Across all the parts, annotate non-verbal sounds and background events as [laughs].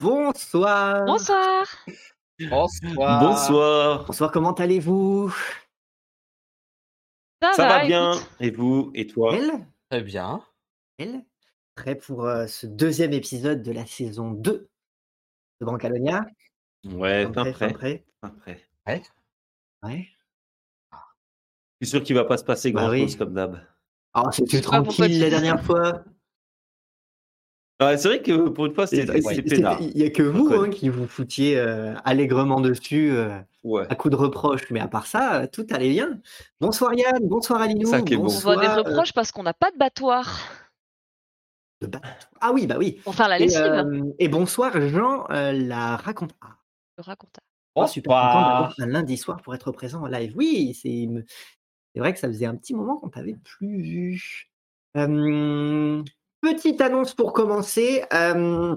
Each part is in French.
Bonsoir. Bonsoir. Bonsoir. Bonsoir. Bonsoir, comment allez-vous? Ça, Ça va bien écoute. Et vous? Et toi? Elle? Très bien. Elle? Prêt pour euh, ce deuxième épisode de la saison 2 de Brancalonia? Ouais, Fin prêt, fin prêt. prêt fin prêt. Ouais. Je suis sûr qu'il va pas se passer Bah grand oui. chose comme d'hab. Ah, c'était pas pourquoi tranquille la dernière fois. Ouais, c'est vrai que pour une fois, c'était. Il n'y a que vous hein, qui vous foutiez euh, allègrement dessus euh, Ouais. à coups de reproches. Mais à part ça, euh, tout allait bien. Bonsoir Yann, bonsoir Alinou. Ça est bon. On voit des bonsoir, euh, reproches parce qu'on n'a pas de battoir de bateau. Ah oui, bah oui. pour faire la Et, lessive. euh, et bonsoir Jean, euh, la raconte. Ah, Le raconteur. Ah, super content d'avoir Bonsoir. un lundi soir pour être présent en live. Oui, c'est c'est vrai que ça faisait un petit moment qu'on t'avait plus vu. Petite annonce pour commencer. euh,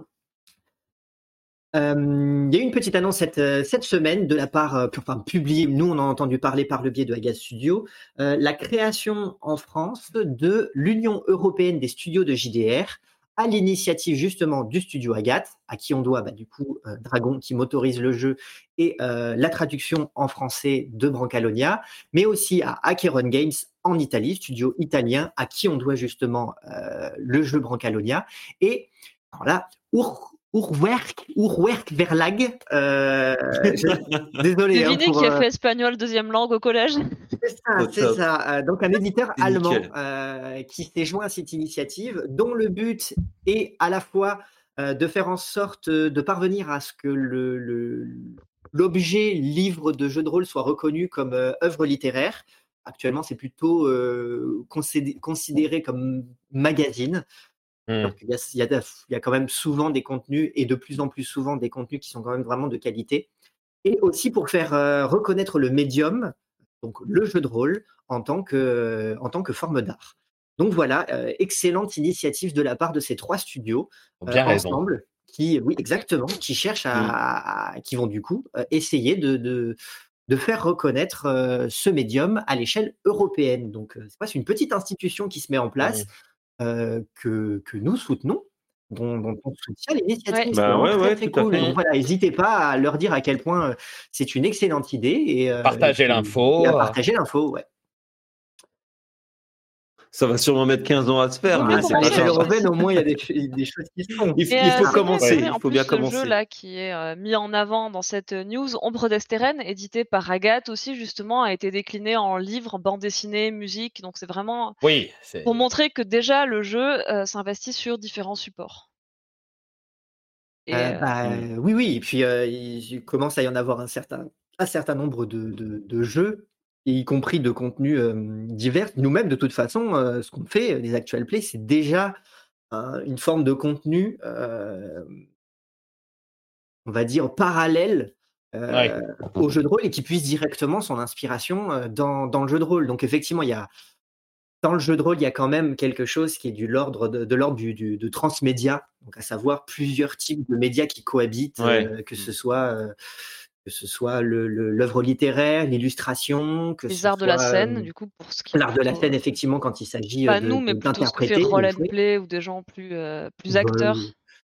euh, Il y a eu une petite annonce cette, euh, semaine de la part, enfin publiée, nous on a entendu parler par le biais de Agathe Studio, la création en France de l'Union européenne des studios de JDR à l'initiative justement du studio Agathe, à qui on doit bah, du coup Dragon qui motorise le jeu et la traduction en français de Brancalonia, mais aussi à Acheron Games en Italie, studio italien à qui on doit justement euh, le jeu Brancalonia. Et alors là, Ur, Urwerk, Urwerk Verlag, euh, je- [laughs] désolé. hein, pour, qui a euh, fait espagnol deuxième langue au collège c'est ça, c'est ça. Euh, Donc un éditeur allemand euh, qui s'est joint à cette initiative, dont le but est à la fois euh, de faire en sorte euh, de parvenir à ce que le- le- l'objet livre de jeu de rôle soit reconnu comme euh, œuvre littéraire. Actuellement, c'est plutôt euh, considé- considéré comme magazine. Donc, il, y a, il y a de- il y a quand même souvent des contenus, et de plus en plus souvent des contenus qui sont quand même vraiment de qualité. Et aussi pour faire euh, reconnaître le médium, donc le jeu de rôle, en tant que, en tant que forme d'art. Donc voilà, euh, excellente initiative de la part de ces trois studios raison. ensemble, qui, oui, exactement, qui cherchent à, à- qui vont du coup essayer de, de, de faire reconnaître euh, ce médium à l'échelle européenne. Donc, euh, c'est une petite institution qui se met en place euh, que, que nous soutenons, dont, dont on soutient l'initiative. Ouais. C'est Bah ouais, très, très cool. voilà, n'hésitez pas à leur dire à quel point euh, c'est une excellente idée. Et, euh, Partagez l'info. partager l'info, ouais. Ça va sûrement mettre 15 ans à se faire, mais c'est pas européenne, au moins, il y a des, des choses qui se font. Il, euh, faut c'est commencer, vrai, il faut plus, bien ce commencer. jeu là qui est euh, mis en avant dans cette euh, news, Ombre d'Estérène, édité par Agathe aussi justement, a été décliné en livre, bande dessinée, musique. Donc c'est vraiment Oui. pour montrer que déjà le jeu euh, s'investit sur différents supports. Et, Euh, euh, bah, Mm. Oui, oui, et puis euh, il, il commence à y en avoir un certain, un certain nombre de, de- de jeux, y compris de contenus divers. Nous-mêmes, de toute façon, ce qu'on fait, les actual plays, c'est déjà une forme de contenu, on va dire, parallèle Ouais. au jeu de rôle et qui puise directement son inspiration dans, dans le jeu de rôle. Donc effectivement, il y a dans le jeu de rôle, il y a quand même quelque chose qui est du l'ordre de, de l'ordre du, du- de transmédia, donc à savoir plusieurs types de médias qui cohabitent, Ouais. euh, que ce soit euh, que ce soit le- le- l'œuvre littéraire, l'illustration, que les ce arts de la scène, euh, du coup, pour ce qui est l'art de la scène, euh, effectivement, quand il s'agit pas euh, de- nous, mais de- plutôt ce qui fait and play ou des gens plus, euh, plus Bah, acteurs.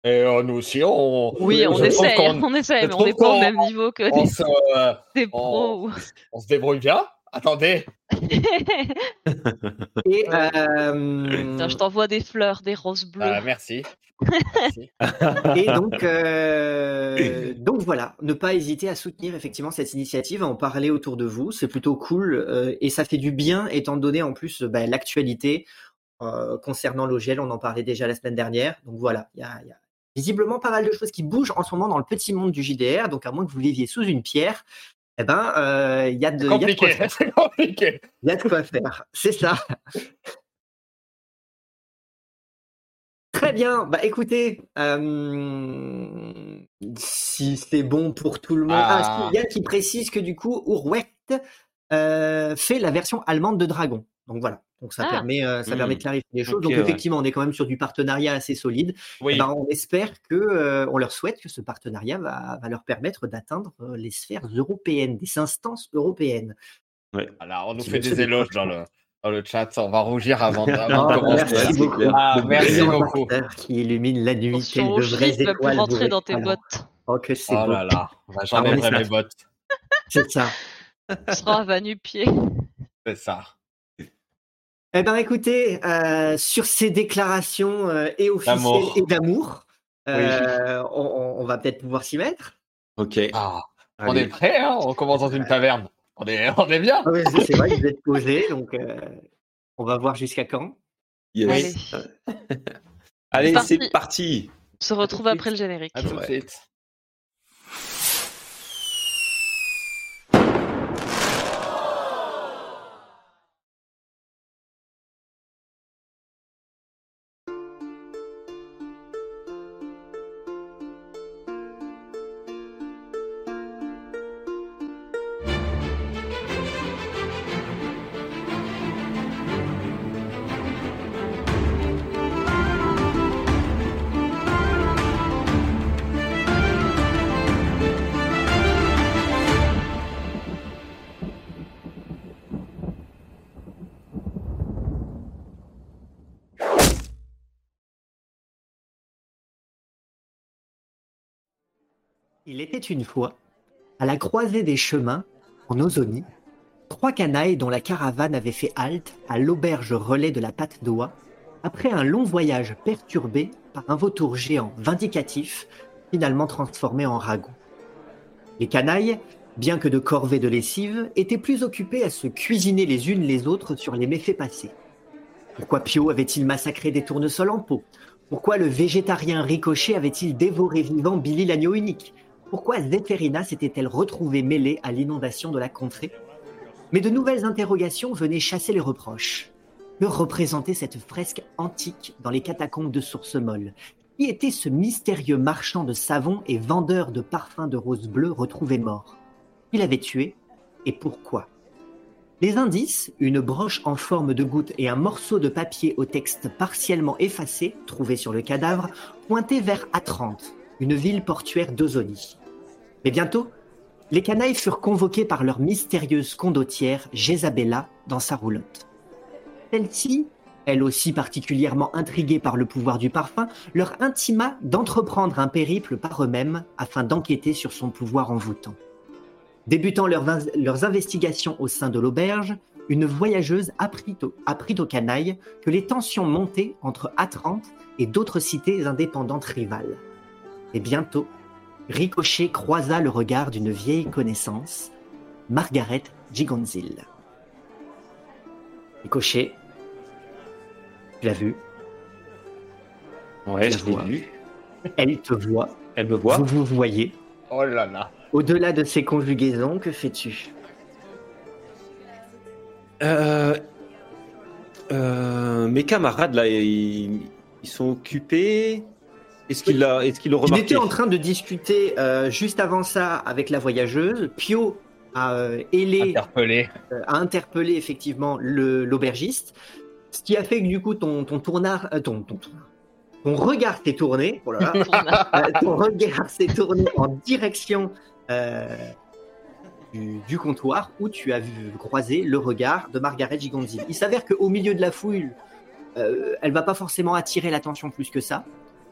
Et euh, nous aussi, on. Oui, on essaye, [laughs] on essaye, mais on n'est pas au même niveau que on des, se, euh, [laughs] des on- pros. ou- on se débrouille bien. Attendez. [laughs] Et, euh, je t'envoie des fleurs, des roses bleues. Euh, merci. Merci. [laughs] Et donc, euh, donc voilà, ne pas hésiter à soutenir effectivement cette initiative, à en parler autour de vous, c'est plutôt cool euh, et ça fait du bien étant donné en plus bah, l'actualité euh, concernant l'OGL, on en parlait déjà la semaine dernière. Donc voilà, il y a, il y a visiblement pas mal de choses qui bougent en ce moment dans le petit monde du JDR, donc à moins que vous viviez sous une pierre, eh ben euh, il y a de, il y a de quoi Compliqué. faire. [laughs] C'est compliqué. Il y a de quoi faire, c'est ça. Très bien. Bah écoutez, euh, si c'est bon pour tout le monde. Ah, Ah. si, Yann qui précise que du coup, Urwet euh, fait la version allemande de Dragon? Donc voilà. Donc ça Ah. permet, euh, ça permet de clarifier les choses. Donc ouais. effectivement, on est quand même sur du partenariat assez solide. Oui. Eh ben, on espère que, euh, on leur souhaite que ce partenariat va, va leur permettre d'atteindre euh, les sphères européennes, des instances européennes. Alors, on nous fait des éloges dans le, Dans le chat, on va rougir avant de, [laughs] Ah, commencer. merci beaucoup. Ah, merci beaucoup. impacteur qui illumine la nuit, Attention de vraies va étoiles. rentrer dans tes bottes. Oh, que c'est Oh beau. là là, j'enlèverai Ah, on mes bottes. C'est ça. [laughs] Tu seras à va-nu-pied. C'est ça. Eh ben, écoutez, euh, sur ces déclarations euh, et officielles D'amour. et d'amour, euh, on, on- on va peut-être pouvoir s'y mettre. Ok. Ah, on est prêt, hein on commence dans une taverne. On est, on est bien. Ah ouais, c'est c'est vrai vous êtes posé, donc euh, on va voir jusqu'à quand. Yes. Allez. Allez, C'est c'est parti. On se retrouve après le générique. À tout de Ouais. suite. Il était une fois, à la croisée des chemins, en Ozonie, trois canailles dont la caravane avait fait halte à l'auberge relais de la Patte d'Oie, après un long voyage perturbé par un vautour géant vindicatif, finalement transformé en ragoût. Les canailles, bien que de corvée de lessive, étaient plus occupées à se cuisiner les unes les autres sur les méfaits passés. Pourquoi Pio avait-il massacré des tournesols en pot? Pourquoi le végétarien Ricochet avait-il dévoré vivant Billy l'agneau unique? Pourquoi Zéphérina s'était-elle retrouvée mêlée à l'inondation de la contrée? Mais de nouvelles interrogations venaient chasser les reproches. Que représentait cette fresque antique dans les catacombes de Source Molle Qui était ce mystérieux marchand de savon et vendeur de parfums de rose bleue retrouvé mort Qui l'avait tué et pourquoi? Les indices, une broche en forme de goutte et un morceau de papier au texte partiellement effacé, trouvé sur le cadavre, pointaient vers Atrante, une ville portuaire d'Ozonie. Mais bientôt, les canailles furent convoquées par leur mystérieuse condottière, Jézabella, dans sa roulotte. Celle-ci, elle aussi particulièrement intriguée par le pouvoir du parfum, leur intima d'entreprendre un périple par eux-mêmes afin d'enquêter sur son pouvoir envoûtant. Débutant leurs, investigations au sein de l'auberge, une voyageuse apprit, au- apprit aux canailles que les tensions montaient entre Atrante et d'autres cités indépendantes rivales. Et bientôt, Ricochet croisa le regard d'une vieille connaissance, Margaret Gigonzil. Ricochet, tu l'as vu, Ouais, Je je l'ai vois. vu. elle te voit, Elle me voit. vous vous voyez. Oh là là. Au-delà de ces conjugaisons, que fais-tu? Euh, euh, mes camarades là, ils, ils sont occupés. Est-ce qu'il est-ce qu'il Il était en train de discuter euh, juste avant ça avec la voyageuse. Pio a euh, ailé, Interpellé. euh, a interpellé effectivement le- l'aubergiste, ce qui a fait que du coup ton, ton tournard, euh, ton, ton, ton regard s'est tourné. Oh là là. [laughs] Euh, ton regard s'est tourné en direction euh, du, du comptoir où tu as vu croiser le regard de Margaret Gigonzi. Il s'avère qu'au milieu de la foule, euh, elle va pas forcément attirer l'attention plus que ça.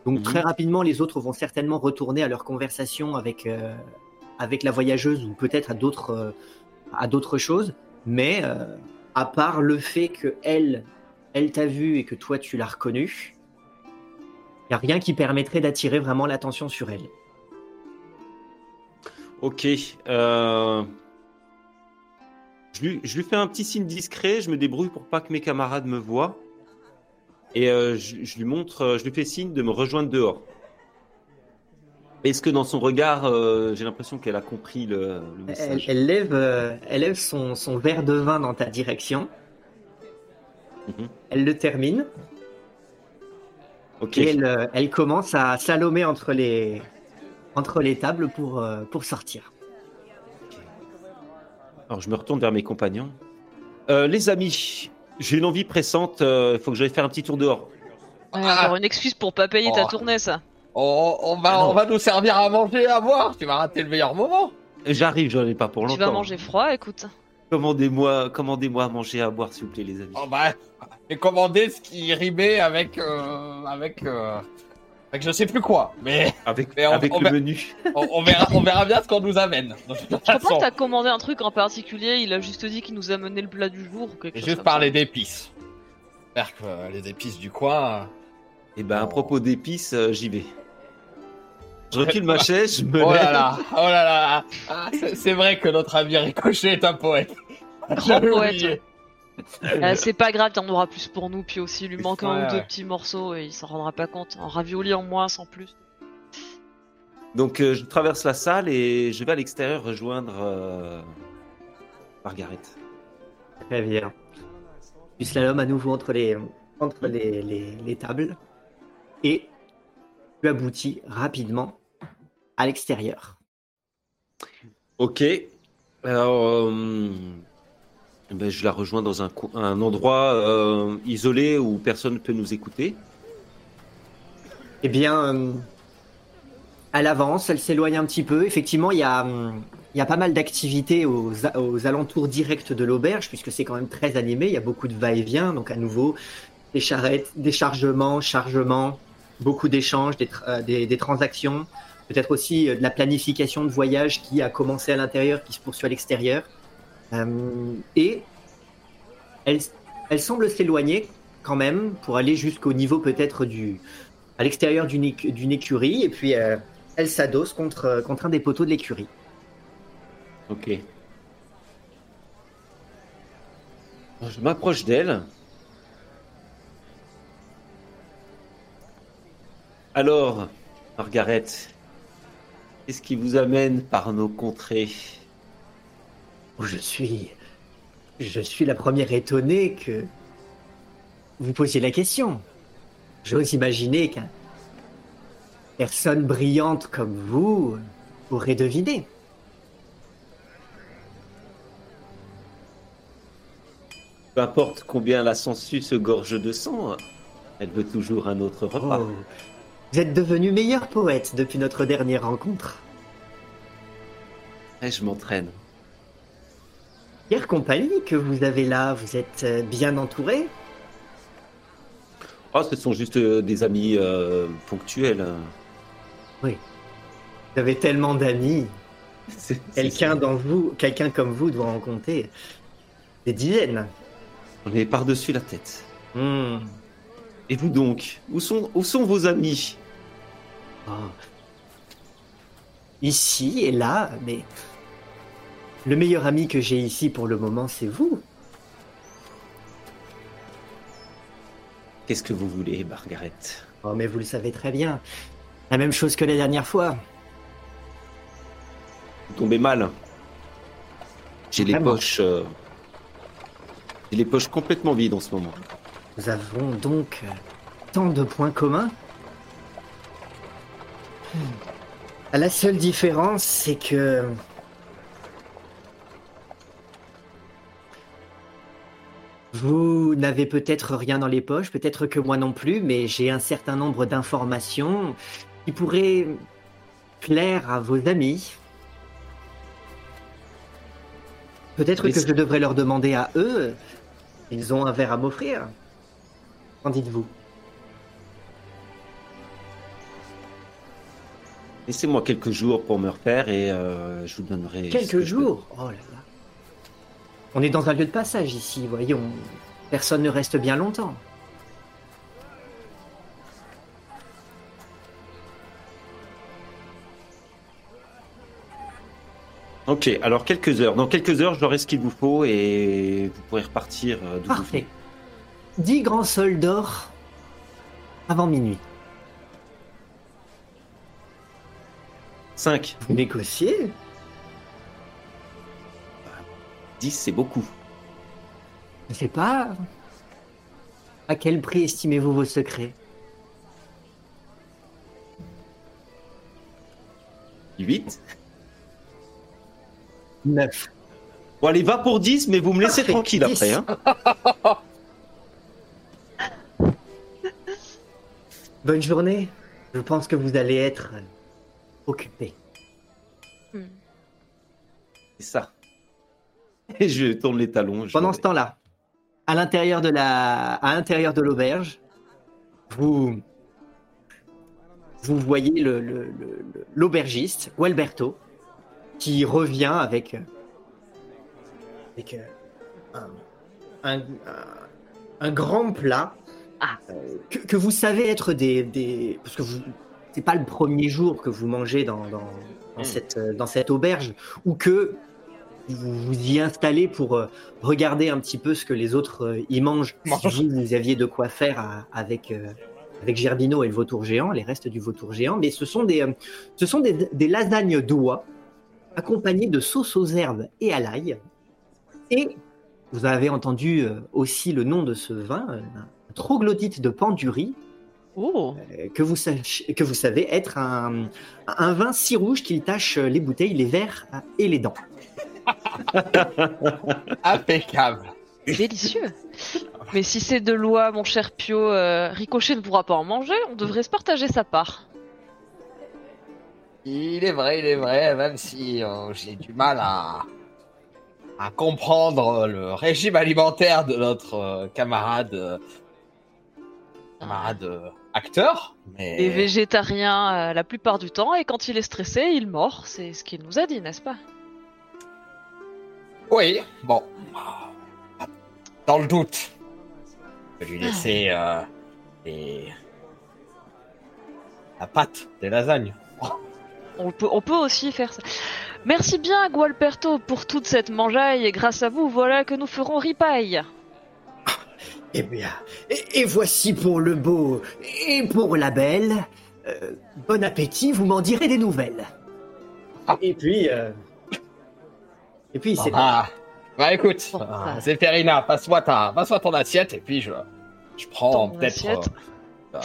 Donc Mhm. très rapidement, les autres vont certainement retourner à leur conversation avec, euh, avec la voyageuse ou peut-être à d'autres euh, à d'autres choses. Mais euh, à part le fait que elle, elle t'a vu et que toi tu l'as reconnue, il n'y a rien qui permettrait d'attirer vraiment l'attention sur elle. Ok. Je, lui, je lui fais un petit signe discret. Je me débrouille pour pas que mes camarades me voient. Et euh, je, je lui montre, euh, je lui fais signe de me rejoindre dehors. Est-ce que dans son regard, euh, j'ai l'impression qu'elle a compris le, message? elle lève, euh, elle lève son, son verre de vin dans ta direction. Mhm. Elle le termine Ok. et elle, elle commence à salomer entre les, entre les tables pour, pour sortir. Alors je me retourne vers mes compagnons. Les amis, j'ai une envie pressante. Il faut que j'aille faire un petit tour dehors. Ouais, encore une excuse pour pas payer ta Oh. tournée, ça. On, on va, Ah on va nous servir à manger et à boire. Tu vas rater le meilleur moment. J'arrive, j'en ai pas pour Tu longtemps. vas manger froid, écoute. Commandez-moi commandez-moi à manger, à boire, s'il vous plaît, les amis. Oh bah, et commander ce qui rimait avec, euh, avec, euh, avec je sais plus quoi. Mais Avec, Mais on- avec on le menu. on, on verra, on verra bien ce qu'on nous amène. [laughs] Je crois que t'as commandé un truc en particulier, il a juste dit qu'il nous a mené le plat du jour ou quelque j'ai chose juste ça. d'épices. J'espère que euh, les épices du coin. Et ben, à propos d'épices, euh, j'y vais. Je [laughs] recule ma chaise, je me Oh là lève. là, oh là là. Ah, c'est- vrai que notre ami Ricochet est un poète. Grand [laughs] J'avais poète. oublié. Euh, [laughs] c'est pas grave, il y en aura plus pour nous, puis aussi il lui manque un Ouais, ou deux petits morceaux et il s'en rendra pas compte. Un ravioli en moins sans plus. Donc, euh, je traverse la salle et je vais à l'extérieur rejoindre euh, Margaret. Très bien. Du slalom à nouveau entre les, entre les, les- les tables. Et tu aboutis rapidement à l'extérieur. Ok. Alors, euh, ben, je la rejoins dans un, endroit euh, isolé où personne ne peut nous écouter. Eh bien, euh, elle avance, elle s'éloigne un petit peu. Effectivement, il y a, pas mal d'activités aux, alentours directs de l'auberge, puisque c'est quand même très animé. Il y a beaucoup de va-et-vient, donc à nouveau, des charrettes, des chargements, chargements, beaucoup d'échanges, des, euh, des transactions. Peut-être aussi euh, de la planification de voyage qui a commencé à l'intérieur, qui se poursuit à l'extérieur. Euh, et elle, semble s'éloigner quand même pour aller jusqu'au niveau peut-être du, à l'extérieur d'une écu- d'une écurie et puis euh, elle s'adosse contre, euh, contre un des poteaux de l'écurie. Ok. Je m'approche d'elle. Alors, Margaret, qu'est-ce qui vous amène par nos contrées? Je suis je suis la première étonnée que vous posiez la question. J'ose imaginer qu'une personne brillante comme vous aurait deviné. Peu importe combien la sangsue se gorge de sang, elle veut toujours un autre repas. Oh, vous êtes devenu meilleur poète depuis notre dernière rencontre. Et je m'entraîne. Quelle compagnie que vous avez là Vous êtes euh, bien entouré Oh, ce sont juste euh, des amis euh, ponctuels. hein. Vous avez tellement d'amis. [laughs] Quelqu'un dans vous, quelqu'un comme vous doit en compter des dizaines. On est par-dessus la tête. Hmm. Et vous donc Où sont, où sont vos amis? Ah. Ici et là, mais le meilleur ami que j'ai ici pour le moment, c'est vous. Qu'est-ce que vous voulez, Margaret? Oh, mais vous le savez très bien. La même chose que la dernière fois. Vous tombez mal. J'ai les poches. euh, J'ai les poches complètement vides en ce moment. Nous avons donc euh, tant de points communs. Hmm. La seule différence, c'est que vous n'avez peut-être rien dans les poches, peut-être que moi non plus, mais j'ai un certain nombre d'informations qui pourraient plaire à vos amis. Peut-être que je devrais leur demander à eux. Ils ont un verre à m'offrir. Qu'en dites-vous? Laissez-moi quelques jours pour me refaire et euh, je vous donnerai. Quelques jours? Oh là là. On est dans un lieu de passage ici, voyons. Personne ne reste bien longtemps. Ok, alors quelques heures. Dans quelques heures, j'aurai ce qu'il vous faut et vous pourrez repartir euh, d'où Parfait. 10 grands sols d'or avant minuit. 5, Vous négociez 10, c'est beaucoup. Je ne sais pas. À quel prix estimez-vous vos secrets? 8. 9. Bon, allez, va pour 10, mais vous me laissez Parfait, tranquille 10. après. Hein. [laughs] Bonne journée. Je pense que vous allez être occupé. Hmm. C'est ça. [laughs] Et je tourne les talons. je Pendant ce temps-là, à l'intérieur de la, à l'intérieur de l'auberge, vous, vous voyez le- le- le- le- l'aubergiste, Gualberto, qui revient avec, euh, avec euh, un, un- un- un grand plat Ah. que, que vous savez être des, des parce que vous c'est pas le premier jour que vous mangez dans, dans, dans Mm. cette, euh, dans cette auberge ou que vous vous y installez pour euh, regarder un petit peu ce que les autres euh, y mangent. Si vous, vous aviez de quoi faire à- avec, euh, avec Gerbino et le vautour géant, les restes du vautour géant. Mais ce sont des, ce sont des, des lasagnes d'oie accompagnées de sauce aux herbes et à l'ail. Et vous avez entendu aussi le nom de ce vin, un troglodyte de Pandurie, Oh, euh, que vous, que vous savez être un, un vin si rouge qu'il tache les bouteilles, les verres et les dents. [laughs] Impeccable. délicieux. Mais si c'est de l'oie, mon cher Pio, euh, Ricochet ne pourra pas en manger, on devrait se partager sa part. Il est vrai, il est vrai, même si euh, j'ai du mal à, à comprendre le régime alimentaire de notre euh, camarade, camarade acteur. Mais... Il est végétarien euh, la plupart du temps, et quand il est stressé, il mord. C'est ce qu'il nous a dit, n'est-ce pas? Oui, bon. Dans le doute, je vais lui laisser euh, les- la pâte des lasagnes. on peut, on peut aussi faire ça. Merci bien, Gualperto, pour toute cette mangeaille, et grâce à vous, voilà que nous ferons ripaille. [laughs] Eh bien, et, et voici pour le beau et pour la belle. Euh, bon appétit, vous m'en direz des nouvelles. Et puis, euh, et puis c'est Ah, bah écoute, euh, ça- Zéphérina, passe-moi ta, passe-moi ton assiette et puis je, je prends peut-être. euh, euh,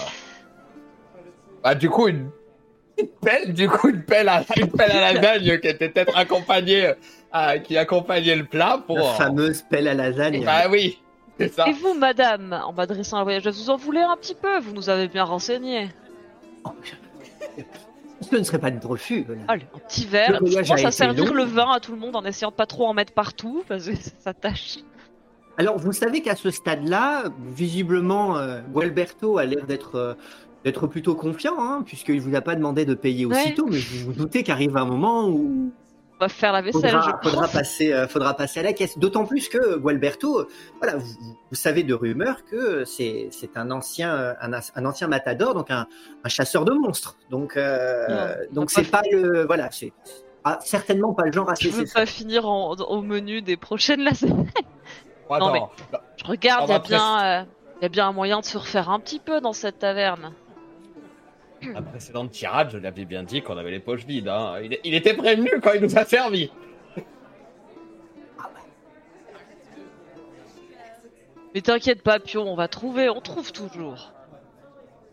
bah du coup une petite pelle, du coup une pelle à une pelle à [laughs] lasagne qui était peut-être accompagnée, euh, qui accompagnait le plat pour. la euh, fameuse pelle à lasagne. Bah oui, c'est ça. Et vous, madame, en m'adressant à la voyageuse, vous en voulez un petit peu? Vous nous avez bien renseigné. [laughs] Ce ne serait pas de refus. voilà. Allez, un petit verre. Je a à servir long. le vin à tout le monde en essayant de pas trop en mettre partout, parce que ça tâche. Alors, vous savez qu'à ce stade-là, visiblement, euh, Gualberto a l'air d'être euh, d'être plutôt confiant, hein, puisqu'il vous a pas demandé de payer Ouais. aussitôt, mais vous vous doutez qu'arrive un moment où va faire la vaisselle, faudra, je faudra pense. passer, euh, faudra passer à la caisse. D'autant plus que Gualberto, euh, voilà, vous, vous savez de rumeur que c'est c'est un ancien euh, un, ancien matador, donc un, un chasseur de monstres. Donc euh, Non, donc c'est pas le voilà, c'est ah, certainement pas le genre à se Je veux pas finir en- au menu des prochaines lasagnes. [laughs] Moi, non, mais- Je regarde, il y, a euh, y a bien un moyen de se refaire un petit peu dans cette taverne. La précédente tirade, je l'avais bien dit qu'on avait les poches vides. Hein. Il, il était prévenu quand il nous a servi. Mais t'inquiète pas, Pio, on va trouver, on trouve toujours.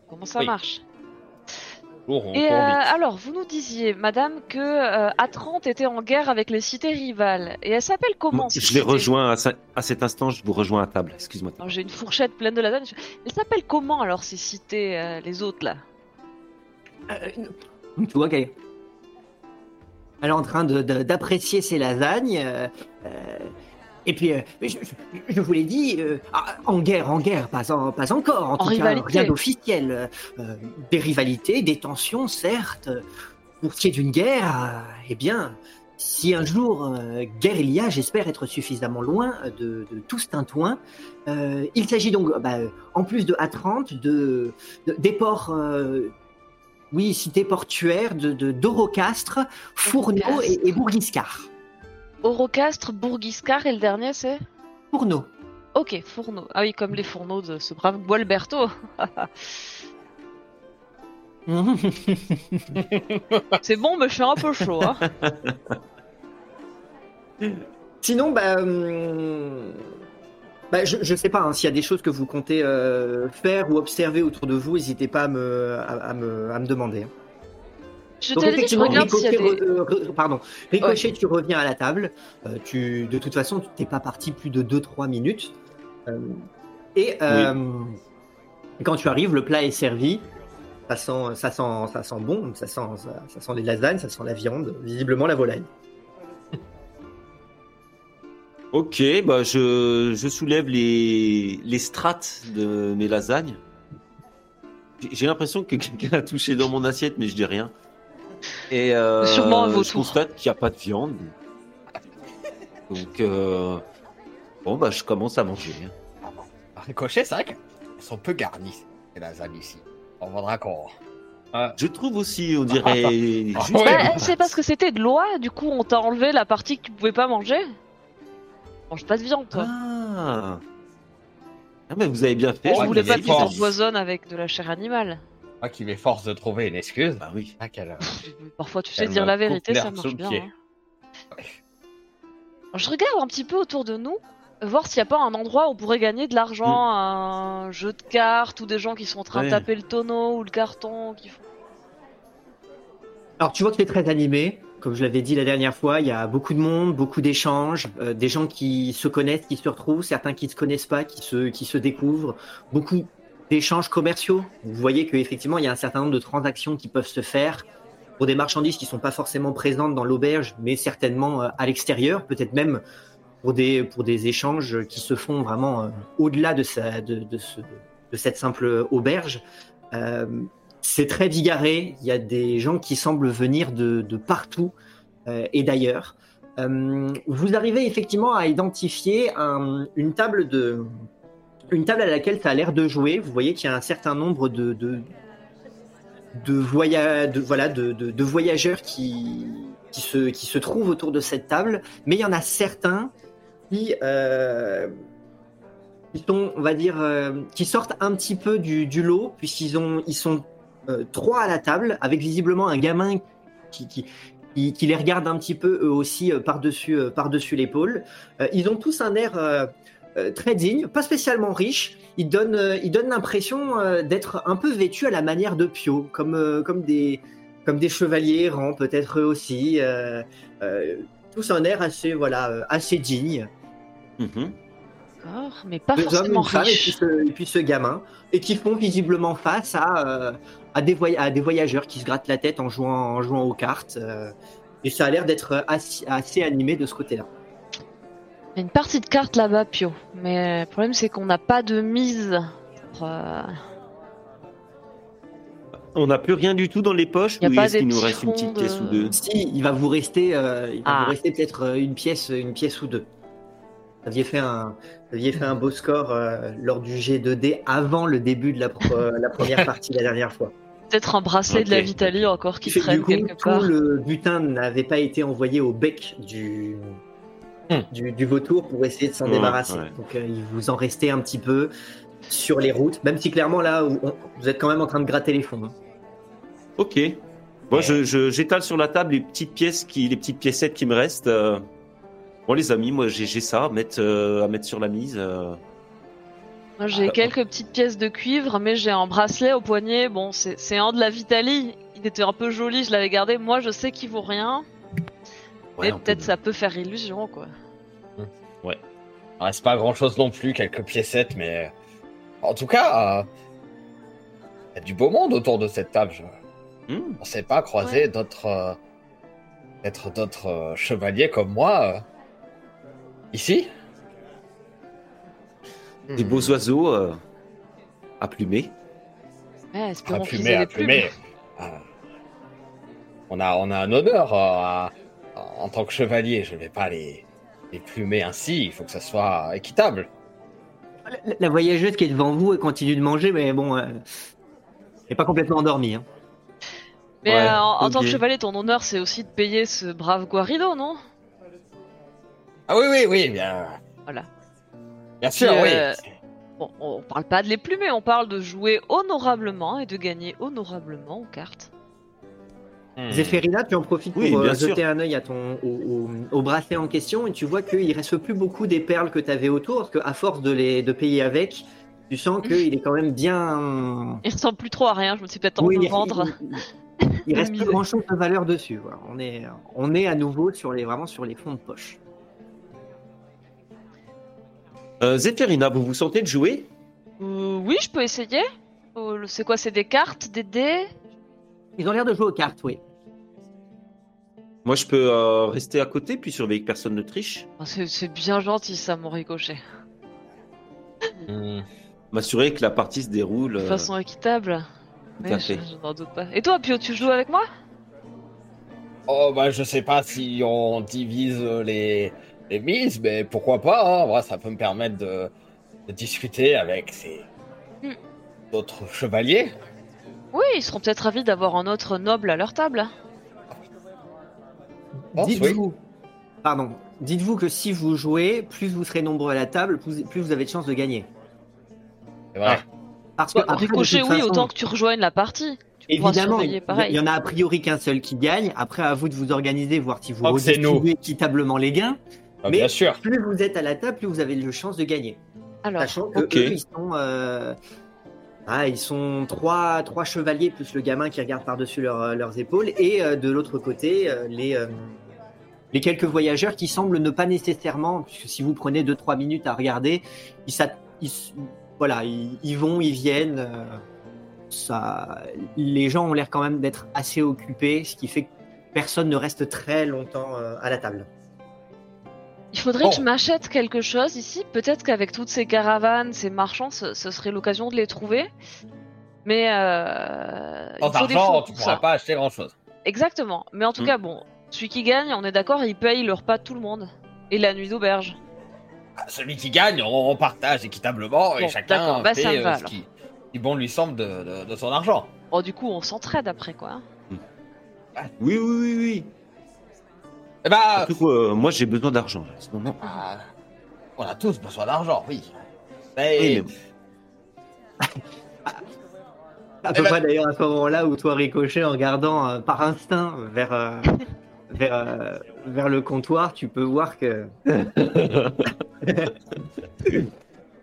Comment ça Oui. marche? Et euh, alors, vous nous disiez, madame, que euh, Atrante était en guerre avec les cités rivales. Et elle s'appelle comment ces Je les cités rejoins à, ce- à cet instant, je vous rejoins à table. Excuse-moi. Alors, J'ai une fourchette pleine de lasagne. Elle s'appelle comment alors ces cités, euh, les autres là? Tu vois qu'elle elle est en train d'apprécier ses lasagnes. euh, euh, et puis, euh, je, je- je vous l'ai dit, euh, ah, en guerre, en guerre, pas, en- pas encore. En, tout rivalité. cas, rien d'officiel. Euh, euh, des rivalités, des tensions, certes. Pour ce qui est d'une guerre, euh, eh bien, si un jour euh, guerre il y a, j'espère être suffisamment loin de, de tout ce tintouin. Euh, il s'agit donc, bah, en plus de Atrante, de, de- des ports. Oui, cité portuaire de, de d'Orocastre, Fourneau et, et Bourguiscard. Orocastre, Bourguiscard et le dernier c'est Fourneau. Ok, fourneau. Ah oui, comme les fourneaux de ce brave Gualberto. [laughs] C'est bon, mais je suis un peu chaud. Hein. Sinon, bah, hum, bah, je, je sais pas hein, s'il y a des choses que vous comptez euh, faire ou observer autour de vous, n'hésitez pas à me, à, à me, à me demander. Je Donc, dit, je y a Ricochet, des... re- re- pardon, Ricochet, tu reviens à la table. Euh, tu, de toute façon, tu n'es pas parti plus de 2-3 minutes. Euh, et euh, quand tu arrives, le plat est servi. Ça sent, ça sent, ça sent bon. Ça sent, ça, ça sent les lasagnes, ça sent la viande, visiblement la volaille. Ok, bah je, je soulève les, les strates de mes lasagnes. J'ai- l'impression que quelqu'un a touché dans mon assiette, mais je dis rien. Et euh, Sûrement un je constate qu'il n'y a pas de viande. Donc, euh, bon, bah je commence à manger. hein. Ricochet, c'est vrai qu'elles sont peu garnies, ces lasagnes ici. On vendra qu'on. Je trouve aussi, on dirait. [laughs] juste- Ah. Bah, c'est parce que c'était de loi, du coup on t'a enlevé la partie que tu pouvais pas manger. Mange pas de viande, toi. Ah. Ah, mais vous avez bien fait. Je ouais, voulais pas c'est que tu fort. t'empoisonnes avec de la chair animale. Moi qui m'efforce de trouver une excuse. Bah oui. Ah, quelle- Parfois, tu sais dire la vérité, ça marche bien. hein. Je regarde un petit peu autour de nous, voir s'il n'y a pas un endroit où on pourrait gagner de l'argent, un jeu de cartes, ou des gens qui sont en train de Ouais. taper le tonneau ou le carton. Qui font... Alors tu vois que c'est très animé. Comme je l'avais dit la dernière fois, il y a beaucoup de monde, beaucoup d'échanges, euh, des gens qui se connaissent, qui se retrouvent, certains qui ne se connaissent pas, qui se, qui se découvrent, beaucoup d'échanges commerciaux. Vous voyez qu'effectivement, il y a un certain nombre de transactions qui peuvent se faire pour des marchandises qui ne sont pas forcément présentes dans l'auberge, mais certainement euh, à l'extérieur, peut-être même pour des, pour des échanges qui se font vraiment euh, au-delà de, sa- de, de, ce- de cette simple auberge. C'est très bigarré. Il y a des gens qui semblent venir de, de partout euh, et d'ailleurs. Euh, vous arrivez effectivement à identifier un- une table de une table à laquelle ça a l'air de jouer. Vous voyez qu'il y a un certain nombre de de, voya- de- voilà de, voyageurs qui qui se qui se trouvent autour de cette table, mais il y en a certains qui euh, on va dire, qui sortent un petit peu du, du lot, puisqu'ils ont, ils sont trois à la table, avec visiblement un gamin qui, qui, qui, les regarde un petit peu eux aussi euh, par-dessus euh, par-dessus l'épaule. Euh, ils ont tous un air euh, euh, très digne, pas spécialement riche. Ils donnent, euh, l'impression euh, d'être un peu vêtus à la manière de Pio, comme, euh, comme, des, comme des chevaliers errants, peut-être eux aussi. euh, euh, tous un air assez, voilà, euh, assez digne. Mhm. D'accord, mais pas deux hommes, forcément une femme et puis, ce, et puis ce gamin, et qui font visiblement face à, euh, à, des, voy- à des voyageurs qui se grattent la tête en jouant, en jouant aux cartes. euh, et ça a l'air d'être assez, assez animé de ce côté-là. Il y a une partie de cartes là-bas, Pio. Mais le problème, c'est qu'on n'a pas de mise. pour, euh, On n'a plus rien du tout dans les poches Y a ou pas est-ce qu'il nous reste une petite pièce ou deux? Si, il va vous rester, euh, il va Ah. vous rester peut-être une pièce, une pièce ou deux. Vous aviez fait un, aviez fait un beau score euh, lors du G2D avant le début de la, pro- euh, la première [laughs] partie la dernière fois. Peut-être un bracelet de la Vitalie encore qui traîne du coup, quelque tout part. le butin n'avait pas été envoyé au bec du, Hmm. du, du vautour pour essayer de s'en Ouais, débarrasser. ouais. Donc euh, il vous en restait un petit peu sur les routes, même si clairement là, on- vous êtes quand même en train de gratter les fonds. hein. Ok. Moi, je, je- j'étale sur la table les petites pièces, qui, les petites piécettes qui me restent. Euh. Bon, les amis, moi, j'ai, ça à mettre, euh, à mettre sur la mise. euh. Moi, j'ai Ah, quelques petites pièces de cuivre, mais j'ai un bracelet au poignet. Bon, c'est un de la Vitalie. Il était un peu joli, je l'avais gardé. Moi, je sais qu'il vaut rien. Ouais, mais peut- peut-être ça peut faire illusion, quoi. Il reste pas grand chose non plus, quelques piécettes, mais. En tout cas, il y a du beau monde autour de cette table. Je... Hmm. On sait pas croiser d'autres. euh, Peut-être d'autres euh, chevaliers comme moi. Ici Des beaux oiseaux euh, à plumer. Ouais, À plumer, à plumer. Ah. On, a, on a un honneur euh, à- en tant que chevalier. Je vais pas les, les plumer ainsi. Il faut que ça soit équitable. La, la voyageuse qui est devant vous, elle continue de manger, mais bon, euh, elle n'est pas complètement endormie. hein. Mais Ouais, euh, en, en tant que chevalier, ton honneur, c'est aussi de payer ce brave Guarido, non? Ah oui, oui, oui, bien. Voilà. Bien sûr, Puis, oui. euh, Bon, on parle pas de les plumer, on parle de jouer honorablement et de gagner honorablement aux cartes. Hmm. Zéphérina, tu en profites Oui, pour euh, jeter un œil à ton, au, au- au bracelet en question et tu vois qu'il reste plus beaucoup des perles que tu avais autour, parce qu'à force de les de payer avec, tu sens qu'il [laughs] est quand même bien. Il ressemble plus trop à rien, je me suis peut-être en Oui, il- vendre. il- [laughs] il- Il reste [laughs] plus grand chose de valeur dessus. voilà. On, est, on est à nouveau sur les, vraiment sur les fonds de poche. Euh, vous vous sentez de jouer? Euh, oui, je peux essayer. Euh, c'est quoi C'est des cartes, des dés? Ils ont l'air de jouer aux cartes, oui. Moi, je peux euh, rester à côté puis surveiller que personne ne triche. Ah, C'est c'est bien gentil ça, mon ricochet. Hmm. M'assurer que la partie se déroule. De euh, façon équitable. tout à Mais je, fait. je n'en doute pas. Et toi, Pio, tu joues avec moi? Oh bah je sais pas si on divise les, mises, mais pourquoi pas, hein. Moi, ça peut me permettre de, de discuter avec ces Hmm. autres chevaliers. Oui, ils seront peut-être ravis d'avoir un autre noble à leur table. Oui. Dites-vous, pardon, dites-vous que si vous jouez, plus vous serez nombreux à la table, plus, plus vous avez de chances de gagner. C'est vrai. Parce que Bah, après, toute oui, façon, autant que tu rejoignes la partie. Tu Évidemment, il y en a a priori qu'un seul qui gagne. Après, à vous de vous organiser, voir si vous redistribuez équitablement les gains. Ah, Mais- Bien sûr. Plus vous êtes à la table, plus vous avez de chances de gagner. Alors, Sachant que ok. eux, ils sont, euh, ah, ils sont trois, trois chevaliers plus le gamin qui regarde par-dessus leur- leurs épaules et euh, de l'autre côté euh, les euh, les quelques voyageurs qui semblent ne pas nécessairement, puisque si vous prenez 2-3 minutes à regarder, ils, ils voilà, ils, ils vont, ils viennent. euh, ça, les gens ont l'air quand même d'être assez occupés, ce qui fait que personne ne reste très longtemps euh, à la table. Il faudrait Bon. que je m'achète quelque chose ici. Peut-être qu'avec toutes ces caravanes, ces marchands, ce, ce serait l'occasion de les trouver. Mais euh, il Sans faut des argent, fonds tu pour pourras pas acheter grand chose. Exactement. Mais en tout Mm. cas, bon, celui qui gagne, on est d'accord, il paye le repas de tout le monde. Et la nuit d'auberge. Celui qui gagne, on, on partage équitablement et chacun bah, fait euh, va, ce qui, qui bon lui semble de, de- de son argent. Bon, du coup, on s'entraide après, quoi. Oui, oui, oui, oui. Eh bah, Surtout que, euh, moi, j'ai besoin d'argent là, ah, on a tous besoin d'argent, oui. Mais, Oui, mais bon. [laughs] À peu ben- près d'ailleurs à ce moment-là où toi ricochet en regardant euh, par instinct vers, euh, [laughs] vers, euh, vers le comptoir, tu peux voir que [laughs]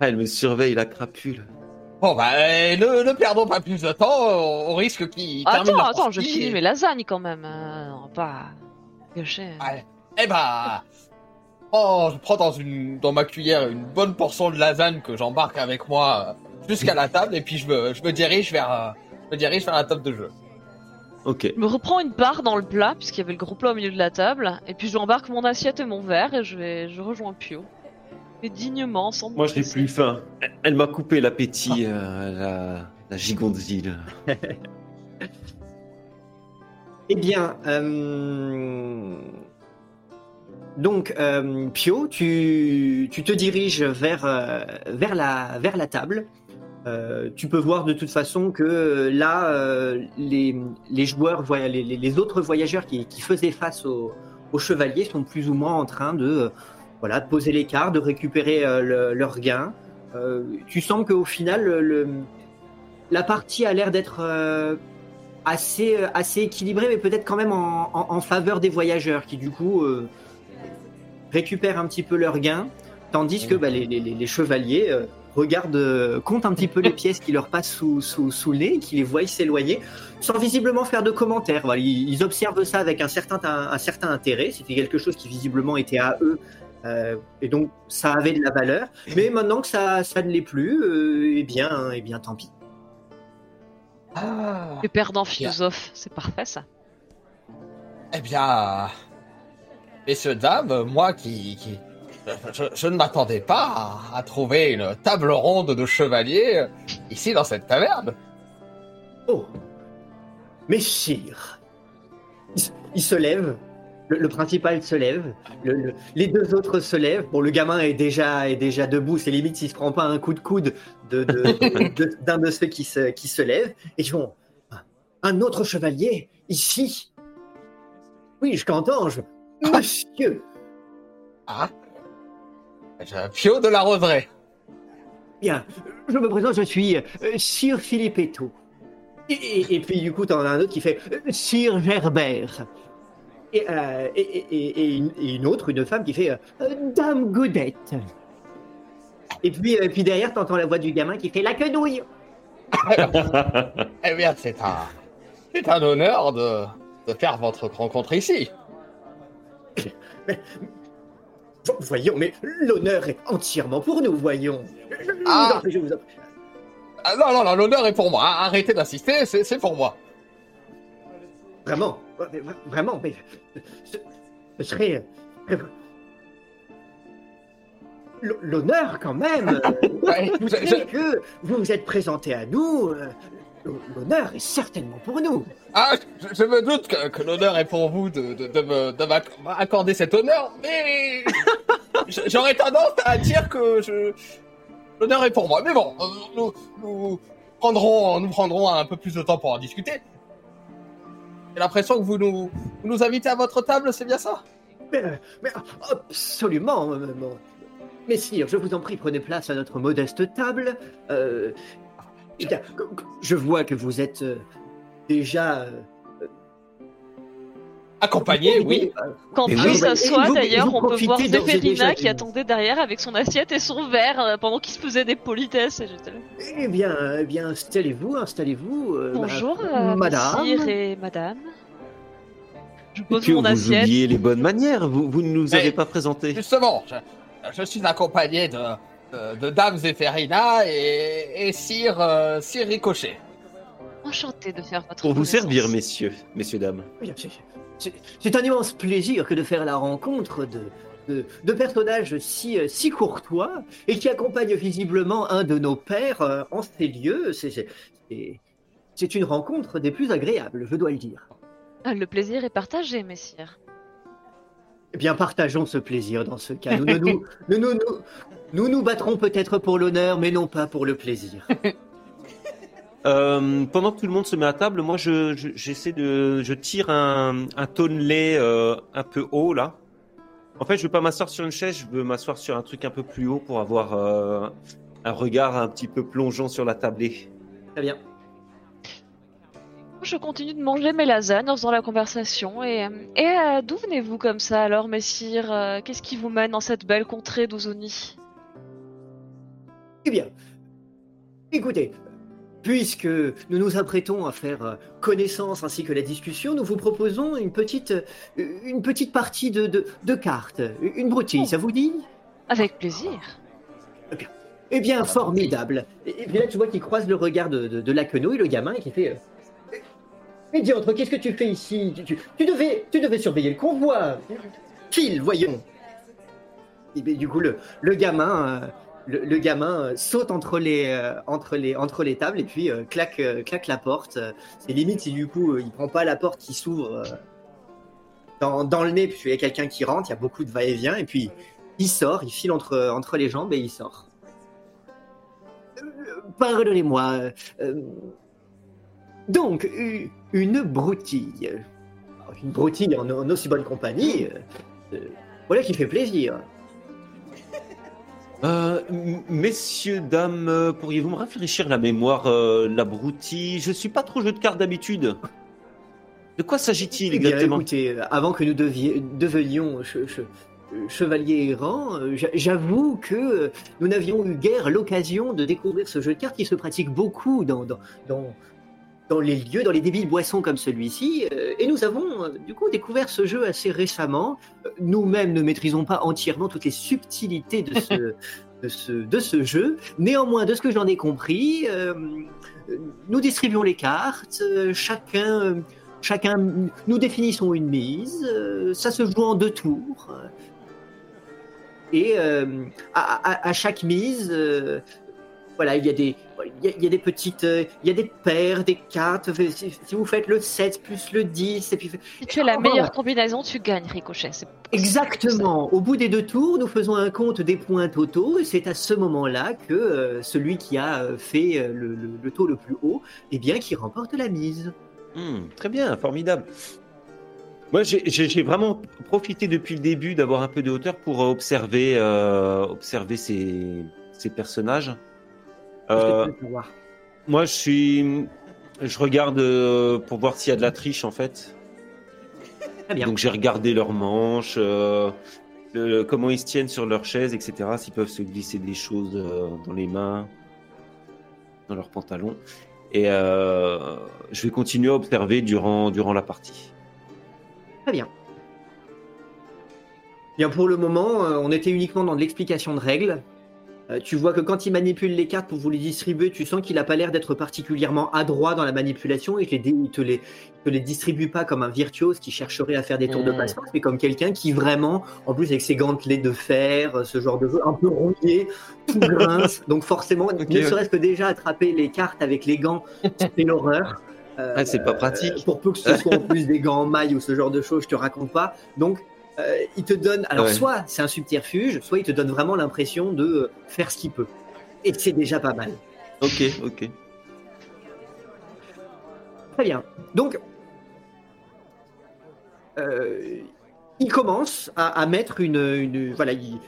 Ah, elle me surveille la crapule. Bon bah, euh, ne, ne perdons pas plus de temps, on, on risque qu'il termine Attends, leur attends, je partie finis et- mes lasagnes quand même. Euh, on va pas Ouais. Eh bah, oh, je prends dans, une, dans ma cuillère une bonne portion de lasagne que j'embarque avec moi euh, jusqu'à la table et puis je me, je me dirige vers, euh, je me dirige vers la table de jeu. Ok. Je me reprends une part dans le plat, puisqu'il y avait le gros plat au milieu de la table, et puis j'embarque mon assiette et mon verre, et je vais, je rejoins Pio. Et dignement, sans Moi, j'ai presser. plus faim. Elle m'a coupé l'appétit, euh, la, la. [laughs] Eh bien, euh, donc euh, Pio, tu, te diriges vers, euh, la, table. Tu peux voir de toute façon que là, les, joueurs, les, autres voyageurs qui, faisaient face aux, chevaliers sont plus ou moins en train de, voilà, poser l'écart, de récupérer le- leurs gains. Tu sens qu'au final, la partie a l'air d'être assez, euh, assez équilibrée, mais peut-être quand même en, en- faveur des voyageurs qui, du coup, euh, récupèrent un petit peu leurs gains, tandis que bah, les, les- les- chevaliers euh, regardent, euh, comptent un petit peu les pièces qui leur passent sous, sous, sous le nez, qui les voient s'éloigner, sans visiblement faire de commentaires. Voilà, ils, observent ça avec un certain, un, certain intérêt. C'était quelque chose qui visiblement était à eux. et donc ça avait de la valeur, mais maintenant que ça, ça ne l'est plus, eh bien, eh bien, tant pis. Ah. Les perdants philosophes, c'est parfait ça. Eh bien, messieurs, dames, moi qui, qui je, je ne m'attendais pas à, à trouver une table ronde de chevaliers ici dans cette taverne. Oh Messire il, se- il se lève, le, le principal se lève, le- le- les deux autres se lèvent. Bon, le gamin est déjà, est déjà debout, c'est limite s'il se prend pas un coup de coude de- de- [laughs] de- d'un de, ceux qui se, qui se lèvent. Et ils font Un autre chevalier Ici Oui, je qu'entends-je Monsieur Ah, je, Pio de la Roseraie. Bien, je me présente, je suis euh, Sir Filippetto. Et, et- et puis du coup, t'en as un autre qui fait euh, Sir Gerbert. Et, euh, et, une, et une autre, une femme qui fait euh, Dame Godette. Et puis, euh, puis derrière, t'entends la voix du gamin qui fait La quenouille. [laughs] Eh bien, c'est un, c'est un honneur de, de faire votre rencontre ici. Vo- Voyons, mais l'honneur est entièrement pour nous, voyons. Ah. prie, je vous. Ah, non, non, non, l'honneur est pour moi. Arrêtez d'insister, c'est c'est pour moi. Vraiment? Mais Vraiment, mais ce, ce serait euh, l'honneur quand même. [laughs] Ouais, Vous savez que vous vous êtes présenté à nous. euh, L'honneur est certainement pour nous. Ah, je, je me doute que, que l'honneur est pour vous de, m'accorder cet honneur, mais [laughs] j'aurais tendance à dire que je... l'honneur est pour moi. Mais bon, euh, nous, nous prendrons, nous prendrons un peu plus de temps pour en discuter. J'ai l'impression que vous nous, invitez à votre table, c'est bien ça? Mais, euh, mais absolument, euh, mon- Messire, je vous en prie, prenez place à notre modeste table. Euh, je vois que vous êtes euh, déjà. Accompagné, oui. Quand et s'assoit, vous- d'ailleurs, on peut voir déjà qui attendait derrière avec son assiette et son verre euh, pendant qu'il se faisait des politesses. Eh bien, eh bien, installez-vous, installez-vous. euh, Bonjour, euh, madame. et madame. Je pose mon vous assiette. oubliez les bonnes manières. Vous, vous ne nous avez pas présenté. Justement, je, je suis accompagné de, de, de Dame Zéphérina et, et Sire, euh, Sire Ricochet. Enchanté de faire votre Pour vous servir, messieurs, messieurs, dames. Bien, c'est- C'est un immense plaisir que de faire la rencontre de, de, de personnages si, euh, si courtois et qui accompagnent visiblement un de nos pères euh, en ces lieux. C'est- une rencontre des plus agréables, je dois le dire. Ah, Le plaisir est partagé, messire. Eh bien, partageons ce plaisir dans ce cas. Nous ne nous, [laughs] nous, nous, nous, nous nous battrons peut-être pour l'honneur, mais non pas pour le plaisir. [laughs] Euh, pendant que tout le monde se met à table, moi, je, je- j'essaie de, je tire un, un tonnelet euh, un peu haut là. En fait, je veux pas m'asseoir sur une chaise, je veux m'asseoir sur un truc un peu plus haut pour avoir euh, un regard un petit peu plongeant sur la tablée. Très bien. Je continue de manger mes lasagnes en faisant la conversation. Et, et euh, d'où venez-vous comme ça alors, messire? Qu'est-ce qui vous mène dans cette belle contrée d'Ozoni Eh bien, écoutez, puisque nous nous apprêtons à faire euh, connaissance ainsi que la discussion, nous vous proposons une petite, euh, une petite partie de, de, de cartes, une broutille, ça vous dit? Avec plaisir. Eh bien, formidable. Et, et puis là, tu vois qu'il croise le regard de, de, de la quenouille, le gamin, et qui fait... Euh, mais diantre, qu'est-ce que tu fais ici? Tu, tu- tu devais, tu devais surveiller le convoi. File, voyons. Et bien, du coup, le, le gamin... euh, le, gamin euh, saute entre les, euh, entre, les, entre les tables et puis euh, claque, claque la porte. C'est limite si du coup il prend pas la porte qui s'ouvre dans, le nez, puisqu'il y a quelqu'un qui rentre, il y a beaucoup de va-et-vient, et puis il sort, il file entre, entre les jambes et il sort. Pardonnez-moi. donc, une broutille. Une broutille en, aussi bonne compagnie. voilà qui fait plaisir. Euh, messieurs, dames, euh, pourriez-vous me rafraîchir la mémoire, euh, la broutille? Je suis pas trop jeu de cartes d'habitude. De quoi s'agit-il Eh bien, exactement? écoutez, euh, avant que nous deviez- devenions che- che- chevaliers errants, j'a- j'avoue que nous n'avions eu guère l'occasion de découvrir ce jeu de cartes qui se pratique beaucoup dans, dans, dans, dans les lieux, dans les débiles boissons comme celui-ci. euh, et nous avons euh, du coup découvert ce jeu assez récemment. Euh, Nous-mêmes ne maîtrisons pas entièrement toutes les subtilités de ce, [laughs] de ce, de ce jeu. Néanmoins, de ce que j'en ai compris, euh, nous distribuons les cartes, chacun... Chacun, nous définissons une mise, ça se joue en deux tours. et euh, à, à- à chaque mise, euh, voilà, il y a des, y a, y a des petites, euh, il y a des paires, des cartes. Si, si vous faites le 7 plus le 10, et puis Si tu as la Oh, meilleure voilà. combinaison, tu gagnes, Ricochet. C'est Exactement. Au bout des deux tours, nous faisons un compte des points totaux et c'est à ce moment-là que euh, celui qui a euh, fait euh, le, le- le taux le plus haut, eh bien, qui remporte la mise. Hmm, Très bien, formidable. Moi, j'ai- vraiment profité depuis le début d'avoir un peu de hauteur pour euh, observer, euh, observer ces, ces personnages. Euh, moi, je suis, je regarde euh, pour voir s'il y a de la triche en fait. Très bien. Donc j'ai regardé leurs manches, euh, le- comment ils se tiennent sur leur chaise, etc. S'ils peuvent se glisser des choses dans les mains, dans leurs pantalons. Et je vais continuer à observer durant, durant la partie. Très bien. Bien, pour le moment, on était uniquement dans de l'explication de règles. Euh, tu vois que quand il manipule les cartes pour vous les distribuer, tu sens qu'il a pas l'air d'être particulièrement adroit dans la manipulation et qu'il ne te les, te les distribue pas comme un virtuose qui chercherait à faire des tours de Mm. patience, mais comme quelqu'un qui vraiment, en plus avec ses gantelets de fer, ce genre de jeu, un peu rouillé, tout [laughs] grince. Donc forcément, ne serait-ce que déjà attraper les cartes avec les gants, c'est l'horreur. Euh, Ah, c'est pas pratique. pour peu que ce soit en plus des gants en maille ou ce genre de choses, je te raconte pas. Donc, euh, il te donne. Alors, Ouais. soit c'est un subterfuge, soit il te donne vraiment l'impression de euh, faire ce qu'il peut. Et c'est déjà pas mal. Ok, ok. Très bien. Donc, euh, ils commencent à, à mettre une, une- voilà, ils,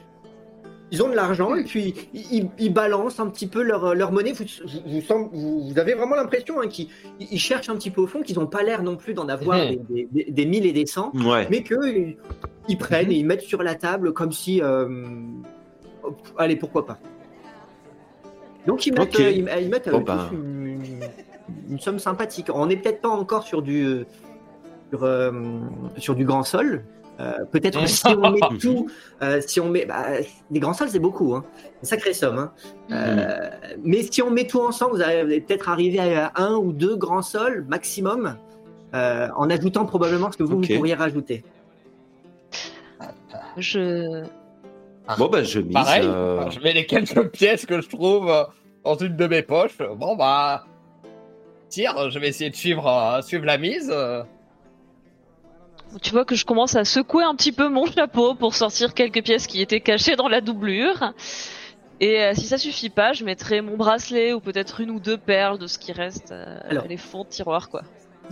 ils ont de l'argent et puis ils, ils- balancent un petit peu leur, leur monnaie. Vous, vous, vous avez vraiment l'impression hein, qu'ils ils cherchent un petit peu au fond, qu'ils n'ont pas l'air non plus d'en avoir Mhm. des, des, des- des mille et des cents, Ouais. mais qu'ils ils prennent Mhm. et ils mettent sur la table comme si, euh, allez, pourquoi pas. Donc ils mettent, euh, ils, ils mettent euh, ben. une, une somme sympathique. On n'est peut-être pas encore sur du sur, euh, sur du grand sol. Euh, peut-être que si on met [laughs] tout, euh, si on met bah, des grands sols, c'est beaucoup, hein. une sacrée somme. hein. Euh, mais si on met tout ensemble, vous allez peut-être arriver à un ou deux grands sols maximum, euh, en ajoutant probablement ce que vous, pourriez rajouter. Je. Bon, bah, je mise. Pareil, euh, je mets les quelques pièces que je trouve dans une de mes poches. Bon, bah. Tire, je vais essayer de suivre, euh, suivre la mise. Tu vois que je commence à secouer un petit peu mon chapeau pour sortir quelques pièces qui étaient cachées dans la doublure. Et euh, si ça suffit pas, je mettrai mon bracelet ou peut-être une ou deux perles de ce qui reste, euh, Alors. les fonds de tiroir quoi.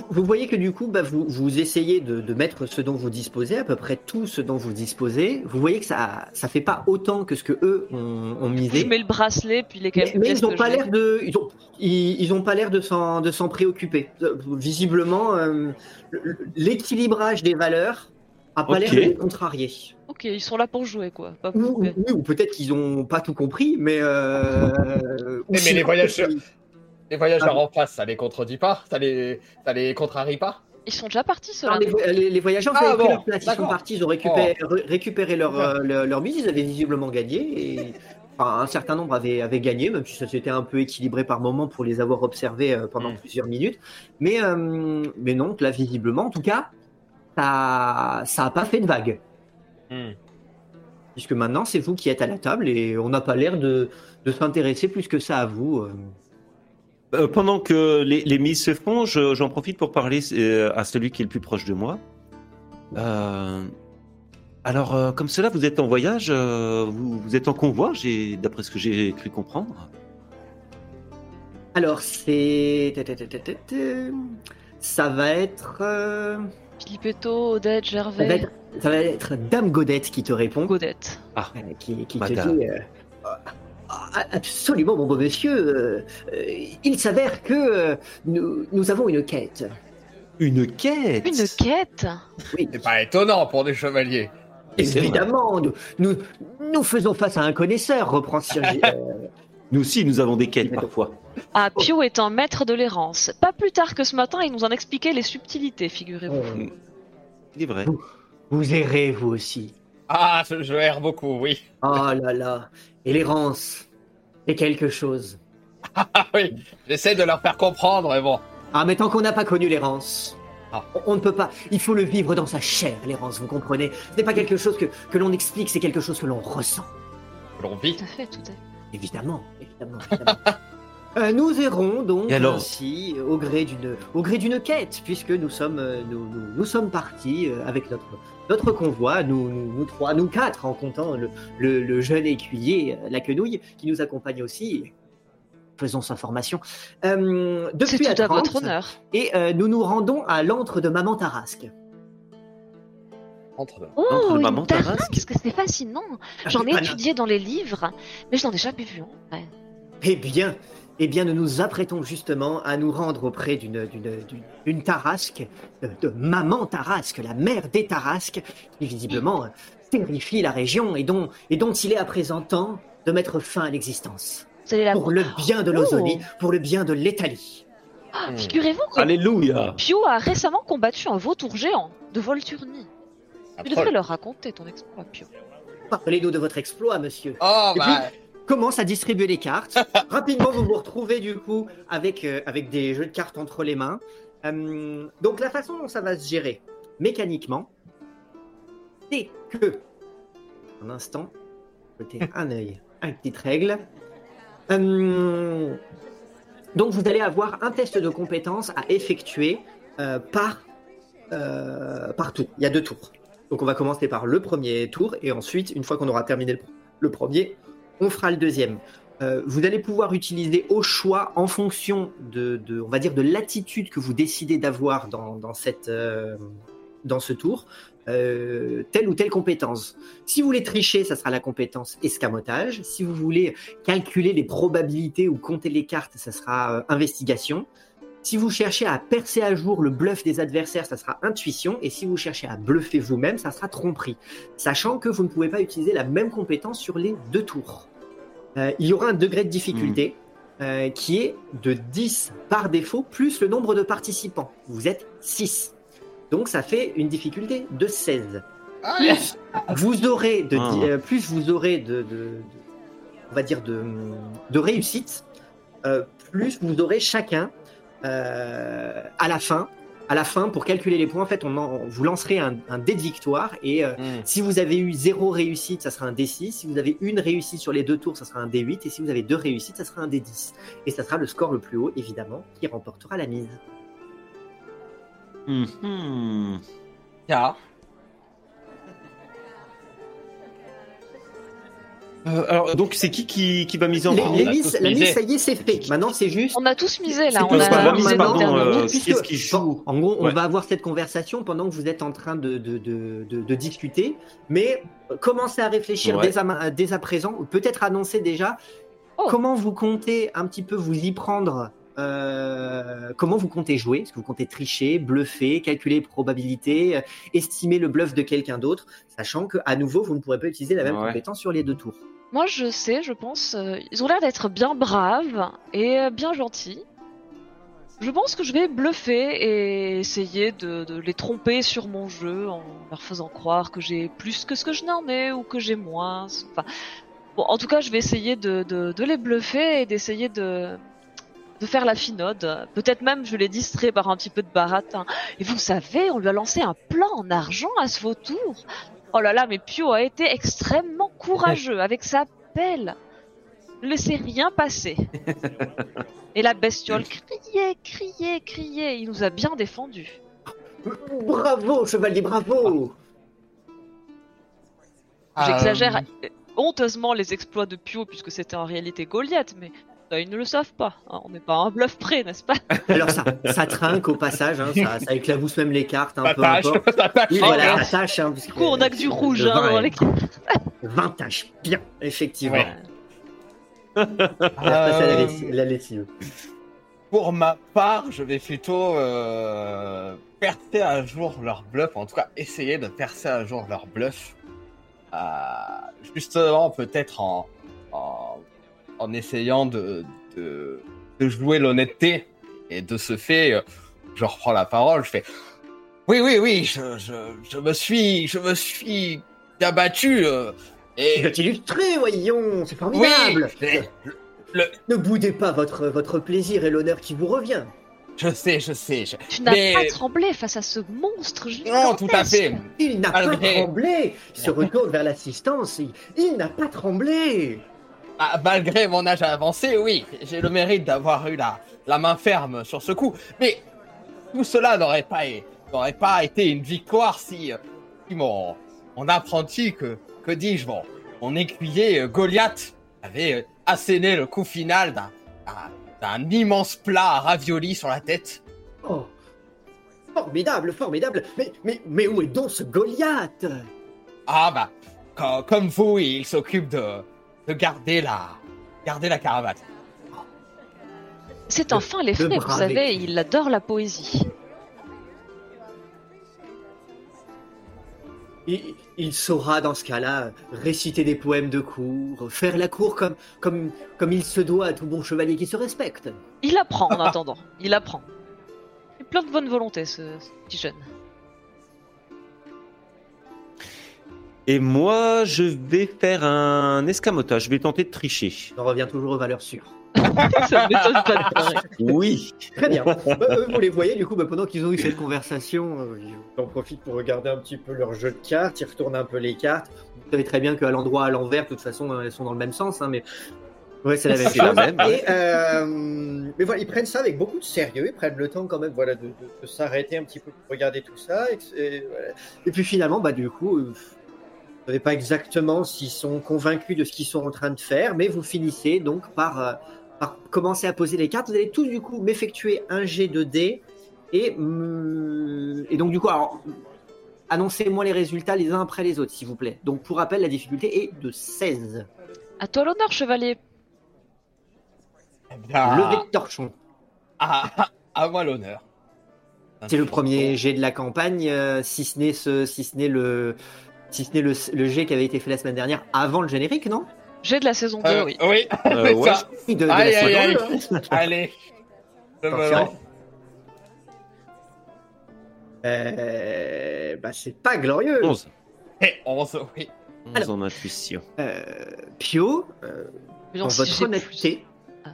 Vous voyez que du coup, bah, vous, vous essayez de, de mettre ce dont vous disposez, à peu près tout ce dont vous disposez. Vous voyez que ça ça fait pas autant que ce que eux ont, ont Je misé. mets le bracelet puis les Mais, quelques mais ils n'ont pas l'air de, ils ont, ils, ils ont pas l'air de s'en, de s'en préoccuper. Euh, Visiblement, euh, l'équilibrage des valeurs a pas l'air de les contrarier. Ok, ils sont là pour jouer quoi. Pas pour Ou, peut-être qu'ils ont pas tout compris, mais. Euh, mais les voyageurs- Les voyageurs Ah. en face, ça les contredit pas Ça les, ça les contrarie pas Ils sont déjà partis ceux-là. Alors, les, vo- les- les voyageurs Ah, bon, leur place, ils sont partis, ils ont récupéré, ré- récupéré leur, euh, leur, leur mise, ils avaient visiblement gagné. Et, enfin, un certain nombre avaient, avaient gagné, même si ça s'était un peu équilibré par moment pour les avoir observés euh, pendant Mm. plusieurs minutes. Mais, euh, mais non, là, visiblement, en tout cas, ça ça a pas fait de vague. Hmm. Puisque maintenant, c'est vous qui êtes à la table et on n'a pas l'air de, de s'intéresser plus que ça à vous. euh. Euh, pendant que les, les mises se font, je- j'en profite pour parler euh, à celui qui est le plus proche de moi. Euh, alors, euh, comme cela, vous êtes en voyage, euh, vous, vous êtes en convoi, d'après ce que j'ai cru comprendre. Alors, c'est. Ça va être. Filippetto, Odette, Ça va, Gervais, être, ça va être Dame Godette qui te répond, Godette. euh, qui, qui te dit euh, Ah, Absolument, mon beau monsieur, euh, euh, il s'avère que euh, nous, nous avons une quête. Une quête? Une quête? Oui, C'est pas étonnant pour des chevaliers. évidemment, nous, nous, nous faisons face à un connaisseur, reprend Sir euh, [laughs] Nous aussi, nous avons des quêtes parfois. Ah, Pio est un maître de l'errance. Pas plus tard que ce matin, il nous en expliquait les subtilités, figurez-vous. euh, C'est vrai. Vous errez, vous aussi. Ah, je, je erre beaucoup, oui. Oh là là. Et l'errance, c'est quelque chose. [laughs] Ah oui, j'essaie de leur faire comprendre, mais bon. Ah, mais tant qu'on n'a pas connu l'errance, Ah. on, on ne peut pas. Il faut le vivre dans sa chair, l'errance, vous comprenez? Ce n'est pas quelque chose que, que l'on explique, c'est quelque chose que l'on ressent. L'on vit. Tout à fait, tout à fait. Évidemment, évidemment. [laughs] évidemment. Euh, nous errons donc Et alors ainsi au gré d'une au gré d'une quête, puisque nous sommes euh, nous, nous, nous sommes partis euh, avec notre notre convoi, nous, nous, nous trois, nous quatre en comptant le, le, le jeune écuyer, la quenouille, qui nous accompagne aussi. Faisons sa formation. Euh, C'est depuis tout à votre honneur. Et euh, nous nous rendons à l'antre de Maman Tarasque. Entre. Oh, Entre une maman tarasque, parce que c'est fascinant. J'en ai Ah, étudié dans les livres, mais je n'en ai jamais vu en vrai. Eh bien, eh bien, nous nous apprêtons justement à nous rendre auprès d'une d'une d'une- d'une tarasque, de, de maman Tarasque, la mère des Tarasques, qui visiblement terrifie la région et dont et dont il est à présent temps de mettre fin à l'existence la pour le bien de l'Ozonie, Oh. pour le bien de l'Italie. Ah. Figurez-vous que Alléluia Pio a récemment combattu un vautour géant de Volturnie. Un Tu devrais leur raconter ton exploit, Pio. Parlez-nous de votre exploit, monsieur. Oh, Et bah, commence à distribuer les cartes. [laughs] Rapidement, vous vous retrouvez du coup avec, euh, avec des jeux de cartes entre les mains. Euh, donc la façon dont ça va se gérer mécaniquement, c'est que, un instant, jeter un [laughs] œil, une petite règle. Euh, donc vous allez avoir un test de compétence à effectuer par, par tour. Il y a deux tours. Donc on va commencer par le premier tour et ensuite, une fois qu'on aura terminé le, le premier, on fera le deuxième. Euh, vous allez pouvoir utiliser au choix en fonction de, on va dire, de l'attitude que vous décidez d'avoir dans, euh, ce tour, euh, telle ou telle compétence. Si vous voulez tricher, ça sera la compétence escamotage. Si vous voulez calculer les probabilités ou compter les cartes, ça sera investigation. Si vous cherchez à percer à jour le bluff des adversaires, ça sera intuition. Et si vous cherchez à bluffer vous-même, ça sera tromperie. Sachant que vous ne pouvez pas utiliser la même compétence sur les deux tours. Euh, il y aura un degré de difficulté euh, qui est de 10 par défaut, plus le nombre de participants. Vous êtes 6. Donc ça fait une difficulté de 16. Ah, Plus vous aurez de, Ah. euh, plus vous aurez de, de- de- on va dire de, de réussite, euh, plus vous aurez chacun euh, à la fin. À la fin, pour calculer les points, en fait, on en- vous lancerez un, un dé de victoire et euh, Hmm. si vous avez eu zéro réussite, ça sera un D6. Si vous avez une réussite sur les deux tours, ça sera un D8. Et si vous avez deux réussites, ça sera un D10. Et ça sera le score le plus haut, évidemment, qui remportera la mise. Car, Euh, alors, donc, c'est qui, qui qui va miser en premier? la mise, ça y est, c'est fait. Maintenant, c'est juste. On a tous misé là, on a pas- misé pardon, notre dernier euh, tour. Puisque- qu'est-ce qui joue? Bon, En gros, on Ouais. va avoir cette conversation pendant que vous êtes en train de, de, de, de, discuter, mais euh, commencez à réfléchir Ouais. dès, à, ma- dès à présent, ou peut-être annoncer déjà Oh. comment vous comptez un petit peu vous y prendre. Euh, comment vous comptez jouer? Est-ce que vous comptez tricher, bluffer, calculer les probabilités, euh, estimer le bluff de quelqu'un d'autre, sachant que à nouveau vous ne pourrez pas utiliser la même Ouais. compétence sur les deux tours? Moi, je sais, je pense. euh, ils ont l'air d'être bien braves et euh, bien gentils. Je pense que je vais bluffer et essayer de, de les tromper sur mon jeu en leur faisant croire que j'ai plus que ce que je n'en ai ou que j'ai moins. Enfin, bon, en tout cas, je vais essayer de, de, de les bluffer et d'essayer de, de faire la finode. Peut-être même je les distrais par un petit peu de baratin. Et vous savez, on lui a lancé un plan en argent à ce vautour. Oh là là, mais Pio a été extrêmement courageux [laughs] avec sa pelle. Ne laissez rien passer. [laughs] Et la bestiole criait, criait, criait. Il nous a bien défendus. Bravo, chevalier, bravo J'exagère Euh, honteusement les exploits de Pio puisque c'était en réalité Goliath, mais ils ne le savent pas. hein. On n'est pas à un bluff près, n'est-ce pas [laughs] Alors ça, ça trinque au passage, hein, ça, ça éclabousse même les cartes, hein, Ça peu tâche, importe. [laughs] ça tâche. Oui, Oh, voilà, ça tâche. Hein, Du coup, on a que du rouge hein, vin dans est- les 20 tâches, bien, effectivement. Ouais. On va passer à la Euh, la lessive. Pour ma part, je vais plutôt euh, percer à jour leur bluff, en tout cas essayer de percer à jour leur bluff. Euh, justement, peut-être en, en, en essayant de, de, de jouer l'honnêteté. Et de ce fait, euh, je reprends la parole, je fais Oui, oui, oui, je, je, je me suis je me suis abattu. euh, Je et vais t'illustrer, voyons, c'est oui, formidable. et- Ne boudez pas votre, votre plaisir et l'honneur qui vous revient. je sais, je sais. je- Tu n'as Mais- pas tremblé face à ce monstre Non, tout à fait. Il n'a pas tremblé. Il se retourne vers l'assistance. Il, il n'a pas tremblé. Ah, malgré mon âge avancé, oui, j'ai le mérite d'avoir eu la, la main ferme sur ce coup. Mais tout cela n'aurait pas, n'aurait pas été une victoire si, si mon, mon apprenti, que, que dis-je, mon, mon écuyer euh, Goliath avait euh, asséné le coup final d'un, d'un- immense plat à ravioli sur la tête. Oh, formidable, formidable. Mais, mais, mais où est donc ce Goliath? Ah bah, co- comme vous, il s'occupe de, de garder la, garder la caravane. C'est un fin les le frais, vous savez, il adore la poésie. il, il saura dans ce cas-là réciter des poèmes de cour, faire la cour comme, comme, comme il se doit à tout bon chevalier qui se respecte. Il apprend en attendant, il apprend. Il est plein de bonne volonté, ce, ce petit jeune. Et moi, je vais faire un escamotage. Je vais tenter de tricher. On revient toujours aux valeurs sûres. [laughs] Ça m'étonne pas de pareil. Oui. Très bien. Euh, eux, vous les voyez, du coup, bah, pendant qu'ils ont eu cette conversation, euh, ils en profitent pour regarder un petit peu leur jeu de cartes, ils retournent un peu les cartes. Vous savez très bien qu'à l'endroit, à l'envers, de toute façon, euh, elles sont dans le même sens, hein, mais ouais, c'est la même la même, ouais. Et, euh, mais voilà, ils prennent ça avec beaucoup de sérieux, ils prennent le temps quand même, voilà, de, de- de s'arrêter un petit peu pour regarder tout ça. Et, et voilà. Et puis finalement, bah, du coup, vous savez pas exactement s'ils sont convaincus de ce qu'ils sont en train de faire, mais vous finissez donc par, euh, par commencer à poser les cartes. Vous allez tous du coup m'effectuer un jet de dés et, hum, et donc du coup, alors, annoncez-moi les résultats les uns après les autres, s'il vous plaît. Donc pour rappel, la difficulté est de 16. À toi l'honneur, chevalier. Eh bien, Levé de torchon. à, à- à moi l'honneur. C'est le premier jet de la campagne, euh, si ce n'est ce, si ce n'est le, si ce n'est le, le jet qui avait été fait la semaine dernière avant le générique, non? J'ai de la saison 2, Euh, oui. oui, Euh, [laughs] ouais. ça. De, de hein. Allez. Me Attention. lance. Euh, bah, c'est pas glorieux. 11. Et 11, oui. 11 en intuition. Euh, Pio, euh, dans si votre honnêteté, Ah.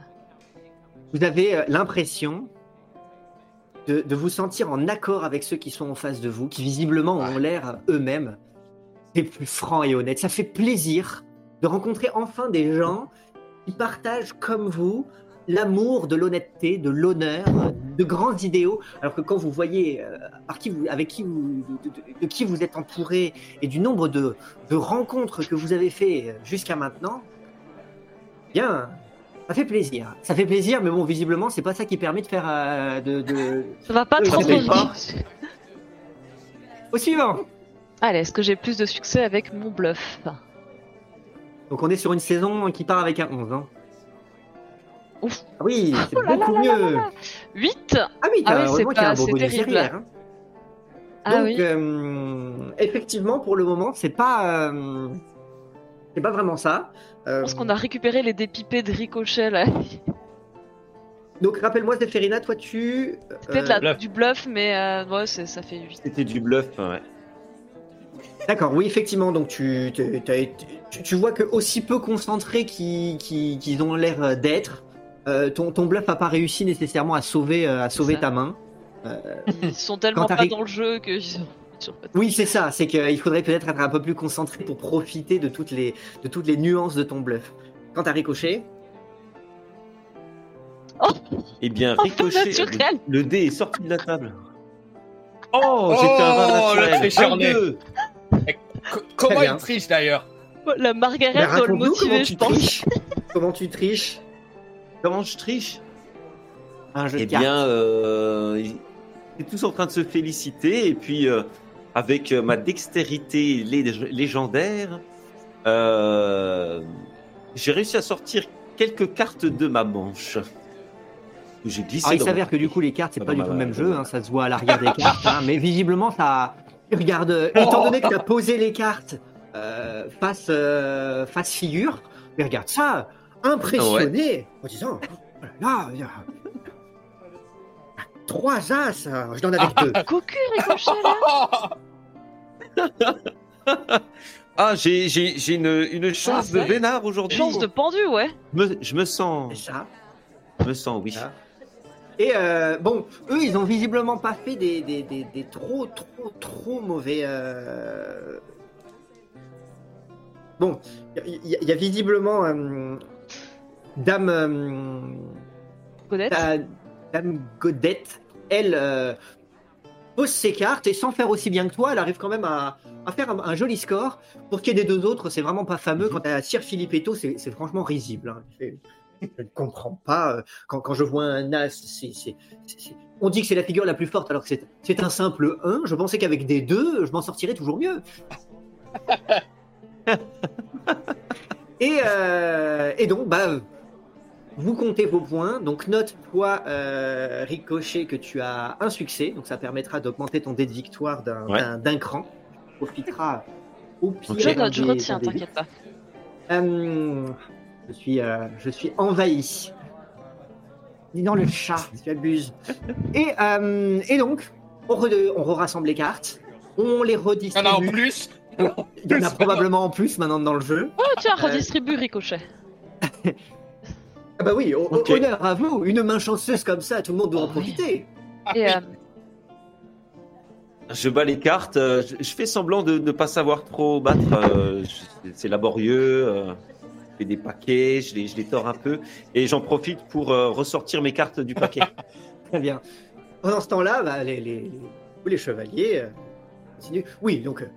vous avez euh, l'impression de, de vous sentir en accord avec ceux qui sont en face de vous, qui visiblement ont Ouais. l'air euh, eux-mêmes les plus francs et honnêtes. Ça fait plaisir de rencontrer enfin des gens qui partagent comme vous l'amour de l'honnêteté, de l'honneur, de grands idéaux. Alors que quand vous voyez euh, par qui vous, avec qui vous, de, de- de qui vous êtes entouré et du nombre de, de rencontres que vous avez fait jusqu'à maintenant, bien, ça fait plaisir. Ça fait plaisir, mais bon, visiblement, c'est pas ça qui permet de faire euh, de, de- Ça va pas trop. Au suivant. Allez, est-ce que j'ai plus de succès avec mon bluff Donc on est sur une saison qui part avec un 11. Hein. Ouf. Ah oui, [laughs] c'est Oh là beaucoup là là là mieux. 8 Ah oui, Ah oui, c'est pas- c'est terrible. derrière, hein. Ah Donc, oui. euh, effectivement, pour le moment, c'est pas, euh, c'est pas vraiment ça. Euh, Je pense qu'on a récupéré les dépipés de ricochet là. [laughs] Donc, rappelle-moi, Zéphérina, toi, tu. C'était de euh, la- bluff. du bluff, mais euh, ouais, c'est- ça fait 8. C'était du bluff, ouais. D'accord, oui, effectivement. Donc, tu, tu, tu vois que aussi peu concentrés qu'ils ont l'air euh, d'être, euh, ton, ton bluff n'a pas réussi nécessairement à sauver, euh, à sauver ta main. Ils sont tellement pas dans le jeu que. Oui, c'est ça. C'est qu'il faudrait peut-être être un peu plus concentré pour profiter de toutes les, de toutes les nuances de ton bluff. Quand t'as ricoché, Eh bien, Oh, ricochet. Le, le dé est sorti de la table. Oh, j'étais un vin Oh, le naturel. Tricheur né. 22. Co- comment il triche d'ailleurs La Margaret doit le motiver, tu je pense. triches. comment tu triches Comment je triche un jeu Eh de cartes. bien, euh, ils étaient tous en train de se féliciter et puis euh, avec euh, ma dextérité lé- légendaire, euh, j'ai réussi à sortir quelques cartes de ma manche. J'ai glissé. Alors, il dans s'avère que du coup, les cartes, c'est Ah, pas dans du ma- tout le même dans jeu, ma- hein, ça se voit à l'arrière des cartes, hein, mais visiblement, ça. Regarde, euh, étant donné que tu as posé les cartes euh, face, euh, face figure, mais regarde ça, impressionné, en disant oh là là, il y a trois as, hein, je n'en avais que deux. [laughs] Cocu, là [laughs] Ah, j'ai j'ai- j'ai une, une chance de ouais. vénard aujourd'hui. Chance de pendu, ouais. Me- je me sens, C'est ça. je me sens, oui. Ah. Et euh, bon, eux, ils ont visiblement pas fait des, des, des, des trop, trop, trop mauvais. euh, Bon, il y, a- y visiblement euh, Dame, euh, Godette. Da- Dame Godette, elle euh, pose ses cartes et sans faire aussi bien que toi, elle arrive quand même à, à faire un, un joli score. Pour ce qui est des deux autres, c'est vraiment pas fameux. Quant à Sir Filippetto, c'est c'est franchement risible. hein. Je ne comprends pas. euh, Quand, quand je vois un as, c'est- c'est- c'est- c'est- on dit que c'est la figure la plus forte alors que c'est- c'est un simple 1. Je pensais qu'avec des 2, je m'en sortirais toujours mieux. [laughs] et, euh, et donc, bah, euh, vous comptez vos points. Donc, note, toi, euh, Ricochet, que tu as un succès. Donc, ça permettra d'augmenter ton dé de victoire d'un Ouais. d'un- d'un cran. Tu profiteras au pire. Je note, je des- retiens, des t'inquiète pas. euh, je suis, euh, je suis envahi. Dis dans le chat, tu abuses. Et, euh, et donc, on, re- on rassemble les cartes, on les Il y en a en redistribue. plus Il y en a probablement en plus maintenant dans le jeu. Oh tiens, redistribue Ricochet. Ah bah oui, honneur à vous. Une main chanceuse comme ça, tout le monde doit en profiter. Et euh, Je bats les cartes. euh, je, fais semblant de ne pas savoir trop battre. euh, c'est laborieux. Je fais des paquets, je les, je les tords un peu. Et j'en profite pour euh, ressortir mes cartes du paquet. [laughs] Très bien. Pendant ce temps-là, bah, les, les, les- chevaliers euh, continuent. Oui, donc, euh,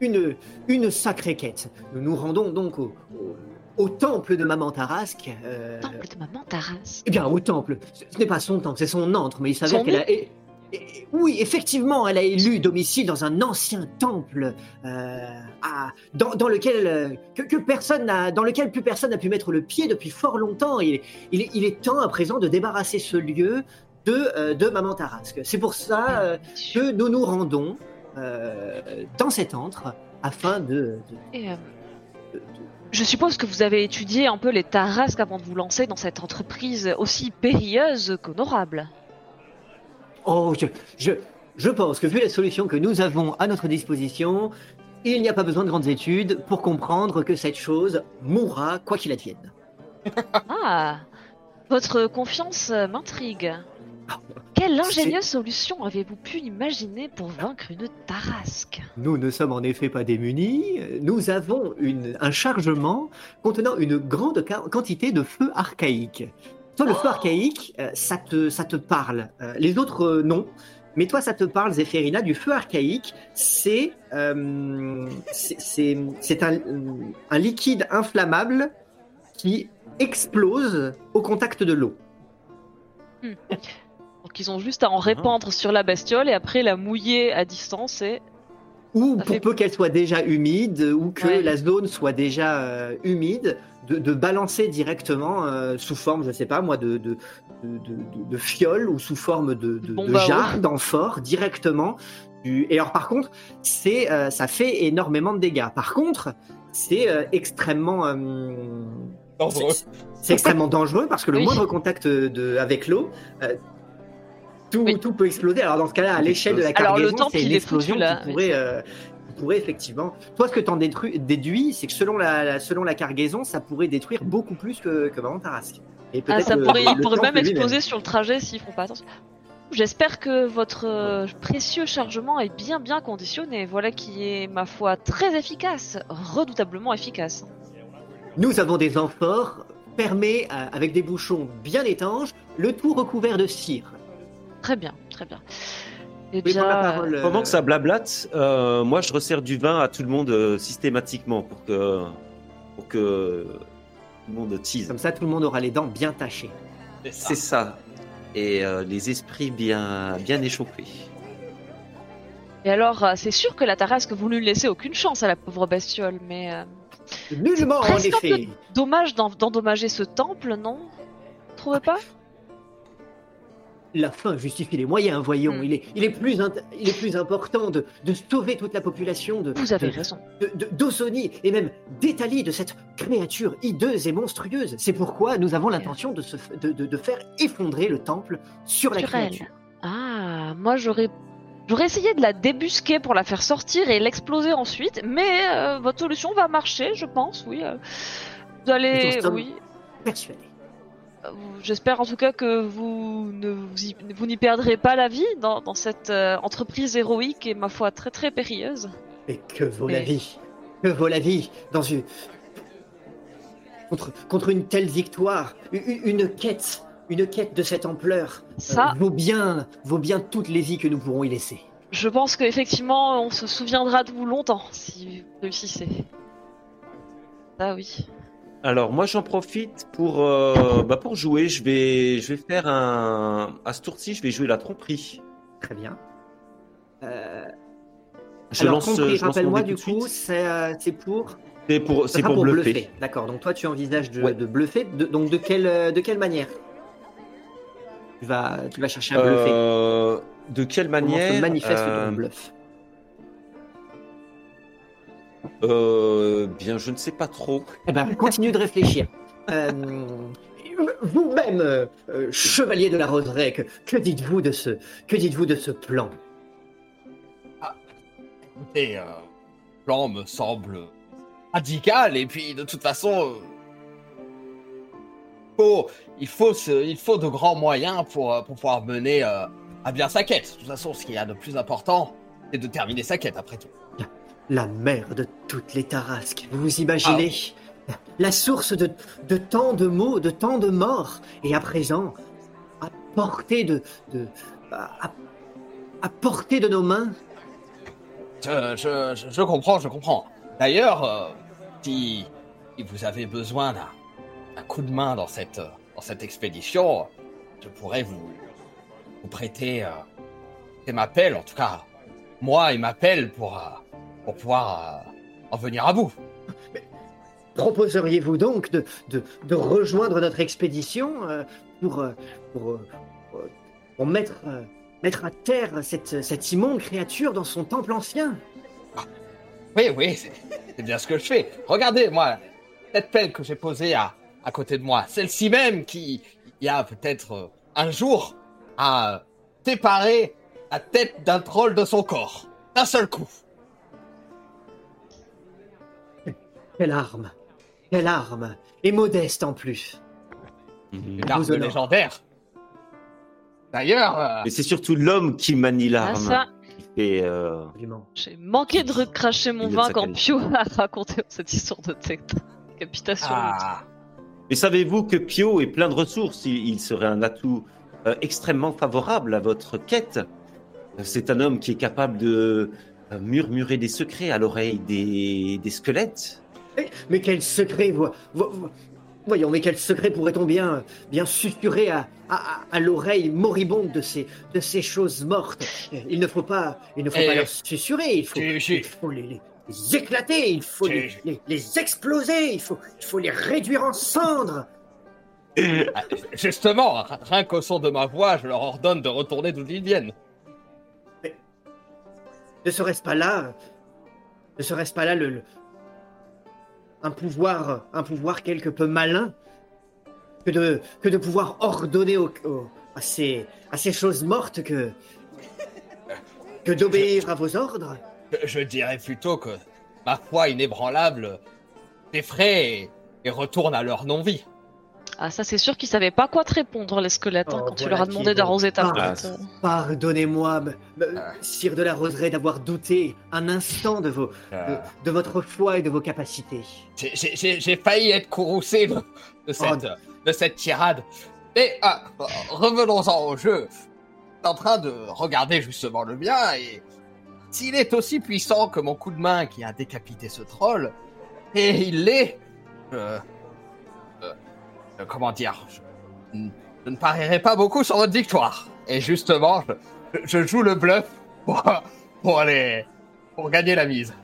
une, une sacrée quête. Nous nous rendons donc au, au- au temple de Maman Tarasque. euh, temple de maman Taras. Eh bien, au temple. Ce ce n'est pas son temple, c'est son antre, mais il s'avère qu'elle a. oui, effectivement, elle a élu domicile dans un ancien temple euh, à- dans, dans lequel euh, que, que personne n'a, dans lequel plus personne n'a pu mettre le pied depuis fort longtemps. Il, est- il, est, il est temps à présent de débarrasser ce lieu de, euh, de Maman Tarasque. C'est pour ça que nous nous rendons dans cet antre afin de, de- Et, de- de- je suppose que vous avez étudié un peu les Tarasques avant de vous lancer dans cette entreprise aussi périlleuse qu'honorable. Oh, je, je, je pense que vu la solution que nous avons à notre disposition, il n'y a pas besoin de grandes études pour comprendre que cette chose mourra quoi qu'il advienne. [laughs] Ah, votre confiance euh, m'intrigue. Quelle ingénieuse solution avez-vous pu imaginer pour vaincre une Tarasque? Nous ne sommes en effet pas démunis. Nous avons une, un chargement contenant une grande quantité de feu archaïque. Toi, le feu archaïque, euh, ça te, ça te parle. Euh, les autres, euh, non. Mais toi, ça te parle, Zéphérina, du feu archaïque. C'est euh, c'est- c'est c'est un, un liquide inflammable qui explose au contact de l'eau. Donc ils ont juste à en répandre sur la bestiole et après la mouiller à distance et... Ou Ça pour fait- peu qu'elle soit déjà humide, ou que Ouais. la zone soit déjà euh, humide, de, de balancer directement euh, sous forme, je sais pas moi, de, de, de, de- de fiole ou sous forme de, de, eau. jarre, d'amphore, directement. Du... Et alors par contre, c'est euh, ça fait énormément de dégâts. Par contre, c'est euh, extrêmement... euh, Dangereux. c'est- extrêmement dangereux parce que le Oui. moindre contact de, avec l'eau, euh, tout, Oui. tout peut exploser. Alors dans ce cas-là, à l'échelle de la Alors, le cargaison, c'est une explosion qui pourrait, euh, pourrait effectivement. Toi, ce que tu en déduis, c'est que selon la, la- selon la cargaison, ça pourrait détruire beaucoup plus que, que Maman Tarasque. Et Ah, peut-être ça le- pourrait, le il pourrait même exploser sur le trajet s'ils font pas attention. J'espère que votre euh, précieux chargement est bien bien conditionné. Voilà qui est, ma foi, très efficace, redoutablement efficace. Nous avons des amphores fermés euh, avec des bouchons bien étanches, le tout recouvert de cire. Très bien, très bien. Eh Oui, parole, euh, Pendant que ça blablate, euh, moi je resserre du vin à tout le monde euh, systématiquement pour que, pour que tout le monde tease. Comme ça, tout le monde aura les dents bien tachées. C'est ça. Et euh, les esprits bien, bien échauffés. Et alors, euh, c'est sûr que la Tarasque voulu ne laisser aucune chance à la pauvre bestiole, mais euh, Nullement, en un effet. dommage d'en- d'endommager ce temple, non? Vous trouvez pas? La fin justifie les moyens, voyons. Hmm. Il, est, il, est plus int- il est plus important de, de sauver toute la population de, Vous avez de- raison. et même d'Italie de cette créature hideuse et monstrueuse. C'est pourquoi nous avons l'intention de, se f- de, de- de faire effondrer le temple sur la Sur elle. créature. Ah, moi j'aurais j'aurais essayé de la débusquer pour la faire sortir et l'exploser ensuite, mais euh, votre solution va marcher, je pense, oui. euh. Vous allez, oui. Persuadé. J'espère en tout cas que vous ne vous, y- vous n'y perdrez pas la vie dans, dans cette euh, entreprise héroïque et ma foi très très périlleuse. Et que vaut la vie? Que vaut la vie dans une... Contre, contre une telle victoire, une quête, une quête de cette ampleur, euh, Ça, vaut bien, vaut bien toutes les vies que nous pourrons y laisser. je pense qu'effectivement on se souviendra de vous longtemps si vous réussissez. Ah oui. Alors moi j'en profite pour, euh, bah, pour jouer. Je vais, je vais faire un. À ce tour-ci, je vais jouer la tromperie. Très bien. Euh, Je alors, lance, mon rappelle-moi du coup, c'est euh, c'est pour, C'est pour, c'est sera pour, bluffer. D'accord, donc toi tu envisages de, Ouais. de bluffer. De- donc de quelle, euh, de quelle manière tu vas, tu vas chercher à bluffer Euh, de quelle Comment manière se manifeste euh, ton bluff euh, Bien, je ne sais pas trop. Eh ben, continue de réfléchir. Euh, Vous-même, euh, euh, chevalier de la roseraie, que, que dites-vous de ce, que dites-vous de ce plan? Écoutez, euh, plan me semble radical. Et puis, de toute façon, faut, il, faut il faut de grands moyens pour, pour pouvoir mener à bien sa quête. De toute façon, ce qu'il y a de plus important, c'est de terminer sa quête après tout. La mère de toutes les tarasques, vous vous imaginez La source de, de tant de maux, de tant de morts, et à présent, à portée de, de à, à portée de nos mains. Je, je, je comprends, je comprends. D'ailleurs, euh, si, si, vous avez besoin d'un coup de main dans cette, dans cette expédition, je pourrais vous, vous prêter euh, et m'appelle, en tout cas, moi, il m'appelle pour, euh, pour pouvoir euh, en venir à bout. Proposeriez-vous donc de, de, de, rejoindre notre expédition euh, pour, pour, pour, mettre, mettre à terre cette, cette immonde créature dans son temple ancien? Ah, Oui, oui, c'est bien ce que je fais. Regardez, moi, cette pelle que j'ai posée à, à côté de moi, celle-ci même qui, il y a peut-être un jour, a séparé la tête d'un troll de son corps. D'un seul coup. Quelle arme Quelle arme Et modeste en plus. Une arme légendaire. D'ailleurs. Euh, Mais c'est surtout l'homme qui manie l'arme. Ah, ça. Euh... J'ai manqué de recracher mon vin quand Pio a raconté [laughs] cette histoire de tête. Capitation. Ah. Mais savez-vous que Pio est plein de ressources? Il, serait un atout euh, extrêmement favorable à votre quête. C'est un homme qui est capable de murmurer des secrets à l'oreille des, des squelettes. Eh, mais quel secret Voyons, mais quel secret pourrait-on bien, bien susurrer à, à, à l'oreille moribonde de ces, de ces choses mortes? Il ne faut pas, il ne faut pas leur susurrer, il faut, il faut les, les, éclater, il faut les, les, exploser, il faut, il faut les réduire en cendres. Ah, justement, rien qu'au son de ma voix, je leur ordonne de retourner d'où ils viennent. Mais ne serait-ce pas là, ne serait-ce pas là le, un pouvoir, quelque peu malin que de, pouvoir ordonner à, ces, à ces choses mortes que, que d'obéir à vos ordres je, dirais plutôt que ma foi inébranlable défraie et, et retourne à leur non-vie. Ah, ça, c'est sûr qu'ils savaient pas quoi te répondre, les squelettes, hein, oh, quand tu leur as demandé d'arroser ta plante. Pardonnez-moi, sire de la Roseraie, d'avoir douté un instant de, vos, ah. de, votre foi et de vos capacités. J'ai failli être courroucé de, de, cette, oh. de cette tirade. Mais ah, revenons-en au jeu. Je suis en train de regarder justement le mien et s'il est aussi puissant que mon coup de main qui a décapité ce troll, et il l'est, euh, comment dire, je, ne parierai pas beaucoup sur votre victoire. Et justement, je, joue le bluff pour, [laughs] pour, aller, pour gagner la mise.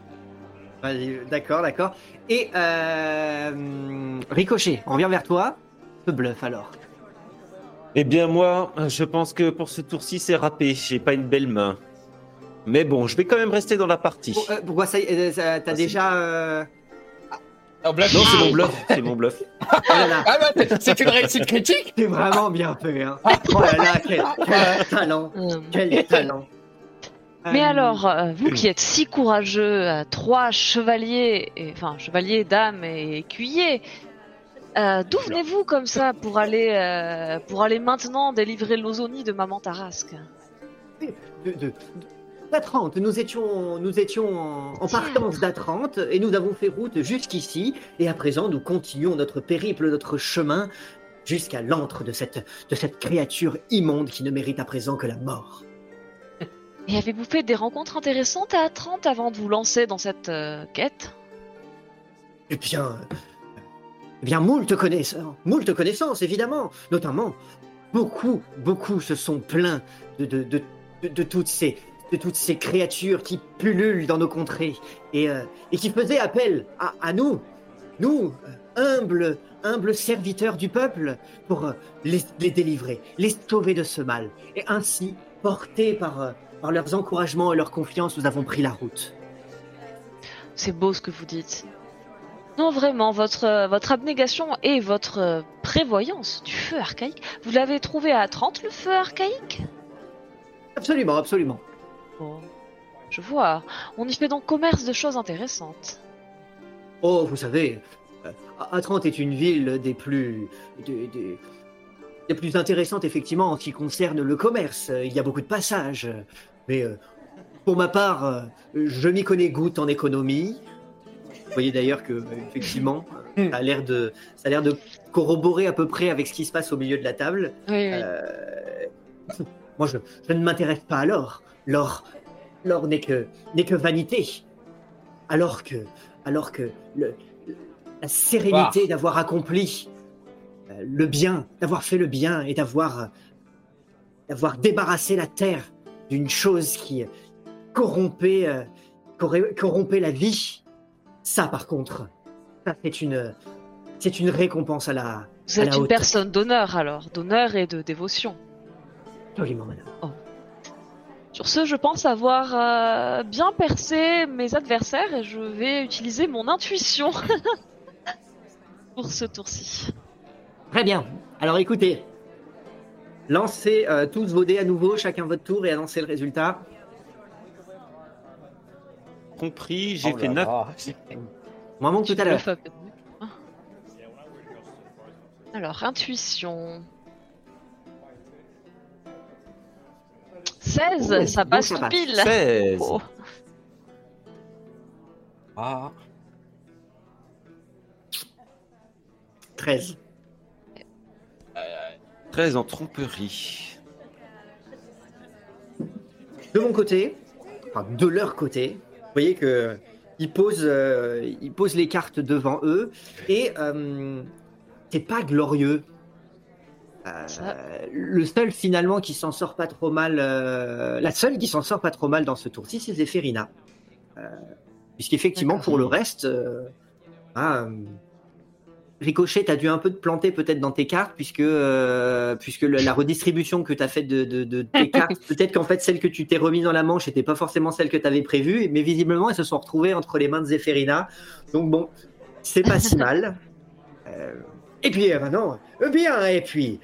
D'accord, d'accord. Et euh, Ricochet, on revient vers toi. Le bluff alors. Eh bien moi, je pense que pour ce tour-ci, c'est râpé. J'ai pas une belle main. Mais bon, je vais quand même rester dans la partie. Euh, pourquoi ça, t'as ah, déjà non, c'est mon bluff. C'est mon bluff. Ah, bah, c'est une réussite critique. C'est vraiment bien fait. Hein. Oh là là, quel, talent. Quel talent. Mais euh, alors, euh, vous qui êtes si courageux, euh, trois chevaliers, et, enfin chevaliers, dames et écuyers, d'où venez-vous comme ça pour aller, pour aller maintenant délivrer l'ozonie de Maman Tarasque? De, de, d'Atrante. Nous étions, nous étions en, partance d'Atrante et nous avons fait route jusqu'ici. Et à présent, nous continuons notre périple, notre chemin jusqu'à l'antre de cette, de cette créature immonde qui ne mérite à présent que la mort. [laughs] Et avez-vous fait des rencontres intéressantes à Atrante avant de vous lancer dans cette euh, quête? Eh bien, eh bien, moult connaissances, moult connaissances, évidemment. Notamment, beaucoup, beaucoup se sont plaints de, de, de, de toutes ces, de toutes ces créatures qui pullulent dans nos contrées et, euh, et qui faisaient appel à, à nous, nous, euh, humbles, humbles serviteurs du peuple, pour euh, les, les, délivrer, les sauver de ce mal. Et ainsi, portés par, par leurs encouragements et leur confiance, nous avons pris la route. C'est beau ce que vous dites. Non, vraiment, votre, votre abnégation et votre prévoyance du feu archaïque, vous l'avez trouvé à 30 le feu archaïque? Absolument, absolument. Je vois. On y fait donc commerce de choses intéressantes. Oh, vous savez, euh, Atrante est une ville des plus, des, des- des plus intéressantes effectivement en ce qui concerne le commerce. Il y a beaucoup de passages, mais euh, pour ma part, euh, je m'y connais goutte en économie. Vous voyez d'ailleurs que effectivement, euh, ça a l'air de, ça a l'air de corroborer à peu près avec ce qui se passe au milieu de la table. Oui, oui. Euh, moi, je, je ne m'intéresse pas à l'or. L'or, l'or n'est que, n'est que vanité. Alors que, alors que le- la sérénité d'avoir accompli euh, le bien, d'avoir fait le bien et d'avoir, euh, d'avoir débarrassé la terre d'une chose qui corrompait, euh, corrompait la vie. Ça, par contre, ça c'est une, c'est une récompense à la, Vous à êtes la une hauteur. personne d'honneur alors, d'honneur et de dévotion. Absolument, madame. Sur ce, je pense avoir euh, bien percé mes adversaires et je vais utiliser mon intuition [laughs] pour ce tour-ci. Très bien. Alors écoutez, lancez euh, tous vos dés à nouveau, chacun votre tour et annoncez le résultat. Compris, j'ai Oh fait là 9. là. [laughs] Moi, manque tout à l'heure. Alors, intuition. 16, Oh, ça passe tout pile. 16. Oh. Ah, 13. 13 en tromperie. De mon côté, enfin de leur côté, vous voyez que ils posent, euh, ils posent les cartes devant eux et euh, c'est pas glorieux. Euh, le seul finalement qui s'en sort pas trop mal, euh, la seule qui s'en sort pas trop mal dans ce tour-ci, c'est Zéphérina. Euh, Puisqu'effectivement, pour le reste, euh, ah, Ricochet, t'as dû un peu te planter peut-être dans tes cartes, puisque, puisque le- la redistribution que tu as faite de, de- de tes [laughs] cartes, peut-être qu'en fait celle que tu t'es remise dans la manche n'était pas forcément celle que tu avais prévue, mais visiblement elles se sont retrouvées entre les mains de Zéphérina. Donc bon, c'est pas si [laughs] mal. Et puis maintenant, euh, bien, et puis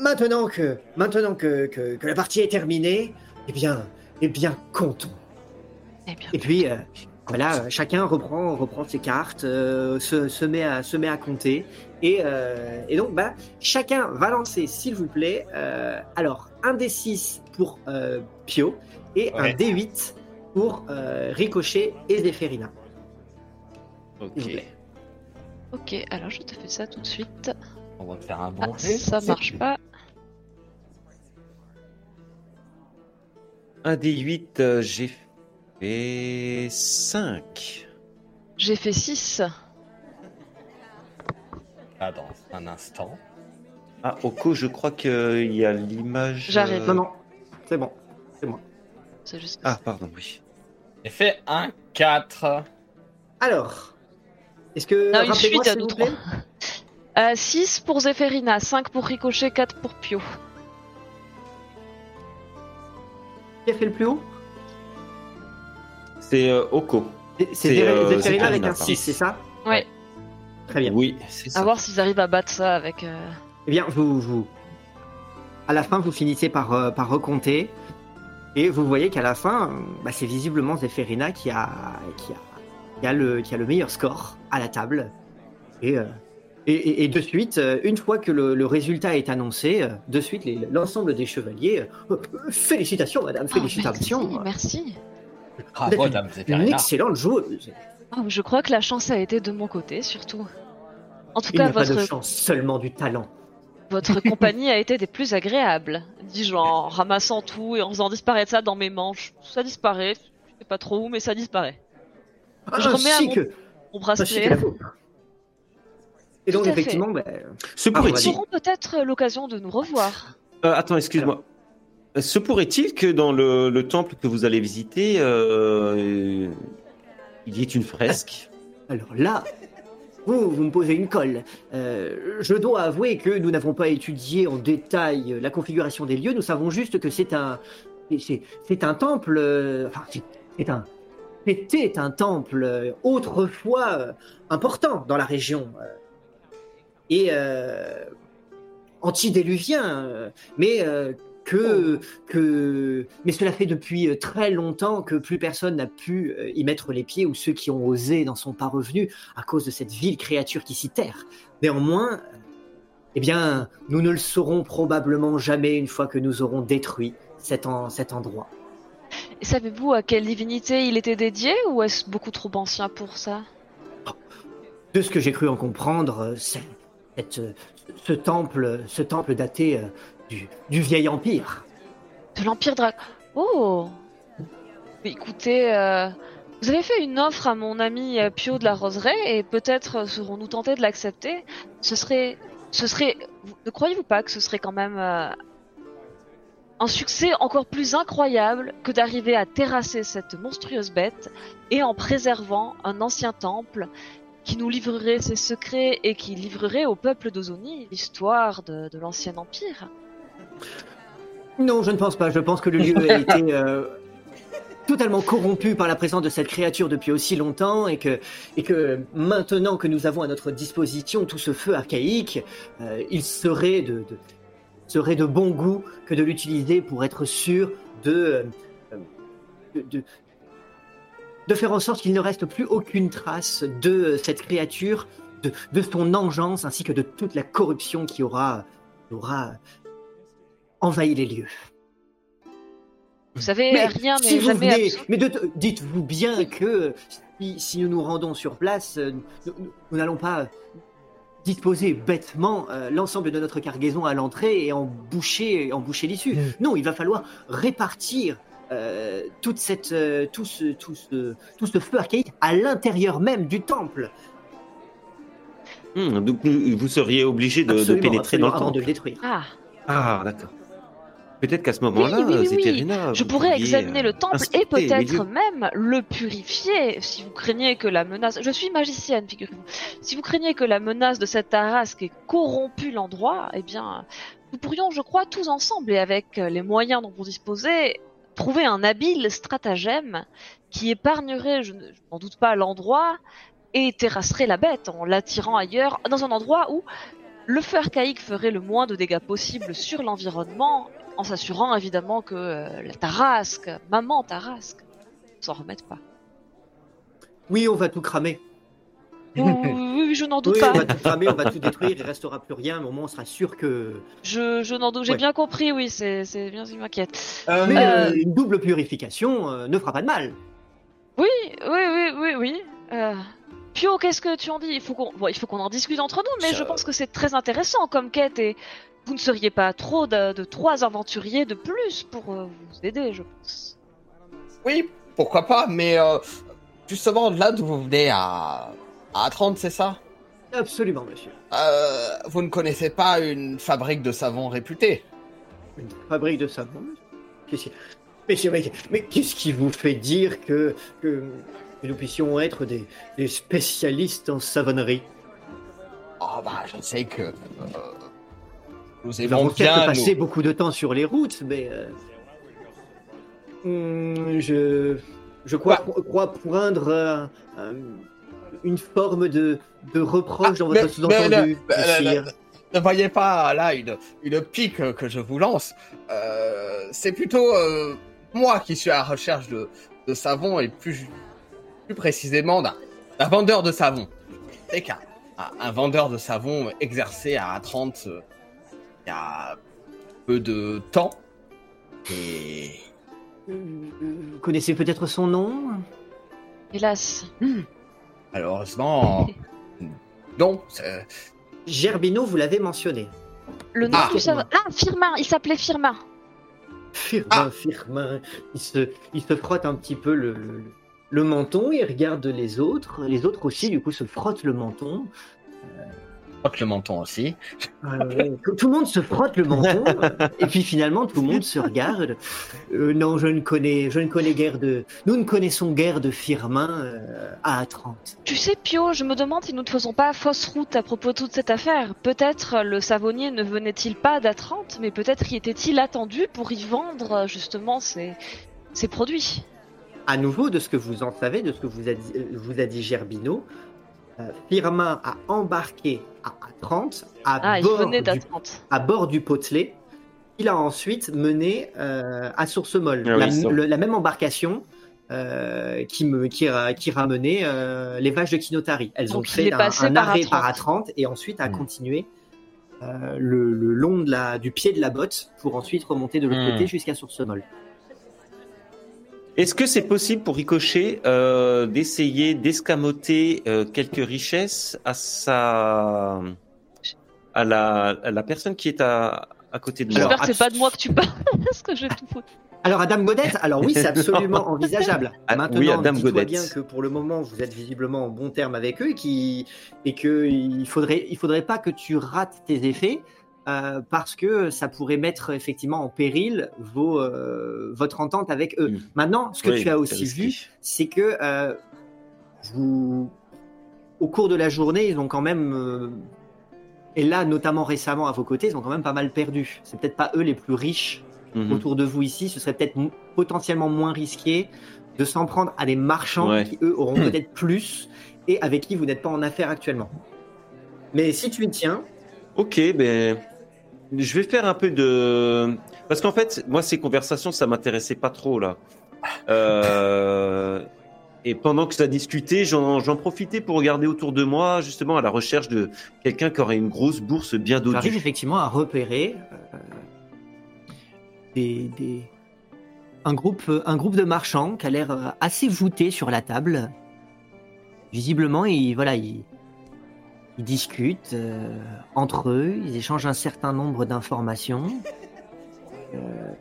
maintenant que maintenant que, que, que la partie est terminée, eh bien, eh bien, comptons. Eh bien, Et puis, euh, voilà, euh, chacun reprend, reprend ses cartes, euh, se, se, met à, se met à compter. Et, euh, et donc, bah, chacun va lancer, s'il vous plaît, euh, alors, un D6 pour euh, Pio et un Ouais. D8 pour euh, Ricochet et Zéphérina. Ok. S'il vous plaît. ok, alors je te fais ça tout de suite. On va te faire un Ah, bon jet. ça marche pas. Un des 8, euh, j'ai fait 5. J'ai fait 6. Ah, dans un instant. Ah, Oko, je crois qu'il y a l'image. J'arrive. euh, Non, non, c'est bon. C'est juste. Ah, pardon, oui. J'ai fait un 4. Alors, est-ce que. Non, une rappelez-moi, suite à s'il nous vous plaît? trois. Euh, 6 pour Zéphérina, 5 pour Ricochet, 4 pour Pio. Qui a fait le plus haut? C'est euh, Oko. C'est euh, Zéphérina, avec un pardon. 6, c'est ça? Ouais. Très bien. Oui, c'est ça. À voir s'ils arrivent à battre ça avec. euh, Eh bien, vous, vous, à la fin, vous finissez par, euh, par recompter. Et vous voyez qu'à la fin, euh, bah, c'est visiblement Zéphérina qui a, qui, a, qui, a le, qui a le meilleur score à la table. Et, euh, et, et- et de suite, euh, une fois que le, le résultat est annoncé, euh, de suite, l'ensemble des chevaliers. euh, félicitations, madame, oh, félicitations. merci, merci. Bravo, Vous êtes Dame Une excellente joueuse. Oh, je crois que la chance a été de mon côté, surtout. En tout Il cas, a pas de votre, chance, seulement du talent. votre [laughs] compagnie a été des plus agréables. Dis-je en ramassant tout et en faisant disparaître ça dans mes manches. Ça disparaît. Je sais pas trop où, mais ça disparaît. Je remets à mon- que, Mon ainsi que bracelet. Et donc, effectivement, bah, Se Ah, Nous pourrait-il. aurons peut-être l'occasion de nous revoir. Euh, attends, excuse-moi. Se pourrait-il que dans le, le temple que vous allez visiter, euh, il y ait une fresque? Alors là, vous, vous me posez une colle. Euh, je dois avouer que nous n'avons pas étudié en détail la configuration des lieux. Nous savons juste que c'est un, c'est, un temple. euh, enfin, c'est, un, c'était un temple euh, autrefois euh, important dans la région euh, et euh, antidéluvien, euh, mais euh, que, que, mais cela fait depuis très longtemps que plus personne n'a pu y mettre les pieds ou ceux qui ont osé n'en sont pas revenus à cause de cette vile créature qui s'y terre. Néanmoins, eh bien, nous ne le saurons probablement jamais une fois que nous aurons détruit cet, en- cet endroit. Et savez-vous à quelle divinité il était dédié ou est-ce beaucoup trop ancien pour ça? De ce que j'ai cru en comprendre, c'est- ce temple, ce temple daté euh, du, vieil empire. De l'Empire Drac. Oh Écoutez, euh, vous avez fait une offre à mon ami euh, Pio de la Roseraie et peut-être serons-nous tentés de l'accepter. Ce serait. Ce serait. Ne croyez-vous pas que ce serait quand même. un succès encore plus incroyable que d'arriver à terrasser cette monstrueuse bête et en préservant un ancien temple qui nous livrerait ses secrets et qui livrerait au peuple d'Ozoni l'histoire de, l'ancien empire. Non, je ne pense pas. Je pense que le lieu a été euh, totalement corrompu par la présence de cette créature depuis aussi longtemps et que, et que maintenant que nous avons à notre disposition tout ce feu archaïque, euh, il serait de, de- serait de bon goût que de l'utiliser pour être sûr de, euh, de, de- faire en sorte qu'il ne reste plus aucune trace de cette créature, de, de son engeance ainsi que de toute la corruption qui aura, aura envahi les lieux. Vous savez, Mais rien si n'est vous jamais venez- mais de- dites-vous bien que si, si nous nous rendons sur place, euh, nous nous- nous n'allons pas disposer bêtement euh, l'ensemble de notre cargaison à l'entrée et en boucher, en boucher l'issue. Mm. Non, il va falloir répartir euh, toute cette, euh, tout, ce, tout, ce, tout ce feu archaïque à l'intérieur même du temple. Hmm, donc vous seriez obligé de, pénétrer dans le avant de temple. le détruire. Ah, Ah, d'accord. Peut-être qu'à ce moment-là, Oui, oui, oui, oui. Zéphirina, je pourrais pourriez, examiner euh, le temple et inspecter peut-être même le purifier si vous craignez que la menace. Je suis magicienne, figurez-vous. Si vous craignez que la menace de cette tarasque ait corrompu l'endroit, eh bien, nous pourrions, je crois, tous ensemble et avec euh, les moyens dont vous disposez, trouver un habile stratagème qui épargnerait, je ne- je n'en doute pas, l'endroit et terrasserait la bête en l'attirant ailleurs, dans un endroit où le feu archaïque ferait le moins de dégâts possible sur l'environnement, en s'assurant évidemment que euh, la Tarasque, maman Tarasque, s'en remette pas. Oui, on va tout cramer. Oui, je n'en doute Oui, pas. on va tout cramer, on va tout détruire, il restera plus rien, mais au moins on sera sûr que. Je, je n'en doute. J'ai Ouais. bien compris, oui, c'est bien ce qui m'inquiète. Euh, Mais Euh, euh, une double purification euh, ne fera pas de mal. Oui, oui, oui, oui, oui. Euh, Pio, qu'est-ce que tu en dis? Il faut qu'on bon, il faut qu'on en discute entre nous, mais Je- je pense que c'est très intéressant comme quête et vous ne seriez pas trop de, de trois aventuriers de plus pour euh, vous aider, je pense. Oui, pourquoi pas, mais euh, justement, là d'où vous venez à, à 30, c'est ça? Absolument, monsieur. Euh, Vous ne connaissez pas une fabrique de savon réputée? Une fabrique de savon? Mais, qu'est-ce qui vous fait dire que, nous puissions être des, des spécialistes en savonnerie? Oh bah, je sais que euh, nous aimons bien beaucoup de temps sur les routes, mais euh, hum, je, je crois, crois poindre euh, une forme de, de reproche dans Ah, mais- votre sous-entendu. Ne voyez pas là une, une pique que je vous lance. Euh, c'est plutôt euh, moi qui suis à la recherche de, de savon et plus, plus précisément d'un d'un vendeur de savon. C'est qu'un un, un vendeur de savon exercé à 30 euh, il y a peu de temps. Et Vous connaissez peut-être son nom? Hélas. Malheureusement, [laughs] non. Gerbino, vous l'avez mentionné. Le nom Ah. du savant. Ah, Firmin, il s'appelait Firmin. Firmin, Ah. Firmin. Il se, il se frotte un petit peu le, le, le menton, il regarde les autres. Les autres aussi, du coup, se frottent le menton. Je que le menton aussi. Euh, tout le monde se frotte le menton. [laughs] et puis finalement, tout le monde se regarde. Euh, non, je ne connais, je ne connais guère de. Nous ne connaissons guère de Firmin euh, à 30. Tu sais, Pio, je me demande si nous ne faisons pas fausse route à propos de toute cette affaire. Peut-être le savonnier ne venait-il pas d'Atrante, mais peut-être y était-il attendu pour y vendre euh, justement ses, ses produits. À nouveau, de ce que vous en savez, de ce que vous a dit, vous a dit Gerbino, Firmin a embarqué à, à 30 à, Ah, bord du à bord du potelet il a ensuite mené euh, à Source Molle, Ah la, ça. le- la même embarcation euh, qui, me, qui, ra- qui ramenait euh, les vaches de Kinotari. Elles Donc, ont fait un, un par arrêt A30. par A30 et ensuite a Mm. continué euh, le, le long de la, du pied de la botte pour ensuite remonter de l'autre Mm. côté jusqu'à Source Molle. Est-ce que c'est possible pour Ricochet euh, d'essayer d'escamoter euh, quelques richesses à sa à la, à la personne qui est à, à côté de moi? Alors, J'espère que c'est pas de moi que tu parles, [laughs] parce que je vais tout foutre. Alors, Adam Godette, alors oui, c'est absolument [laughs] envisageable. Ah, Maintenant, oui, Adam Godette. bien que pour le moment, vous êtes visiblement en bon terme avec eux et, qui, et que il faudrait, il faudrait pas que tu rates tes effets euh, parce que ça pourrait mettre effectivement en péril vos, euh, votre entente avec eux. Mm. Maintenant, ce que Oui, tu as aussi vu, c'est que euh, vous, au cours de la journée, ils ont quand même, et là notamment récemment à vos côtés, ils ont quand même pas mal perdu. C'est peut-être pas eux les plus riches Mhm. autour de vous ici, ce serait peut-être potentiellement moins risqué de s'en prendre à des marchands Ouais. qui eux auront peut-être plus et avec qui vous n'êtes pas en affaire actuellement. Mais si tu y tiens, Ok, ben je vais faire un peu de parce qu'en fait, moi ces conversations, ça m'intéressait pas trop là. Euh, Et pendant que ça discutait, j'en profitais pour regarder autour de moi, justement à la recherche de quelqu'un qui aurait une grosse bourse bien arrives dodue. effectivement à repérer euh, des, des- un, groupe, un groupe de marchands qui a l'air euh, assez voûté sur la table. Visiblement, ils, voilà, ils discutent euh, entre eux, ils échangent un certain nombre d'informations. [laughs] Euh,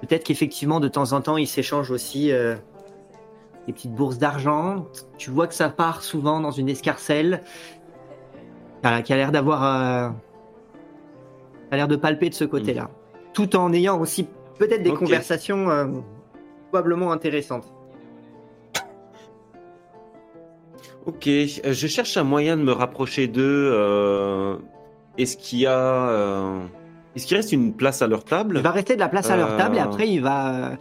Peut-être qu'effectivement, de temps en temps, ils s'échangent aussi euh, des petites bourses d'argent. Tu vois que ça part souvent dans une escarcelle voilà, qui a l'air d'avoir euh, a l'air de palper de ce côté-là, tout en ayant aussi peut-être des conversations euh, probablement intéressantes. Ok, euh, je cherche un moyen de me rapprocher d'eux. euh, Est-ce qu'il y a, euh, est-ce qu'il reste une place à leur table Il va rester de la place à leur table et après il va,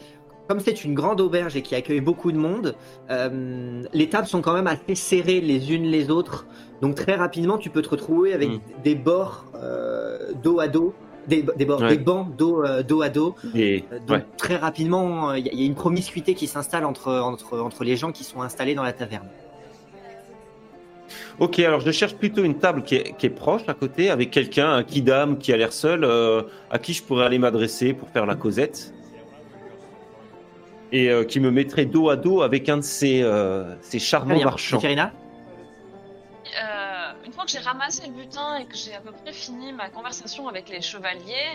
comme c'est une grande auberge et qui accueille beaucoup de monde, euh, les tables sont quand même assez serrées les unes les autres, donc très rapidement tu peux te retrouver avec Mm. des bords euh, dos à dos, des, des bords, Ouais. des bancs dos, euh, dos à dos. Et Donc ouais. très rapidement, il y, y a une promiscuité qui s'installe entre, entre, entre les gens qui sont installés dans la taverne. Ok, alors je cherche plutôt une table qui est, qui est proche à côté, avec quelqu'un, un kidam qui a l'air seul, euh, à qui je pourrais aller m'adresser pour faire la causette. Et euh, qui me mettrait dos à dos avec un de ces, euh, ces charmants bien. marchands. Katerina Euh, une fois que j'ai ramassé le butin et que j'ai à peu près fini ma conversation avec les chevaliers,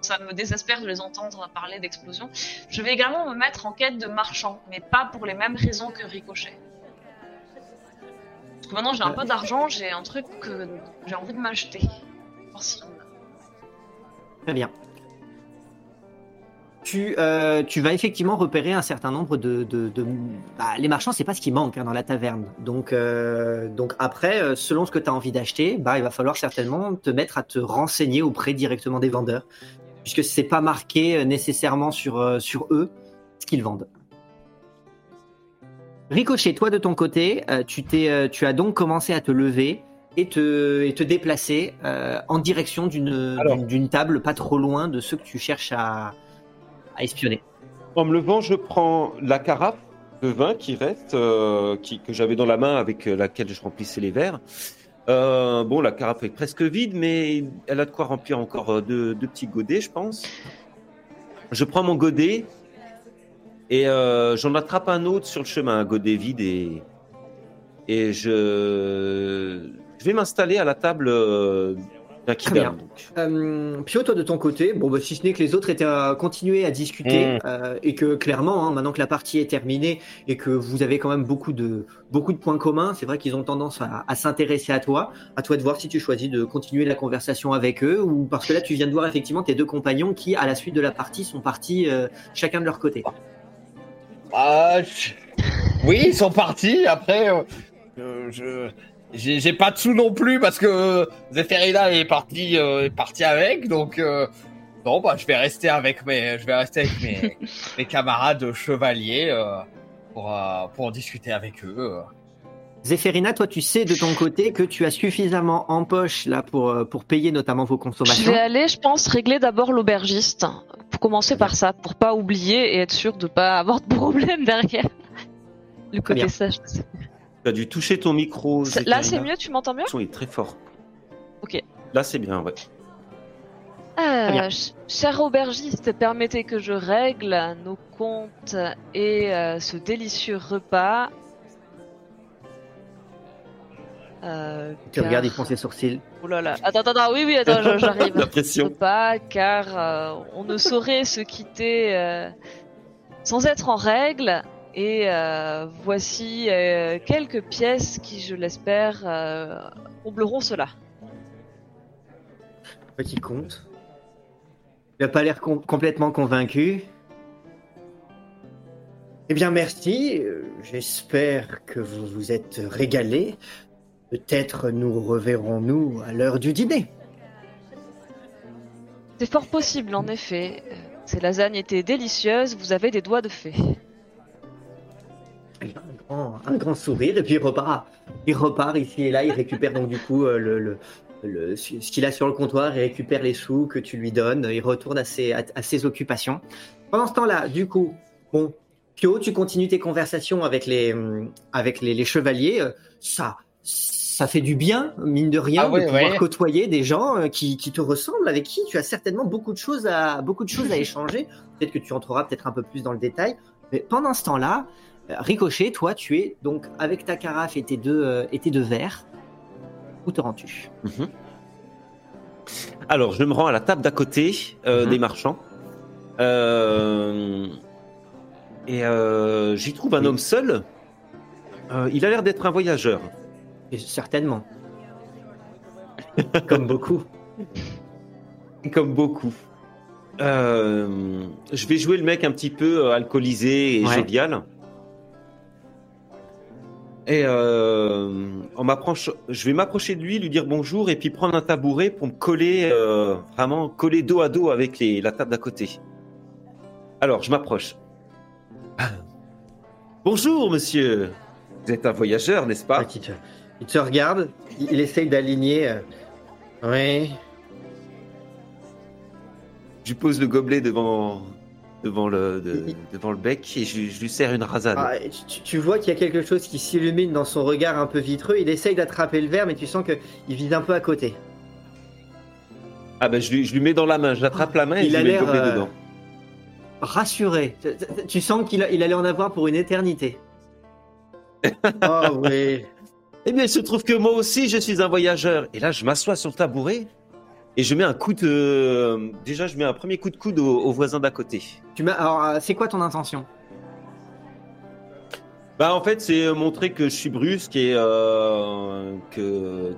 ça me désespère de les entendre parler d'explosion. Je vais également me mettre en quête de marchands, mais pas pour les mêmes raisons que Ricochet. Que maintenant j'ai un peu d'argent, j'ai un truc que j'ai envie de m'acheter. Très bien. Tu, euh, tu vas effectivement repérer un certain nombre de... de, bah, les marchands, c'est pas ce qui manque hein, dans la taverne. Donc, euh, donc après, euh, selon ce que tu as envie d'acheter, bah, il va falloir certainement te mettre à te renseigner auprès directement des vendeurs. Puisque c'est pas marqué nécessairement sur eux ce qu'ils vendent. Ricochet, toi de ton côté, euh, tu, t'es, euh, tu as donc commencé à te lever et te, et te déplacer euh, en direction d'une, Alors. d'une, d'une table pas trop loin de ceux que tu cherches à, à espionner. En me levant, je prends la carafe de vin qui reste, euh, qui, que j'avais dans la main avec laquelle je remplissais les verres. Euh, bon, la carafe est presque vide, mais elle a de quoi remplir encore deux, deux petits godets, je pense. Je prends mon godet et euh, j'en attrape un autre sur le chemin, un godet vide, et, et je, je vais m'installer à la table euh, d'un kidam. Euh, Pio, toi de ton côté, bon, bah, si ce n'est que les autres étaient à continuer à discuter Mm. euh, et que clairement, hein, maintenant que la partie est terminée et que vous avez quand même beaucoup de, beaucoup de points communs, c'est vrai qu'ils ont tendance à, à s'intéresser à toi. À toi de voir si tu choisis de continuer la conversation avec eux ou parce que là, tu viens de voir effectivement tes deux compagnons qui, à la suite de la partie, sont partis chacun de leur côté. Ah, je- Oui, ils sont partis. Après, euh, euh, je j'ai pas de sous non plus parce que Zéphérina est parti euh, est parti avec. Donc euh, non, bah je vais rester avec mes je vais rester avec mes, [laughs] mes camarades chevaliers euh, pour euh, pour discuter avec eux. Zéphérina, toi, tu sais de ton côté que tu as suffisamment en poche là pour, pour payer notamment vos Je consommations. vais aller, je pense, régler d'abord l'aubergiste. Commencer par ça, pour pas oublier et être sûr de pas avoir de problème derrière. Le côté sage. Tu as dû toucher ton micro. Là, c'est mieux, tu m'entends mieux Le son est très fort. Ok. Là, c'est bien, ouais. Ch- cher aubergiste, permettez que je règle nos comptes et euh, ce délicieux repas. Euh, Tu car- regardes, il fronce les sourcils. Oh là là. Attends, attends, attends, oui, oui, attends, je- j'arrive. La pression. repas, car euh, on ne saurait se quitter euh, sans être en règle. Et euh, voici euh, quelques pièces qui, je l'espère, euh, combleront cela. Petit compte. Il n'a pas l'air com- complètement convaincu. Eh bien, merci. J'espère que vous vous êtes régalé. Peut-être nous reverrons-nous à l'heure du dîner. C'est fort possible, en effet. Ces lasagnes étaient délicieuses, vous avez des doigts de fée. Il a Un grand, un grand sourire et puis il repart. Il repart ici et là. Il récupère donc du coup euh, le, le- le- ce qu'il a sur le comptoir. Il récupère les sous que tu lui donnes. Il retourne à ses, à, à ses occupations. Pendant ce temps-là, du coup, bon, Pio, tu continues tes conversations avec les, avec les, les chevaliers. Euh, Ça, ça fait du bien, mine de rien, Ah de pouvoir ouais. côtoyer des gens euh, qui, qui te ressemblent, avec qui tu as certainement beaucoup de choses à, beaucoup de choses à [laughs] échanger. Peut-être que tu entreras peut-être un peu plus dans le détail. Mais pendant ce temps-là, euh, Ricochet, toi, tu es donc avec ta carafe et tes deux, euh, et tes deux verres. Où te rends-tu? Mhm. Alors, je me rends à la table d'à côté euh, Mhm. des marchands. Euh, et j'y trouve un Oui. homme seul. Il a l'air d'être un voyageur. Et Certainement. Comme beaucoup. [laughs] Comme beaucoup. Euh, je vais jouer le mec un petit peu euh, alcoolisé et Ouais. jovial. Et euh, on m'approche, je vais m'approcher de lui, lui dire bonjour et puis prendre un tabouret pour me coller, euh, vraiment coller dos à dos avec les, la table d'à côté. Alors, je m'approche. Ah. Bonjour, monsieur. Vous êtes un voyageur, n'est-ce pas? Ah, il, te, regarde, il, il essaye d'aligner. euh, Oui. Je lui pose le gobelet devant, devant, le, de- devant le bec et je, je lui sers une rasade. Ah, tu, tu vois qu'il y a quelque chose qui s'illumine dans son regard un peu vitreux. Il essaye d'attraper le verre, mais tu sens qu'il vise un peu à côté. Ah ben je lui, je lui mets dans la main, j'attrape la main et Il je lui mets le gobelet euh, dedans. Rassuré. Tu- tu- sens qu'il allait en avoir pour une éternité. [laughs] oh oui. Eh bien, il se trouve que moi aussi, je suis un voyageur. Et là, je m'assois sur le tabouret et je mets un coup de... Déjà, je mets un premier coup de coude au, au voisin d'à côté. Tu m'as. Alors, euh, c'est quoi ton intention? Bah, en fait, c'est montrer que je suis brusque et euh, que...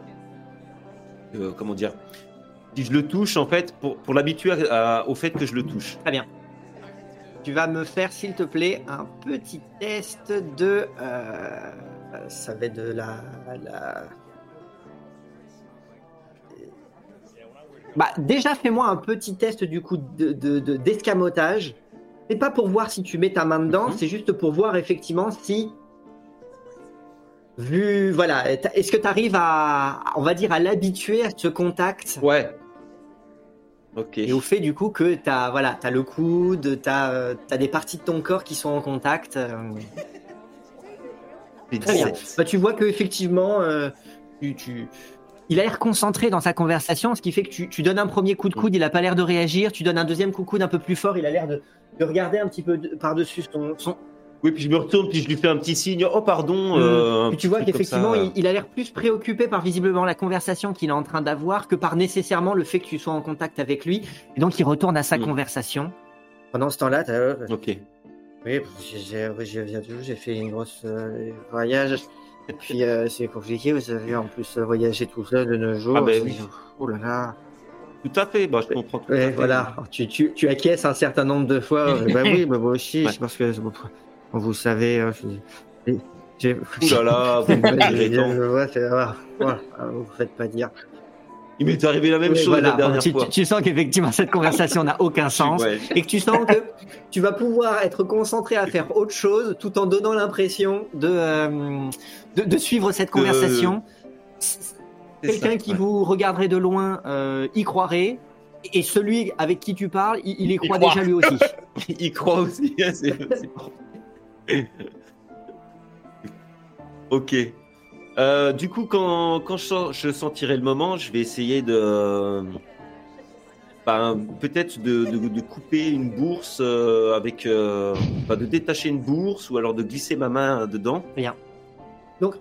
que- Comment dire Si je le touche, en fait, pour, pour l'habituer à- à- au fait que je le touche. Très bien. Tu vas me faire, s'il te plaît, un petit test de. euh, ça va être de la. la- Bah, déjà, fais-moi un petit test du coup de, de- de- d'escamotage. C'est pas pour voir si tu mets ta main dedans, Mhm. c'est juste pour voir effectivement si. Vu. Voilà. Est-ce que tu arrives à. On va dire à l'habituer à ce contact? Ouais. Ok. et au fait du coup que tu as, voilà, as le coude, tu as, des parties de ton corps qui sont en contact. Euh, J'ai Très bien. 17. Bah, tu vois que effectivement, euh, tu, tu- il a l'air concentré dans sa conversation, ce qui fait que tu, tu donnes un premier coup de coude, il a pas l'air de réagir, tu donnes un deuxième coup de coude un peu plus fort, il a l'air de, de regarder un petit peu de- par-dessus son, son... Oui, puis je me retourne, puis je lui fais un petit signe. Oh, pardon. Mhm. euh, Puis tu vois qu'effectivement, il, il a l'air plus préoccupé par visiblement la conversation qu'il est en train d'avoir que par nécessairement le fait que tu sois en contact avec lui. Et donc il retourne à sa Mhm. conversation. Pendant ce temps-là, t'as- Ok. Oui, j'ai viens de- j'ai fait une grosse euh, voyage. Et puis euh, [laughs] c'est compliqué, vous savez, en plus euh, voyager tout seul de nos jours. Ah ben oui. Oh là là. Tout à fait. Bah, je comprends tout à Ouais, fait. voilà, Alors, tu, tu, tu acquiesces un certain nombre de fois. bah oui, bah, moi aussi, [laughs] Ouais. parce que vous savez, je- j'ai- Ouh là là, [laughs] vous me je, je vois, c'est- ah, voilà, ah, vous faites pas dire. Il m'est arrivé la même Oui, chose voilà. la dernière tu, fois. tu- tu sens qu'effectivement cette conversation n'a aucun sens Ouais. et que tu sens que tu vas pouvoir être concentré à faire autre chose tout en donnant l'impression de, euh, de, de suivre cette conversation. Quelqu'un qui ouais. vous regarderait de loin euh, y croirait et celui avec qui tu parles, il, il y croit croit. déjà lui aussi. [laughs] Il croit aussi. [laughs] c'est- c'est- ok. Euh, du coup, quand, quand je, sentirai le moment, je vais essayer de. ben, peut-être de, de- de couper une bourse euh, avec. euh, enfin, de détacher une bourse ou alors de glisser ma main dedans. Donc,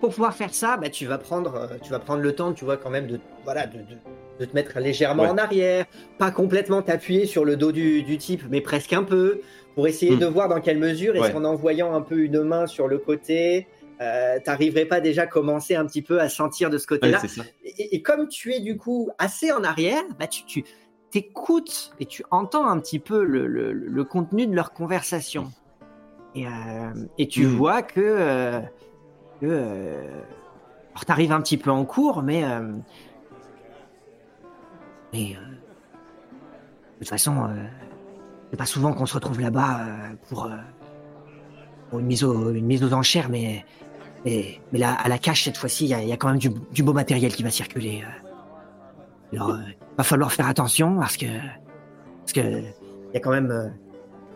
pour pouvoir faire ça, bah, tu vas prendre, euh, tu vas prendre le temps, tu vois, quand même de, voilà, de, de- de te mettre légèrement Ouais. en arrière, pas complètement t'appuyer sur le dos du, du type, mais presque un peu, pour essayer Hmm. de voir dans quelle mesure est-ce Ouais. qu'en envoyant un peu une main sur le côté, euh, t'arriverais pas déjà à commencer un petit peu à sentir de ce côté-là. et, et comme tu es du coup assez en arrière, bah, tu, tu t'écoutes et tu entends un petit peu le, le- le contenu de leur conversation. Et, euh, et tu Mm. vois que, euh, que euh, alors t'arrives un petit peu en cours, mais mais de toute façon, c'est pas souvent qu'on se retrouve là-bas pour, pour une mise aux une mise aux enchères, mais mais, mais là, à la cache, cette fois-ci, il y, il y a quand même du, du beau matériel qui va circuler. euh. Alors, euh, va falloir faire attention parce que parce que il y a quand même euh,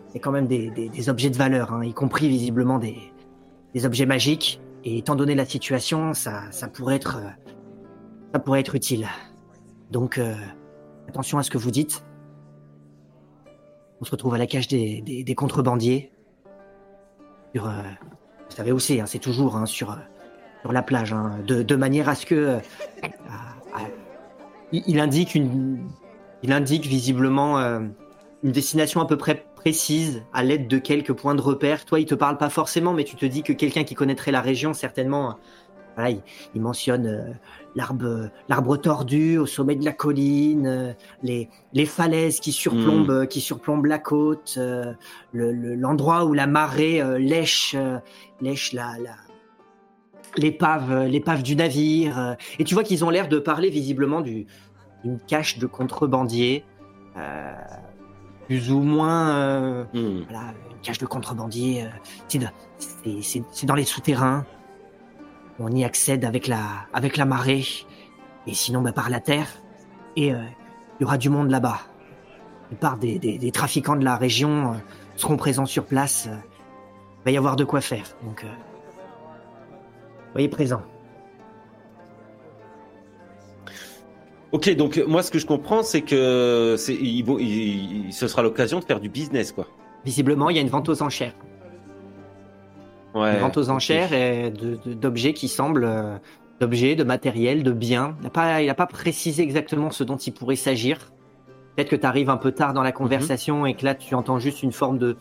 il y a quand même des, des- des objets de valeur, hein, y compris visiblement des, des objets magiques. Et étant donné la situation, ça, ça pourrait être ça pourrait être utile. Donc euh, attention à ce que vous dites. On se retrouve à la cage des contrebandiers. Sur, euh, vous savez où c'est, hein, c'est toujours hein, sur, euh, sur la plage, hein, de, manière à ce que euh, il, indique une, il indique visiblement euh, une destination à peu près précise à l'aide de quelques points de repère. Toi, il te parle pas forcément, mais tu te dis que quelqu'un qui connaîtrait la région, certainement, voilà, il, il mentionne euh, l'arbre, l'arbre tordu au sommet de la colline, euh, les, les falaises qui surplombent, euh, qui surplombent la côte, euh, le- le- l'endroit où la marée lèche, lèche la, la- l'épave, l'épave du navire. et tu vois qu'ils ont l'air de parler visiblement du, d'une cache de contrebandiers, plus ou moins. Hmm. voilà, une cage de contrebandier, c'est, de- c'est- c'est- c'est dans les souterrains. On y accède avec la, avec la marée, et sinon bah, par la terre. Et euh, il y aura du monde là-bas. La plupart des, des- des trafiquants de la région euh, seront présents sur place. euh, Il va y avoir de quoi faire. Donc, euh, soyez présents. Ok, donc euh, moi ce que je comprends, c'est que ce sera l'occasion de faire du business, quoi. Visiblement, il y a une vente aux enchères. Ouais. Vente aux enchères et d'objets qui semblent euh, d'objets, de matériel, de biens. Il n'a pas, il a pas précisé exactement ce dont il pourrait s'agir. Peut-être que tu arrives un peu tard dans la conversation et que là tu entends juste une forme de,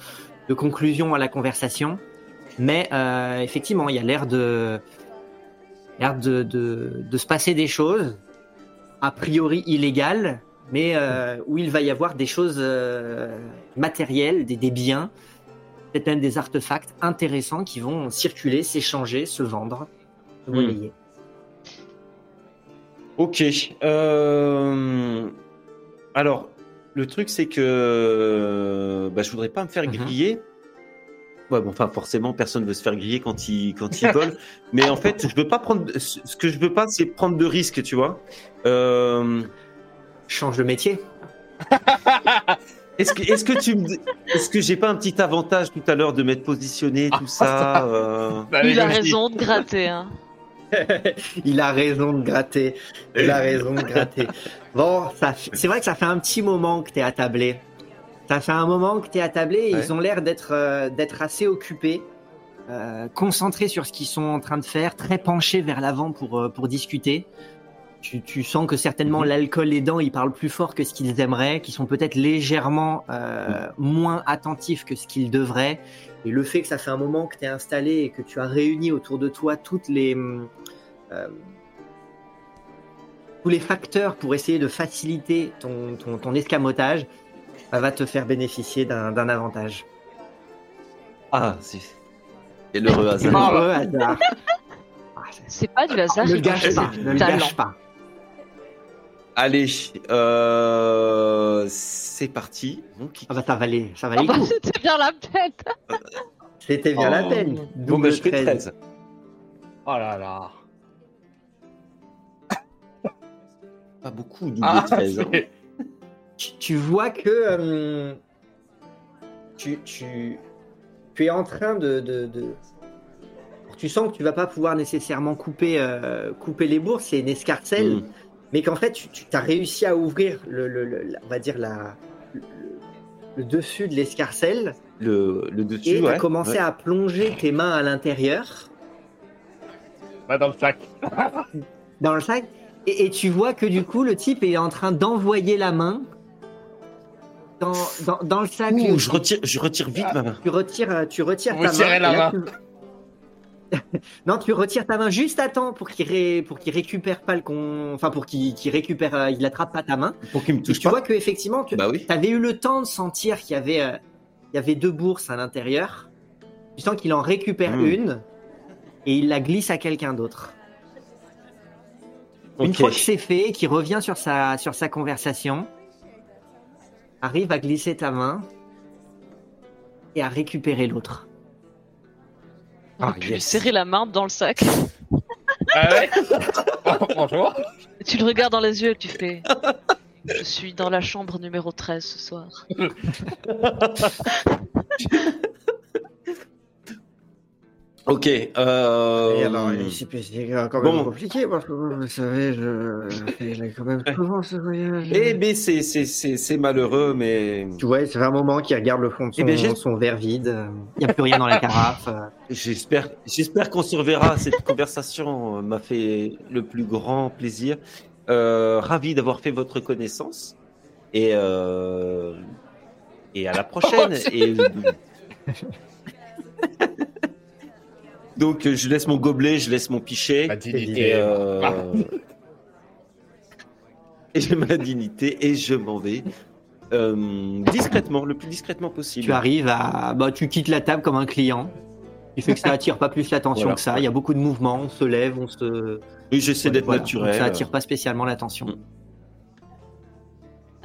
de conclusion à la conversation. Mais euh, effectivement, il y a l'air de, l'air de, de, de se passer des choses a priori illégales, mais euh, où il va y avoir des choses matérielles, des, des biens peut-être même des artefacts intéressants qui vont circuler, s'échanger, se vendre, se Hmm. monnayer. Ok. euh, Alors, le truc, c'est que bah, je voudrais pas me faire Mhm. griller. Ouais, bon, enfin, forcément, personne veut se faire griller quand il quand il vole. [laughs] Mais en fait, je veux pas prendre. Ce ce que je veux pas, c'est prendre de risques, tu vois. Euh, Change de métier. [laughs] Est-ce que est-ce que tu me est-ce que j'ai pas un petit avantage tout à l'heure de m'être positionné tout ça euh, Allez, Il a raison de gratter. Hein. [laughs] Il a raison de gratter. Il a raison de gratter. Bon, ça, c'est vrai que ça fait un petit moment que tu es attablé. Ça fait un moment que tu es attablé et Ouais. ils ont l'air d'être euh, d'être assez occupés, euh, concentrés sur ce qu'ils sont en train de faire, très penchés vers l'avant pour, euh, pour discuter. Tu, tu sens que certainement Mhm. l'alcool aidant, ils parlent plus fort que ce qu'ils aimeraient, qu'ils sont peut-être légèrement euh, moins attentifs que ce qu'ils devraient. Et le fait que ça fait un moment que tu es installé et que tu as réuni autour de toi toutes les, hum, euh, tous les facteurs pour essayer de faciliter ton, ton, ton escamotage, ça va te faire bénéficier d'un d'un avantage. Ah, c'est et l'heureux [laughs] hasard. Ah, Heureux hasard. C'est pas du hasard. ne le gâche pas, ne le gâche pas. Allez, euh, c'est parti. Kiki. Ah bah ça valait, ça Ah bah, c'était bien la peine. [laughs] C'était bien la Oh. peine. Bon, Double bah, je fais 13. 13. Oh là là. [coughs] Pas beaucoup, double Ah, 13. hein. tu, tu vois que euh, tu, tu, tu es en train de, de- de- Tu sens que tu vas pas pouvoir nécessairement couper, euh, couper les bourses, c'est une escarcelle, Mm. Mais qu'en fait tu, tu as réussi à ouvrir le, le- le- on va dire la, le, le dessus de l'escarcelle Le, le dessus, et tu as ouais, commencé ouais. à plonger tes mains à l'intérieur Va dans le sac. dans le sac et, et tu vois que du coup le type est en train d'envoyer la main dans, dans, dans le sac. Ouh, je retire, je retire vite ma main. tu retires, tu retires Vous ta main. la là, main. tu- [laughs] non, tu retires ta main juste à temps pour qu'il ré- pour qu'il récupère pas le con, enfin pour qu'il récupère, euh, il attrape pas ta main. Pour qu'il me Et touche tu pas. vois que effectivement, tu Bah oui. avais eu le temps de sentir qu'il y avait, euh, il y avait deux bourses à l'intérieur. Tu sens qu'il en récupère Mm. une et il la glisse à quelqu'un d'autre. Une fois que c'est fait, qu'il revient sur sa sur sa conversation, arrive à glisser ta main et à récupérer l'autre. On Ah, pu lui yes. serrer la main dans le sac. Ah ouais. [laughs] Bonjour. Tu le regardes dans les yeux et tu fais. Je suis dans la chambre numéro 13 ce soir. [laughs] Ok. Euh... Et alors, c'est quand Bon. même compliqué parce que vous savez, je j'ai quand même souvent ce voyage. Eh ben c'est c'est c'est c'est malheureux, mais Tu vois, c'est un moment qui regarde le fond de son, Eh ben, j'ai- son verre vide. Il n'y a plus rien dans la carafe. j'espère j'espère qu'on se reverra. Cette conversation m'a fait le plus grand plaisir. Euh, ravi d'avoir fait votre connaissance et euh... et à la prochaine. [laughs] et [laughs] donc je laisse mon gobelet, je laisse mon pichet. Ma Et, dignité. euh, et [laughs] j'ai ma dignité et je m'en vais euh, discrètement, le plus discrètement possible. Tu arrives à. Bah, tu quittes la table comme un client. Il fait que ça attire pas plus l'attention Voilà. que ça. Il y a beaucoup de mouvements, on se lève, on se. Oui, j'essaie d'être Voilà. naturel. Donc, Ça attire pas spécialement l'attention. Mm.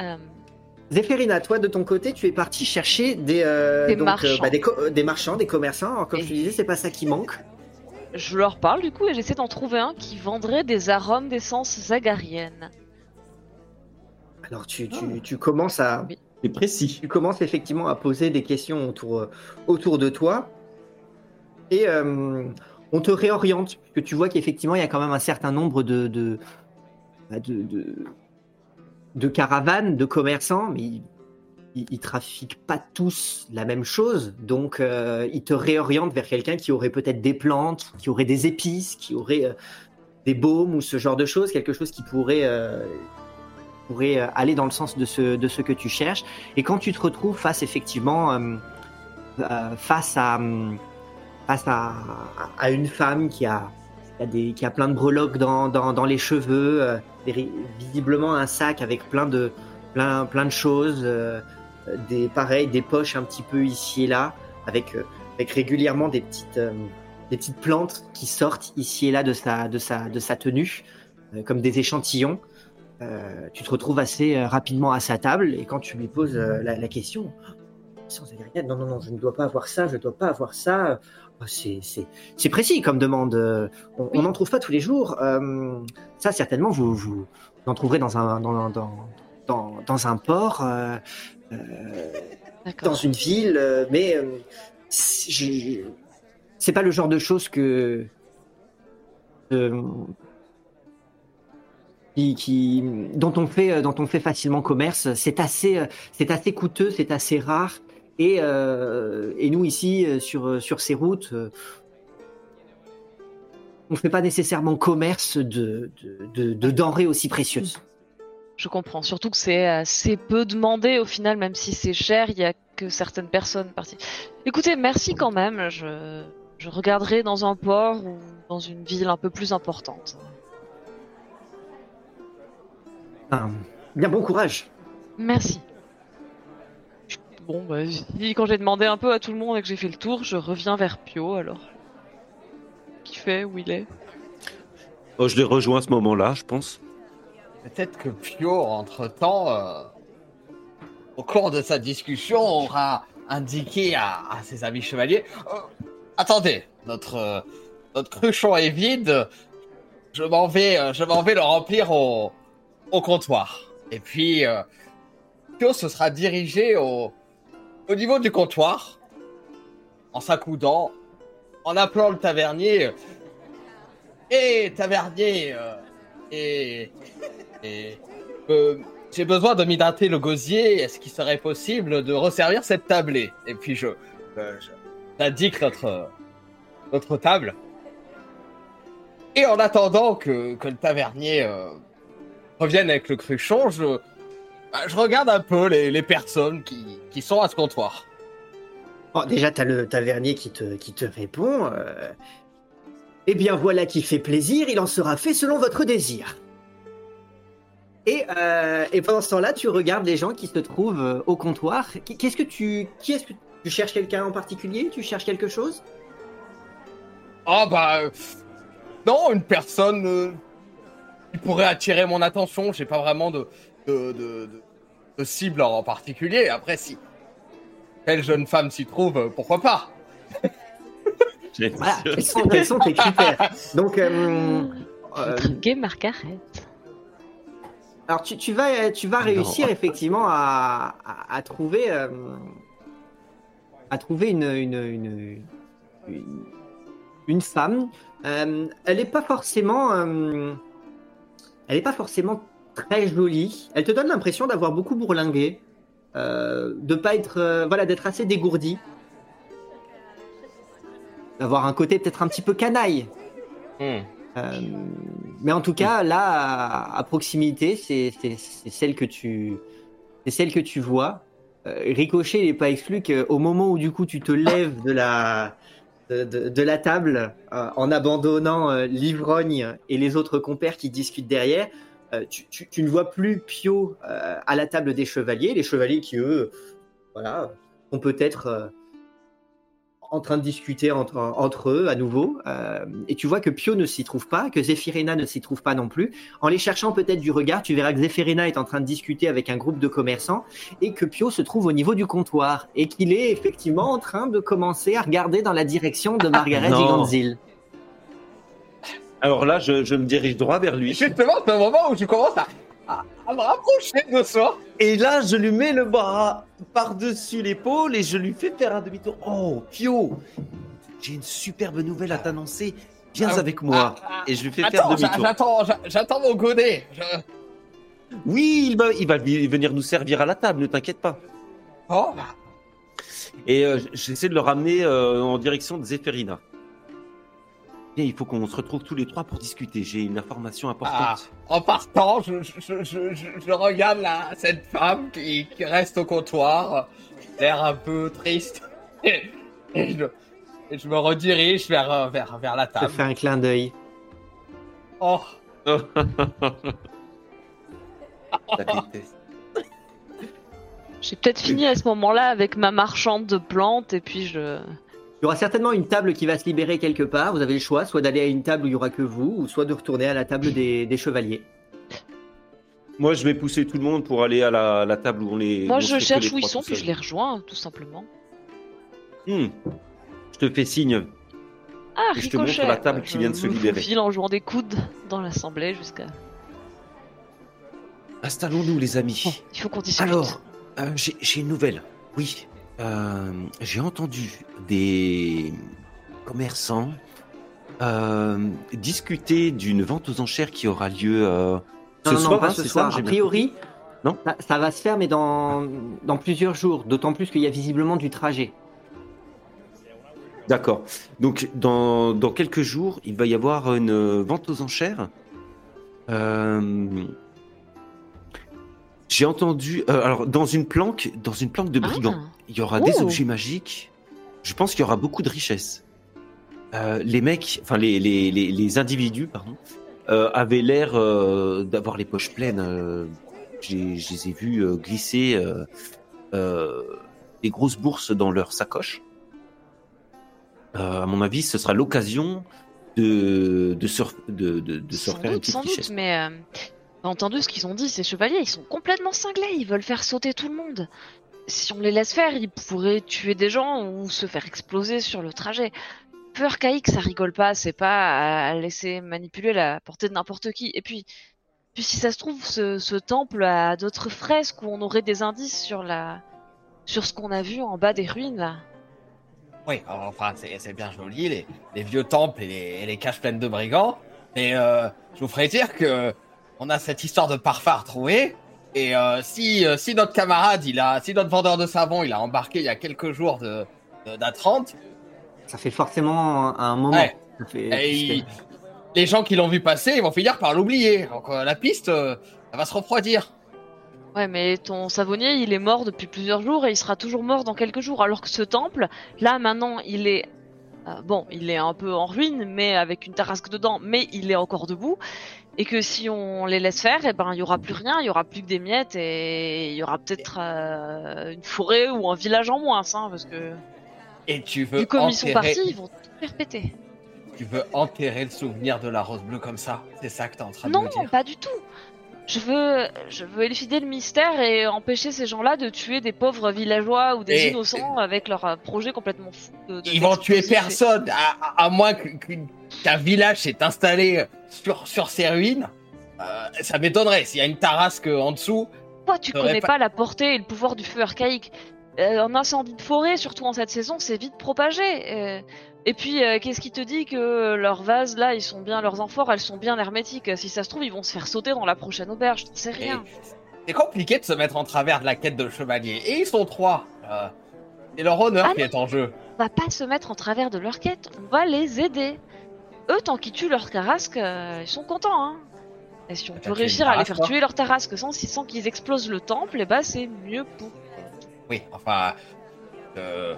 Euh, Zéphérina, toi de ton côté, tu es parti chercher des, euh, Des donc, marchands. bah, des, co- des marchands, des commerçants. Alors, comme Et- je te disais, c'est pas ça qui manque. je leur parle du coup et j'essaie d'en trouver un qui vendrait des arômes d'essence zagarienne. Alors tu, tu, tu commences à, Oui. C'est précis. tu commences effectivement à poser des questions autour, euh, autour de toi et euh, on te réoriente puisque tu vois qu'effectivement il y a quand même un certain nombre de de, bah, de, de, de caravanes, de commerçants, mais ils, trafiquent pas tous la même chose, donc euh, ils te réorientent vers quelqu'un qui aurait peut-être des plantes, qui aurait des épices, qui aurait euh, des baumes ou ce genre de choses, quelque chose qui pourrait euh, pourrait aller dans le sens de ce, de ce que tu cherches. Et quand tu te retrouves face effectivement face à face à, à une femme qui a, qui a des plein de breloques dans, dans, les cheveux, visiblement un sac avec plein de plein plein de choses, euh, des des poches un petit peu ici et là, avec euh, avec régulièrement des petites euh, des petites plantes qui sortent ici et là de sa de sa de sa tenue, comme des échantillons. Tu te retrouves assez rapidement à sa table et quand tu lui poses la, question, sans non, non, non, je ne dois pas avoir ça, je ne dois pas avoir ça. Oh, c'est, précis comme demande. euh, On n'en trouve pas tous les jours. Euh, ça, certainement, vous, vous en trouverez dans un, dans, dans, dans, dans un port, euh, dans une ville, mais c'est- pas le genre de choses que. qui, qui- dont on fait dont on fait facilement commerce c'est assez c'est assez coûteux c'est assez rare et euh, et nous ici euh, sur sur ces routes euh, on fait pas nécessairement commerce de de, de, de denrées aussi précieuses Je comprends. Surtout que c'est assez peu demandé au final, même si c'est cher, il y a que certaines personnes parties. Écoutez, merci quand même. Je, je regarderai dans un port ou dans une ville un peu plus importante. Enfin, bien bon courage Merci. Bon, bah, si, quand j'ai demandé un peu à tout le monde et que j'ai fait le tour, je reviens vers Pio alors. Qui fait où il est? Oh, je les rejoins à ce moment-là, je pense. peut-être que Pio, entre-temps, euh, au cours de sa discussion, aura indiqué à, à ses amis chevaliers euh, Attendez, notre, euh, notre cruchon est vide, je m'en vais, euh, je m'en vais le remplir au, au comptoir. Et puis, euh, Pio se sera dirigé au, au niveau du comptoir, en s'accoudant, en appelant le tavernier. Hé, tavernier, euh, et, et euh, j'ai besoin de m'hydrater le gosier. Est-ce qu'il serait possible de resservir cette tablée? Et puis je, euh, j'indique notre notre table. Et en attendant que, le tavernier euh, revienne avec le cruchon, je, je regarde un peu les, les personnes qui, qui sont à ce comptoir. Bon, déjà, tu as le tavernier qui te, qui te répond. euh, Eh bien, voilà qui fait plaisir, il en sera fait selon votre désir. Et, euh, et pendant ce temps-là, tu regardes les gens qui se trouvent euh, au comptoir. Qu'est-ce que tu. Qui est-ce que tu cherches quelqu'un en particulier? Tu cherches quelque chose? Oh bah non, une personne euh, qui pourrait attirer mon attention. J'ai pas vraiment de de, de, de- de cible en particulier. Après, si telle jeune femme s'y trouve, euh, pourquoi pas [laughs] Voilà, quels sont, quels sont tes critères? Donc, euh, euh, Intrigué, Margaret. alors tu, tu vas, tu vas Non. réussir effectivement à, à, à trouver, euh, à trouver une, une, une, une, une femme. Euh, elle n'est pas forcément, euh, elle est pas forcément très jolie. Elle te donne l'impression d'avoir beaucoup bourlingué, euh, de pas être, euh, voilà, d'être assez dégourdie, d'avoir un côté peut-être un petit peu canaille. Hmm. Euh, mais en tout cas, là, à, à proximité, c'est celle que tu, c'est celle que tu vois. Ricochet, n'est pas exclu qu'au moment où du coup tu te lèves de la, de, de- de la table, euh, en abandonnant euh, l'ivrogne et les autres compères qui discutent derrière, tu, tu- tu ne vois plus Pio euh, à la table des chevaliers, les chevaliers qui eux, voilà, sont peut-être euh, en train de discuter entre, entre eux à nouveau. euh, et tu vois que Pio ne s'y trouve pas, que Zephyrina ne s'y trouve pas non plus. En les cherchant peut-être du regard, tu verras que Zephyrina est en train de discuter avec un groupe de commerçants et que Pio se trouve au niveau du comptoir et qu'il est effectivement en train de commencer à regarder dans la direction de Margaret Non. Alors là, je, je me dirige droit vers lui. Justement, c'est un moment où je commence à, à, à me rapprocher de soi. Et là, je lui mets le bras par-dessus l'épaule et je lui fais faire un demi-tour. Oh, Pio, j'ai une superbe nouvelle à t'annoncer. Viens Ah, avec moi. ah, ah, Et je lui fais faire Attends, j'a- demi-tour. j'attends, j'a- j'attends mon godet. Je- Oui, il va, il va vi- venir nous servir à la table, ne t'inquiète pas. Oh, Et euh, j'essaie de le ramener euh, en direction de Zéphérina. Il faut qu'on se retrouve tous les trois pour discuter. J'ai une information ah, importante. en partant, je, je, je, je, je- je regarde la, cette femme qui, qui reste au comptoir, l'air un peu triste, [laughs] et, et je, et je me redirige vers, euh, vers, vers la Je table. fais un clin d'œil. Oh. [laughs] J'ai peut-être fini à ce moment-là avec ma marchande de plantes et puis je. Il y aura certainement une table qui va se libérer quelque part. Vous avez le choix, soit d'aller à une table où il y aura que vous, ou soit de retourner à la table des, des chevaliers. Moi, je vais pousser tout le monde pour aller à la, la table où on les. Moi on je cherche où ils sont puis je les rejoins tout simplement. Hmm. Je te fais signe. Ah, Et je te montre la table qui Je vient de se libérer. faufile en jouant des coudes dans l'assemblée jusqu'à. Installons-nous, les amis. Bon, il faut qu'on discute. Alors, euh, j'ai une nouvelle. Oui, euh, j'ai entendu des commerçants euh, discuter d'une vente aux enchères qui aura lieu euh, ce non, non, soir. pas hein, ce c'est soir. ça, j'ai a priori, Non ça, ça va se faire, mais dans, dans plusieurs jours. D'autant plus qu'il y a visiblement du trajet. D'accord. Donc, dans, dans quelques jours, il va y avoir une vente aux enchères. Euh, J'ai entendu. euh, alors, dans une planque, dans une planque de brigands, Ah, il y aura des Oh. objets magiques. Je pense qu'il y aura beaucoup de richesses. Euh, les mecs, enfin les, les, les, les individus, pardon, euh, avaient l'air d'avoir les poches pleines. j'ai- je les ai vus glisser des grosses bourses dans leur sacoche. À mon avis, ce sera l'occasion de, de, se, de, de, de se refaire une doute, petite sans doute, richesse. mais entendu ce qu'ils ont dit, ces chevaliers, ils sont complètement cinglés, ils veulent faire sauter tout le monde. Si on les laisse faire, ils pourraient tuer des gens ou se faire exploser sur le trajet. Peu archaïque, ça rigole pas, c'est pas à laisser manipuler la portée de n'importe qui. Et puis, puis si ça se trouve, ce, temple a d'autres fresques où on aurait des indices sur la, sur ce qu'on a vu en bas des ruines là. Oui, enfin, c'est bien joli, les, vieux temples et les, et caches pleines de brigands. Mais euh, je vous ferai dire que on a cette histoire de parfum à retrouver. Et euh, si, euh, si notre camarade, il a, si notre vendeur de savon, il a embarqué il y a quelques jours de, de d'Atrante, Ça fait forcément un moment. Ouais. Ça fait- et il- les gens qui l'ont vu passer, ils vont finir par l'oublier. Donc euh, la piste, euh, elle va se refroidir. Ouais, mais ton savonnier, il est mort depuis plusieurs jours et il sera toujours mort dans quelques jours. Alors que ce temple, là maintenant, il est euh, bon, il est un peu en ruine, mais avec une tarasque dedans, mais il est encore debout. Et que si on les laisse faire, eh ben il y aura plus rien, il y aura plus que des miettes et il y aura peut-être euh, une forêt ou un village en moins, hein, parce que Et tu veux vu comme ils sont enterrer, partis, ils vont tout faire péter. tu veux enterrer le souvenir de la rose bleue comme ça? C'est ça que t'es en train de Non, me dire. pas du tout. Je veux, je veux élucider le mystère et empêcher ces gens-là de tuer des pauvres villageois ou des Et- innocents avec leur euh, projet complètement fou. de- de- Ils vont tuer personne, à, moins qu'un village s'est installé sur, sur ces ruines. Euh, ça m'étonnerait s'il y a une tarasque en dessous. Toi, tu connais pas- pas... la portée et le pouvoir du feu archaïque. Euh, un incendie de forêt, surtout en cette saison, c'est vite propagé. Euh, et puis, euh, qu'est-ce qui te dit que leurs vases, là, ils sont bien, leurs amphores, elles sont bien hermétiques? Si ça se trouve, ils vont se faire sauter dans la prochaine auberge, t'en sais rien. C'est compliqué de se mettre en travers de la quête de chevalier. Et ils sont trois. Euh, c'est leur honneur Ah qui est en jeu. On va pas se mettre en travers de leur quête, on va les aider. Eux, tant qu'ils tuent leur tarasque, euh, ils sont contents, hein. Et si on peut réussir à les faire toi tuer leur tarasque sans, sans qu'ils explosent le temple, et bah c'est mieux pour. Oui, enfin, euh,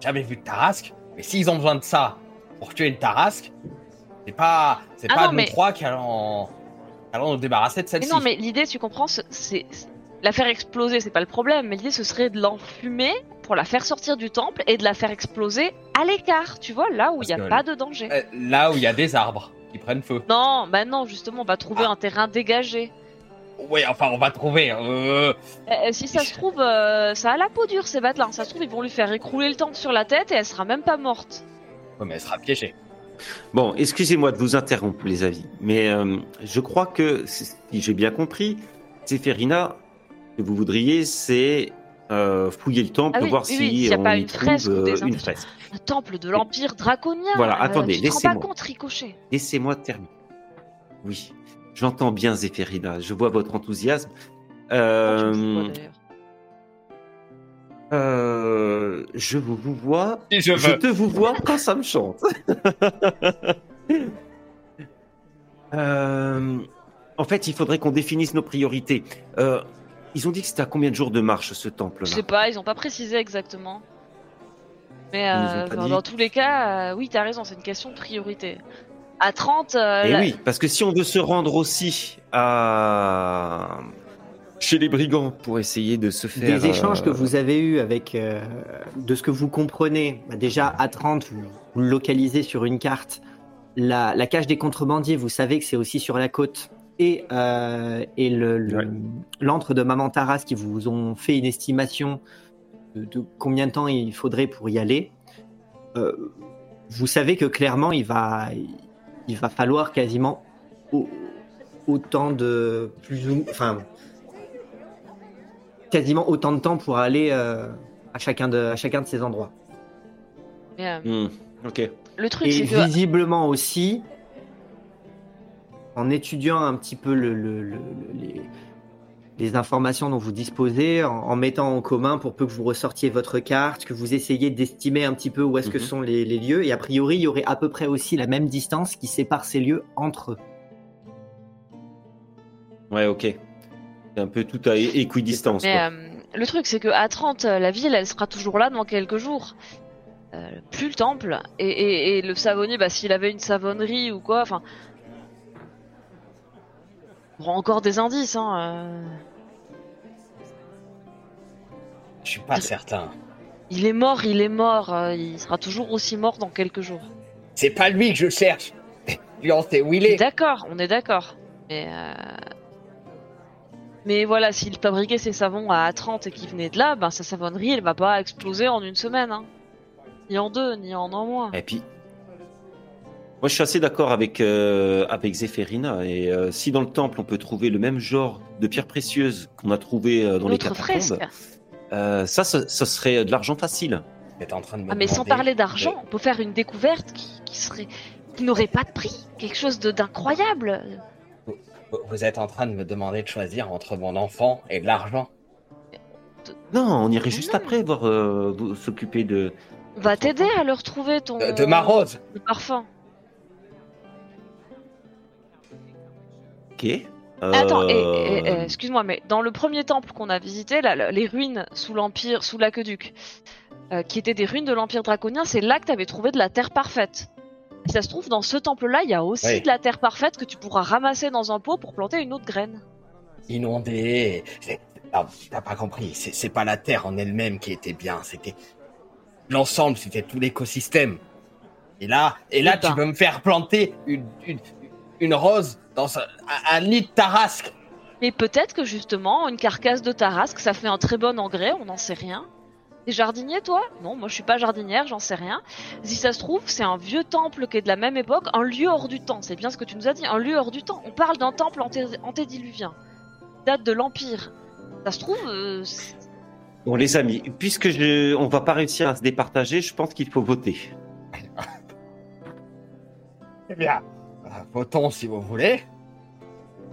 jamais vu de tarasque. Mais s'ils ont besoin de ça pour tuer une tarasque, c'est pas, c'est Ah pas non, nous mais- trois qui allons, allons nous débarrasser de Mais celle-ci. non, mais l'idée, tu comprends, c'est- la faire exploser, c'est pas le problème. Mais l'idée, ce serait de l'enfumer pour la faire sortir du temple et de la faire exploser à l'écart, tu vois, là où il Parce y a que- pas de danger. Euh, Là où il y a des arbres qui prennent feu. Non, bah non, justement, on va trouver Ah. un terrain dégagé. Oui, enfin, on va trouver. Euh... Euh, si ça se trouve, euh, ça a la peau dure ces bêtes-là. Ça se trouve, ils vont lui faire écrouler le temple sur la tête et elle sera même pas morte. ouais, mais elle sera piégée. Bon, excusez-moi de vous interrompre, les avis, mais euh, je crois que, si j'ai bien compris, Zéphérina, ce que vous voudriez, c'est euh, fouiller le temple, Ah oui, voir oui, si oui, s'il y a on pas y une trouve fresque ou des une fresque. Un temple de l'Empire draconien. Voilà, attendez, laissez-moi. Laissez-moi terminer. Oui, j'entends bien Zéphérina, je vois votre enthousiasme. Me Euh, euh, je vous, vous vois Si je Je te vous vois quand ça me chante. [laughs] Euh, en fait, il faudrait qu'on définisse nos priorités. Euh, ils ont dit que c'était à combien de jours de marche ce Je temple-là sais pas, ils ont pas précisé exactement. Mais euh, dans, tous les cas, euh, oui, t'as raison, c'est une question de priorité. À 30, euh, Eh la- oui, parce que si on veut se rendre aussi à chez les brigands pour essayer de se faire Des échanges euh, que vous avez eus avec, euh, de ce que vous comprenez, bah déjà à 30, vous, vous localisez sur une carte la, la cage des contrebandiers, vous savez que c'est aussi sur la côte, et, euh, et le- le- Ouais. l'antre de Maman Taras qui vous ont fait une estimation de, de combien de temps il faudrait pour y aller. Euh, vous savez que clairement, il va, il va falloir quasiment au- autant de plus ou enfin quasiment autant de temps pour aller euh, à chacun de à chacun de ces endroits. euh, hmm, ok. le truc, Et que visiblement aussi, en étudiant un petit peu le, le- le- le- les, les informations dont vous disposez, en, en mettant en commun pour peu que vous ressortiez votre carte, que vous essayiez d'estimer un petit peu où est-ce que Mhm. sont les, les lieux, et a priori, il y aurait à peu près aussi la même distance qui sépare ces lieux entre eux. Ouais, ok. C'est un peu tout à équidistance. Mais quoi. euh, le truc, c'est que à 30, euh, la ville, elle sera toujours là dans quelques jours. Euh, plus le temple. Et, et- et le savonnier, bah, s'il avait une savonnerie ou quoi, enfin. Aura encore des indices, hein. euh. Je suis pas certain. Il est mort, il est mort. euh, il sera toujours aussi mort dans quelques jours. C'est pas lui que je cherche. [laughs] On sait où il est. D'accord, on est d'accord. Mais euh, Mais voilà, s'il fabriquait ses savons à 30 et qu'il venait de là, ben sa savonnerie, elle va pas exploser en une semaine. Hein. Ni en deux, ni en un mois. Et puis, moi je suis assez d'accord avec, euh, avec Zéphérina. Et euh, si dans le temple on peut trouver le même genre de pierres précieuses qu'on a trouvé euh, dans les catacombes, euh, ça, ce, ce serait de l'argent facile. Êtes en train de me Ah, mais sans parler d'argent, on peut faire une découverte qui, qui serait. qui n'aurait pas de prix. Quelque chose d'incroyable. Vous- Vous êtes en train de me demander de choisir entre mon enfant et de l'argent. Non, on irait juste Non. après voir euh, vous s'occuper de. On va t'aider à leur trouver ton. De, de ma rose. le parfum. Ok. Euh, Attends, et- et- et, excuse-moi, mais dans le premier temple qu'on a visité, là, le- les ruines sous l'Empire, sous l'aqueduc, euh, qui étaient des ruines de l'Empire draconien, c'est là que tu avais trouvé de la terre parfaite. Et ça se trouve, dans ce temple-là, il y a aussi de la terre parfaite que tu pourras ramasser dans un pot pour planter une autre graine. Inondé. C'est- non, T'as pas compris. C'est c'est pas la terre en elle-même qui était bien. C'était l'ensemble. C'était tout l'écosystème. Et là, et là, tu ben. veux me faire planter une, une, une rose dans un, un nid de tarasque. Mais peut-être que justement, une carcasse de tarasque, ça fait un très bon engrais, on n'en sait rien. T'es jardinier, toi? Non, moi je suis pas jardinière, j'en sais rien. Si ça se trouve, c'est un vieux temple qui est de la même époque, un lieu hors du temps. C'est bien ce que tu nous as dit, un lieu hors du temps. On parle d'un temple anté- antédiluvien, date de l'Empire. Ça se trouve, euh, Bon, les amis, puisque je, on va pas réussir à se départager, je pense qu'il faut voter. Eh bien, votons si vous voulez.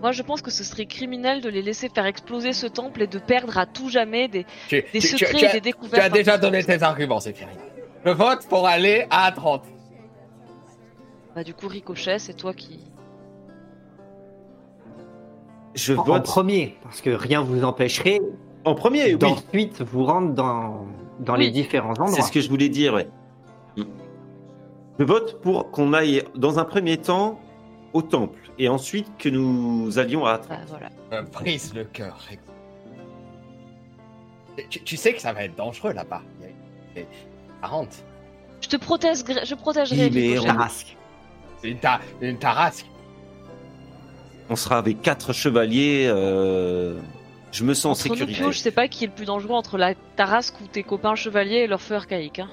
moi je pense que ce serait criminel de les laisser faire exploser ce temple et de perdre à tout jamais des, Tu, des tu- tu- secrets tu et des tu découvertes. as déjà donné tes arguments, Séphirine. Je vote pour aller à 30. Bah, du coup, Ricochet, c'est toi qui. Je En, en vote premier, parce que rien vous empêcherait en premier, oui. d'ensuite vous rendre dans, dans les différents endroits. C'est ce que je voulais dire, ouais. Je vote pour qu'on aille dans un premier temps au temple et ensuite que nous allions à Bah, voilà. brise le cœur. Tu, tu sais que ça va être dangereux là-bas. 40. Je te protégerai, je protégerai on- Tarasque. C'est une, ta- une tarasque. On sera avec quatre chevaliers. euh, Je me sens en nous, sécurité. Je sais pas qui est le plus dangereux entre la Tarasque ou tes copains chevaliers et leur feu archaïque. Hein.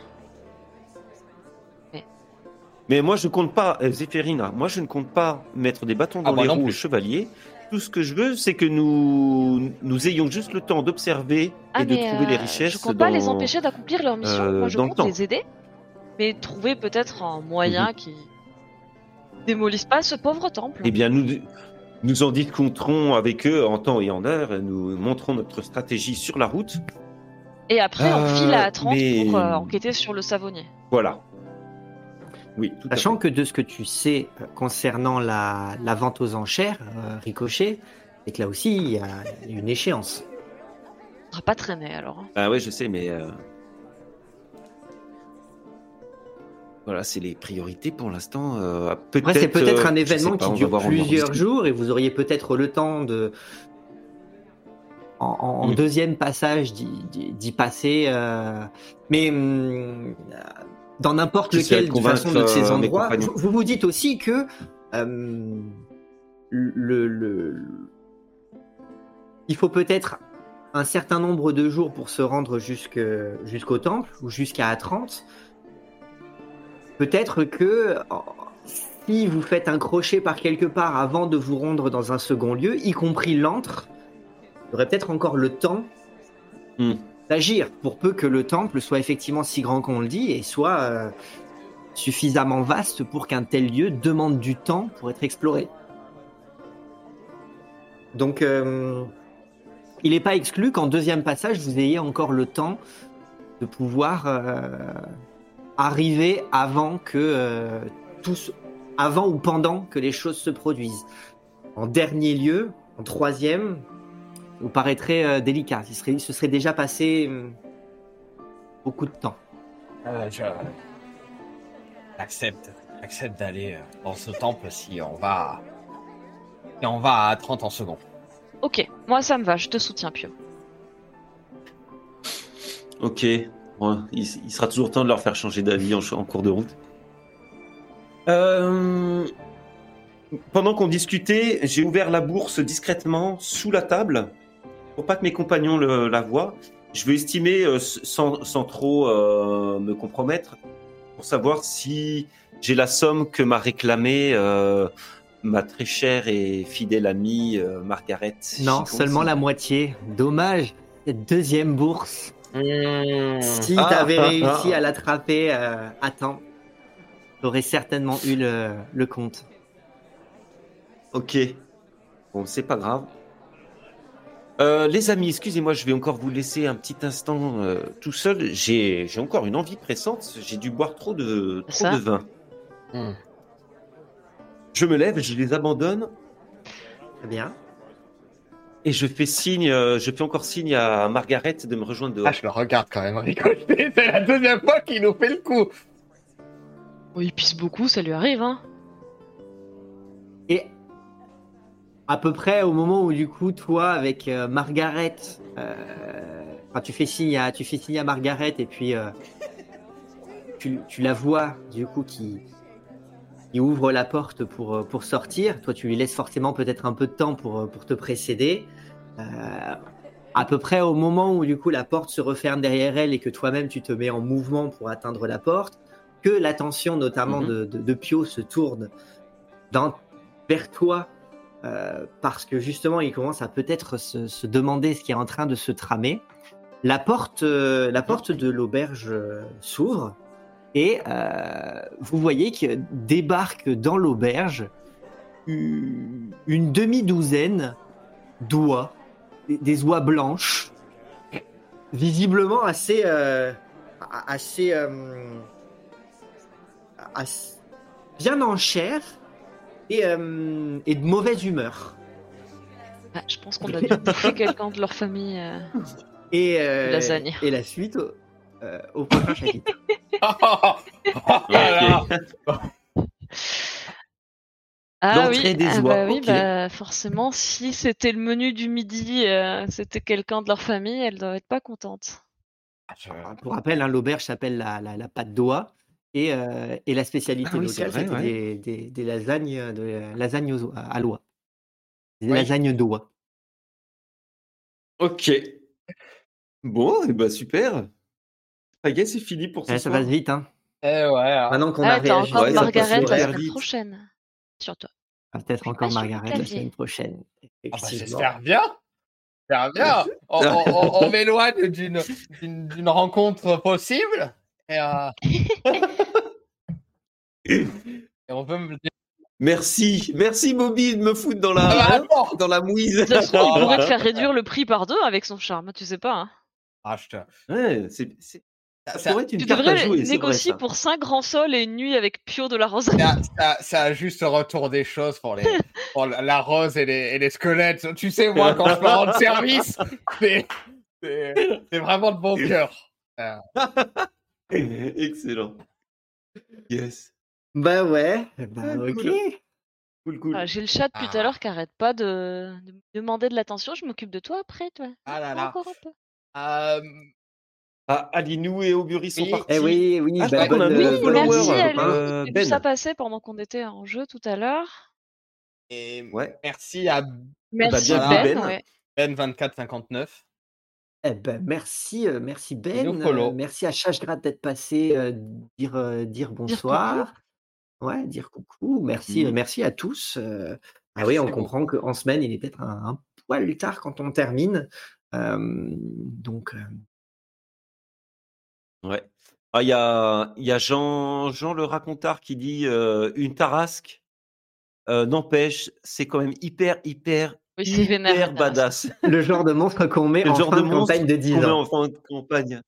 Mais moi, je compte pas, euh, Zéphérina, moi, je ne compte pas mettre des bâtons dans Ah, les roues aux chevaliers. Tout ce que je veux, c'est que nous, nous ayons juste le temps d'observer Ah, et de trouver les euh, richesses. je compte dans... pas les empêcher d'accomplir leur mission. euh, Moi, je dans le compte temps. les aider. Mais trouver peut-être un moyen Mhm. qui démolisse pas ce pauvre temple. Eh bien, nous, nous en discuterons avec eux en temps et en heure. et Nous montrons notre stratégie sur la route. Et après, on Euh, file à 30 mais- pour euh, enquêter sur le savonnier. Voilà. Oui, tout à Sachant fait. que de ce que tu sais euh, concernant la, la vente aux enchères, euh, Ricochet, c'est que là aussi, il y a une échéance. On va pas traîner alors. hein. Ah ouais, je sais, mais euh, voilà, c'est les priorités pour l'instant. euh, peut-être. C'est peut-être euh, un événement pas, qui dure plusieurs jours et vous auriez peut-être le temps de, en, Mm. deuxième passage, d'y- passer. euh, Mais hum, euh, dans n'importe lequel de de façon de convaincre, ces euh, endroits, vous, vous vous dites aussi que euh, le, le- il faut peut-être un certain nombre de jours pour se rendre jusque- jusqu'au temple ou jusqu'à A30. Peut-être que oh, si vous faites un crochet par quelque part avant de vous rendre dans un second lieu, y compris l'antre, il y aurait peut-être encore le temps Hmm. Pour peu que le temple soit effectivement si grand qu'on le dit et soit euh, suffisamment vaste pour qu'un tel lieu demande du temps pour être exploré. Donc, euh, il n'est pas exclu qu'en deuxième passage, vous ayez encore le temps de pouvoir euh, arriver avant que tous, avant ou pendant que les choses se produisent. En dernier lieu, en troisième, vous paraîtrez euh, délicat. Il serait, ce serait déjà passé hum, beaucoup de temps. Euh, je... J'accepte. J'accepte d'aller euh, dans ce temple si on va... Si on va à 30 en secondes. Ok, moi ça me va, je te soutiens, Pio. Ok. Bon, il, il sera toujours temps de leur faire changer d'avis en, en cours de route. Euh, Pendant qu'on discutait, j'ai ouvert la bourse discrètement sous la table pour pas que mes compagnons le- la voient, je vais estimer euh, sans, sans trop euh, me compromettre pour savoir si j'ai la somme que m'a réclamé euh, ma très chère et fidèle amie euh, Margaret. Non, Chicon. seulement la moitié. Dommage. Cette deuxième bourse. Mmh. Si Ah, t'avais ah, réussi ah. à l'attraper euh, à temps, t'aurais certainement eu le, le compte. Ok. Bon, c'est pas grave. Euh, les amis, excusez-moi, je vais encore vous laisser un petit instant euh, tout seul. J'ai encore une envie pressante. J'ai dû boire trop de, trop Ça de vin. Mmh. Je me lève, je les abandonne Très bien. et je fais signe, euh, je fais encore signe à Margaret de me rejoindre dehors. Ah, je le regarde quand même rigoler. [laughs] C'est la deuxième fois qu'il nous fait le coup. Oh, il pisse beaucoup, ça lui arrive, hein. À peu près au moment où du coup toi avec euh, Margaret, euh, enfin, tu fais signe à tu fais signe à Margaret et puis euh, tu, tu la vois du coup qui qui ouvre la porte pour pour sortir. Toi tu lui laisses forcément peut-être un peu de temps pour pour te précéder. À peu près au moment où du coup la porte se referme derrière elle et que toi-même tu te mets en mouvement pour atteindre la porte, que l'attention notamment Mhm. de, de, de Pio se tourne dans, vers toi euh, parce que justement il commence à peut-être se, demander ce qui est en train de se tramer. La porte, euh, la porte de l'auberge euh, s'ouvre et vous voyez que débarque dans l'auberge une, demi-douzaine d'oies, des, oies blanches, visiblement assez, assez bien en chair et, euh, et de mauvaise humeur. Ah, je pense qu'on a dû bouffer quelqu'un de leur famille. euh. Et, euh, Lasagne. et la suite au, euh, au prochain chapitre. [laughs] Oh là là. Ah L'entrée oui, des ah bah oui, bah forcément, si c'était le menu du midi, euh, c'était quelqu'un de leur famille, elle doit être pas contente. Je- Pour rappel, hein, l'auberge s'appelle la, la, la pâte d'oie. Et, euh, et la spécialité Ah oui, c'est locale, c'était ouais. des, des, des lasagnes, de, lasagnes aux- à l'oie. Des lasagnes d'oie. Ok. Bon, et bah super. Ça y est, c'est fini pour ce Ouais, ça soir. passe vite. Hein. Eh ouais. hein. Maintenant qu'on a Ah, réagi, encore ça Margaret la super semaine vite. prochaine. Sur toi. Ah, peut-être encore Margaret la semaine prochaine. Ah bah. J'espère bien. J'espère bien. On, on- on- on [laughs] m'éloigne d'une rencontre possible. Et, euh, [laughs] et on peut me dire. Merci, merci Bobby de me foutre dans la, Ah, non dans la mouise. Ça se trouve, il pourrait te faire [laughs] réduire le prix par deux avec son charme, tu sais pas. Hein. Ah, je te- Ouais, c'est, c'est- ça ça- pourrait être une Tu carte à devrais jouer, c'est vrai, négocier pour 5 grands sols et une nuit avec Pio de la Roseraie. ça, ça- ça a juste retour des choses pour, les, [laughs] pour la rose et les, et les squelettes. Tu sais, moi, quand je me rends service, c'est c'est- c'est vraiment de bon cœur. Euh, [laughs] Excellent. Yes. Bah ouais, bah Ah, ok. cool. Cool, cool. Ah, J'ai le chat depuis tout Ah. à l'heure qui arrête pas de, de me demander de l'attention. Je m'occupe de toi après, toi. Ah là là. Encore un peu. Euh, Ah, Alinou et Aubury sont Oui. partis? Eh oui, oui, Ah, bah, bonne, euh, Oui, bonne follower, merci euh, euh, Ben. ça passer pendant qu'on était en jeu tout à l'heure. et Ouais. merci à Merci bienvenue, Ben. Ben. ouais. Ben2459. Eh ben, merci, euh, merci Ben. euh, merci à Chachgrat d'être passé, euh, dire, euh, dire bonsoir. ouais, dire coucou. Merci, euh, merci à tous. euh, ah Merci oui, on comprend qu'en semaine, il est peut-être un, un poil tard quand on termine. Euh, donc, euh, Ouais. Ah, il y a, il y a Jean, Jean le racontard qui dit euh, une tarasque. euh, N'empêche, c'est quand même hyper, hyper, Vénère. hyper la badass. le genre de monstre qu'on met Le en genre fin de de, monstre campagne de 10 qu'on met ans. en fin de campagne.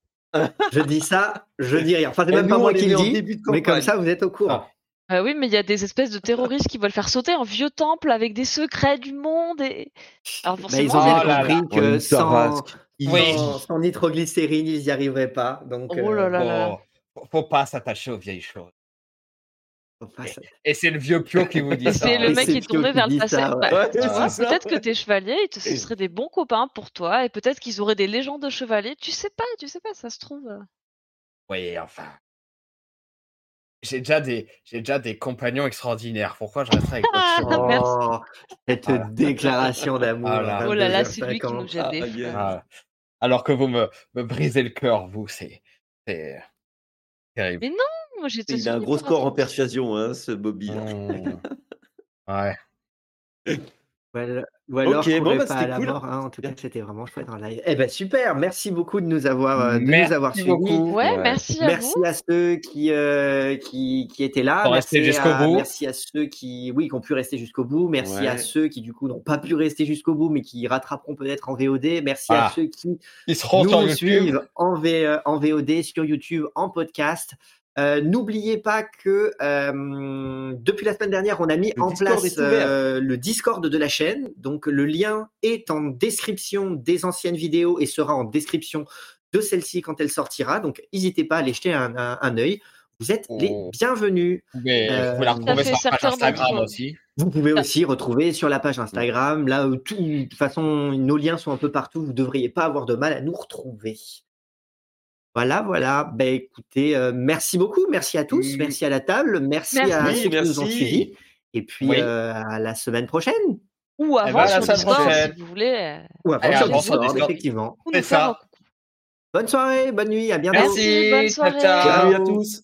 Je dis ça, je dis rien. Enfin, c'est même pas moi qui le dis, début de mais comme ça, vous êtes au courant. Ah oui, mais il y a des espèces de terroristes qui veulent faire sauter un vieux temple avec des secrets du monde et. Alors Bah, ils ont forcément. bien Oh là compris Oh, que une sans. Oui. sans, sans nitroglycérine, ils n'y arriveraient pas. Donc, Oh là euh, là faut pas s'attacher aux vieilles choses. Et c'est le vieux Pio qui vous dit ça. C'est hein. le mec qui est tourné vers le passé. Bah, peut-être que tes chevaliers, ce seraient des bons copains pour toi, et peut-être qu'ils auraient des légendes de chevaliers. Tu sais pas, tu sais pas, ça se trouve. euh. Oui, enfin. j'ai déjà des, j'ai déjà des compagnons extraordinaires. Pourquoi je resterais avec Ah, votre cheval merci. Oh, cette Voilà. déclaration d'amour. Voilà. à Oh là là, c'est lui qui 22h50. nous jette des Ah. Alors que vous me, me brisez le cœur, vous, c'est, c'est terrible. Mais non, moi j'étais Il a un gros score en persuasion, hein, ce Bobby. là. Mmh. [laughs] Ouais. Ou alors, ou alors Ok, bon, courez bah, pas à c'était la cool. mort. hein. En tout cas, c'était vraiment chouette en live. Eh ben super, merci beaucoup de nous avoir, euh, de nous avoir suivis. Ouais, Ouais. merci à Merci vous. à ceux qui, euh, qui, qui étaient là. Merci jusqu'au à, bout. merci à ceux qui, oui, qui ont pu rester jusqu'au bout. Merci Ouais. à ceux qui, du coup, n'ont pas pu rester jusqu'au bout, mais qui rattraperont peut-être en VOD. Merci à ceux qui Ils seront nous suivent en, V- euh, en VOD, sur YouTube, en podcast. Euh, N'oubliez pas que euh, depuis la semaine dernière, on a mis Le en Discord place euh, le Discord de la chaîne. Donc le lien est en description des anciennes vidéos et sera en description de celle-ci quand elle sortira. Donc n'hésitez pas à aller jeter un, un, un œil. Vous êtes les Oh. bienvenus. Vous pouvez, Euh, vous pouvez la retrouver fait, sur la page Instagram aussi. Vous pouvez aussi retrouver sur la page Instagram, là où tout, de toute façon, nos liens sont un peu partout. Vous ne devriez pas avoir de mal à nous retrouver. Voilà, voilà. Ben, écoutez, euh, merci beaucoup. Merci à tous. Merci à la table. Merci, Merci. à ceux qui nous ont suivis. Et puis, Oui. euh, à la semaine prochaine. Ou Eh avant ben, à la sur semaine Discord, prochaine. si vous voulez. Ou avant Allez, sur avant sur Discord, Discord. effectivement. C'est ça. Bonne soirée, bonne nuit, à bientôt. Merci, bonne ciao, soirée. ciao. Salut à tous.